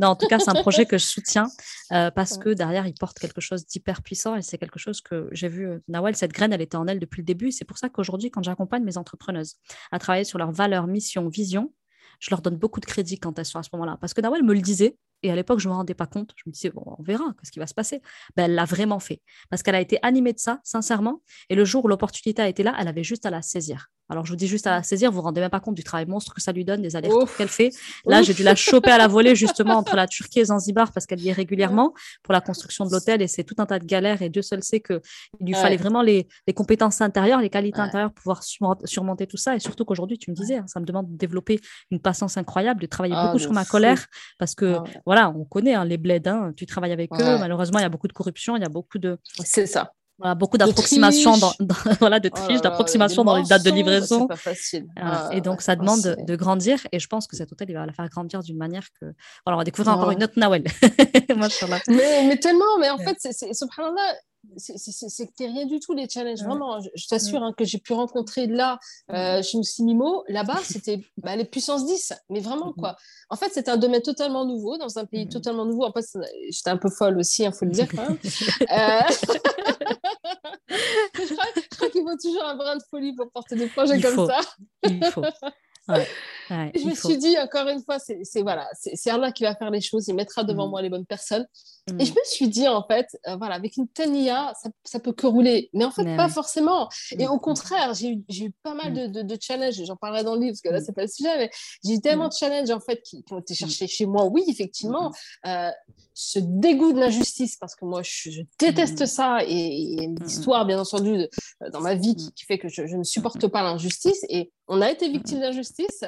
Non, en tout cas, c'est un projet que je soutiens euh, parce que derrière, il porte quelque chose d'hyper puissant et c'est quelque chose que j'ai vu. Euh, cette graine, elle était en elle depuis le début. C'est pour ça qu'aujourd'hui, quand j'accompagne mes entrepreneuses à travailler sur leurs valeurs, mission, vision, je leur donne beaucoup de crédit quand elles sont à ce moment-là. Parce que Nawel me le disait, et à l'époque, je ne me rendais pas compte. Je me disais, bon, on verra, qu'est-ce qui va se passer? Ben, Elle l'a vraiment fait. Parce qu'elle a été animée de ça, sincèrement. Et le jour où l'opportunité a été là, elle avait juste à la saisir. Alors, je vous dis juste à la saisir, vous ne vous rendez même pas compte du travail monstre que ça lui donne, des allers-retours qu'elle fait. Là, j'ai dû la choper à la volée, justement, entre la Turquie et Zanzibar, parce qu'elle y est régulièrement pour la construction de l'hôtel. Et c'est tout un tas de galères. Et Dieu seul sait qu'il lui fallait vraiment les, compétences intérieures, les qualités intérieures pour pouvoir surmonter tout ça. Et surtout qu'aujourd'hui, tu me disais, hein, ça me demande de développer une patience incroyable, de travailler ah, beaucoup sur ma colère, parce que, ah voilà, on connaît hein, les bleds, hein, tu travailles avec eux. Malheureusement, il y a beaucoup de corruption, il y a beaucoup de. C'est ça beaucoup d'approximations dans, <laughs> voilà, de oh triche, d'approximation dans les dates de livraison. Pas facile. Ah, et donc, ça demande de, grandir. Et je pense que cet hôtel, il va la faire grandir d'une manière que. Voilà, on va découvrir encore une autre Nawel. <laughs> mais, mais, tellement, mais en fait, c'est subhanallah, c'est que rien du tout les challenges. Vraiment, je, t'assure hein, que j'ai pu rencontrer là, euh, chez Moussimimo, là-bas, <laughs> c'était bah, les puissances 10. Mais vraiment, quoi. En fait, c'était un domaine totalement nouveau, dans un pays totalement nouveau. En fait, j'étais un peu folle aussi, il hein, faut le dire quand même. <laughs> euh... <laughs> je crois, qu'il faut toujours un brin de folie pour porter des projets comme ça. Il faut. Je me suis dit, encore une fois, c'est voilà, c'est Allah qui va faire les choses, il mettra devant mm. moi les bonnes personnes. Et je mm. me suis dit, en fait, euh, voilà, avec une telle IA, ça, ça, peut que rouler. Mais en fait, pas forcément. Et au contraire, j'ai eu, eu, pas mal de, de, challenges, j'en parlerai dans le livre, parce que là, c'est pas le sujet, mais j'ai eu tellement de challenges, en fait, qui, ont été cherchés chez moi. Oui, effectivement, euh, ce dégoût de l'injustice, parce que moi, je, déteste ça, et il y a une histoire, bien entendu, dans ma vie qui, qui fait que je, je ne supporte pas l'injustice. Et on a été victime d'injustice.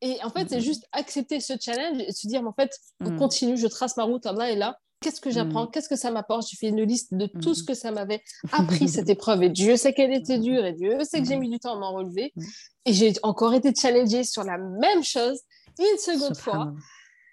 Et en fait, c'est juste accepter ce challenge et se dire, mais en fait, on continue, je trace ma route, Allah est là. Qu'est-ce que j'apprends? Qu'est-ce que ça m'apporte? Je fais une liste de tout ce que ça m'avait appris, cette <laughs> épreuve. Et Dieu sait qu'elle était dure et Dieu sait que j'ai mis du temps à m'en relever. Et j'ai encore été challengée sur la même chose une seconde fois.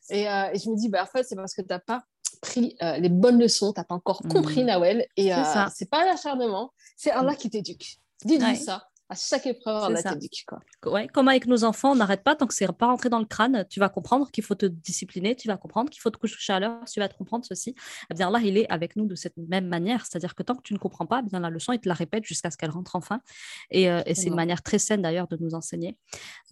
Et, euh, et, je me dis, bah, en fait, c'est parce que tu n'as pas pris euh, les bonnes leçons, tu n'as pas encore compris Nawel. Et euh, c'est pas l'acharnement, c'est Allah qui t'éduque. Dis-lui ça à chaque épreuve, a quoi. Ouais, comme avec nos enfants, on n'arrête pas tant que c'est pas rentré dans le crâne. Tu vas comprendre qu'il faut te discipliner, tu vas comprendre qu'il faut te coucher à l'heure, tu vas te comprendre ceci. Eh bien là, il est avec nous de cette même manière. C'est-à-dire que tant que tu ne comprends pas, eh bien la leçon, il te la répète jusqu'à ce qu'elle rentre enfin. Et, euh, et c'est une manière très saine d'ailleurs de nous enseigner.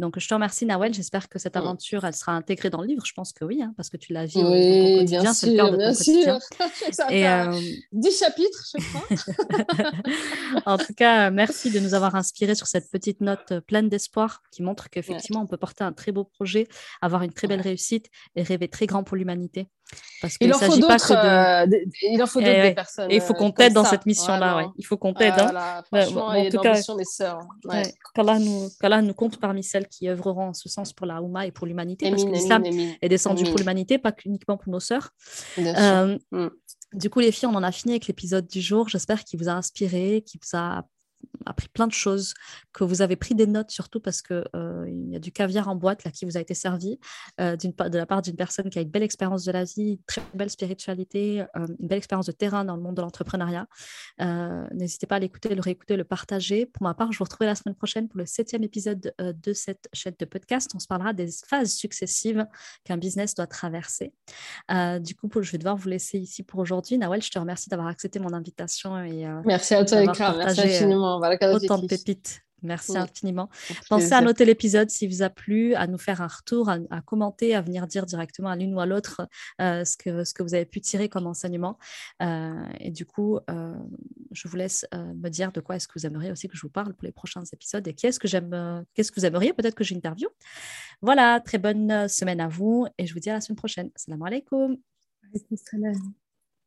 Donc je te remercie, Nawel. J'espère que cette mm. aventure, elle sera intégrée dans le livre. Je pense que oui, hein, parce que tu l'as vu oui, au quotidien, c'est le cœur de ton quotidien. <laughs> et, euh... 10 chapitres, je crois. <laughs> en tout cas, merci de nous avoir sur cette petite note euh, pleine d'espoir qui montre qu'effectivement, on peut porter un très beau projet, avoir une très belle réussite et rêver très grand pour l'humanité. Parce qu'il ne s'agit pas que de... Euh, il en faut d'autres des personnes. Et il faut qu'on euh, t'aide dans cette mission-là. Il faut qu'on t'aide. Voilà, hein. franchement, en tout cas, des sœurs. Ouais. Qu'Allah nous, nous compte parmi celles qui œuvreront en ce sens pour la Oumma et pour l'humanité. Parce que l'islam est descendu pour l'humanité, pas uniquement pour nos sœurs. Euh, mm. Du coup, les filles, on en a fini avec l'épisode du jour. J'espère qu'il vous a inspiré, qu'il vous a appris plein de choses, que vous avez pris des notes surtout parce qu'il euh, y a du caviar en boîte là qui vous a été servi euh, de la part d'une personne qui a une belle expérience de la vie, une très belle spiritualité, euh, une belle expérience de terrain dans le monde de l'entrepreneuriat. N'hésitez pas à l'écouter, le réécouter, le partager. Pour ma part, je vous retrouverai la semaine prochaine pour le septième épisode de cette chaîne de podcast. On se parlera des phases successives qu'un business doit traverser. du coup, je vais devoir vous laisser ici pour aujourd'hui. Nawel, je te remercie d'avoir accepté mon invitation et merci à toi, Ekra. Merci infiniment autant de pépites. Merci infiniment. Pensez à noter l'épisode s'il vous a plu, à nous faire un retour, à, commenter, à venir dire directement à l'une ou à l'autre euh, ce, que, ce que vous avez pu tirer comme enseignement. Euh, et du coup, euh, je vous laisse me dire de quoi est-ce que vous aimeriez aussi que je vous parle pour les prochains épisodes et qu'est-ce que j'aime, qu'est-ce que vous aimeriez peut-être que j'interviewe. Voilà, très bonne semaine à vous et je vous dis à la semaine prochaine. Salam alaikum.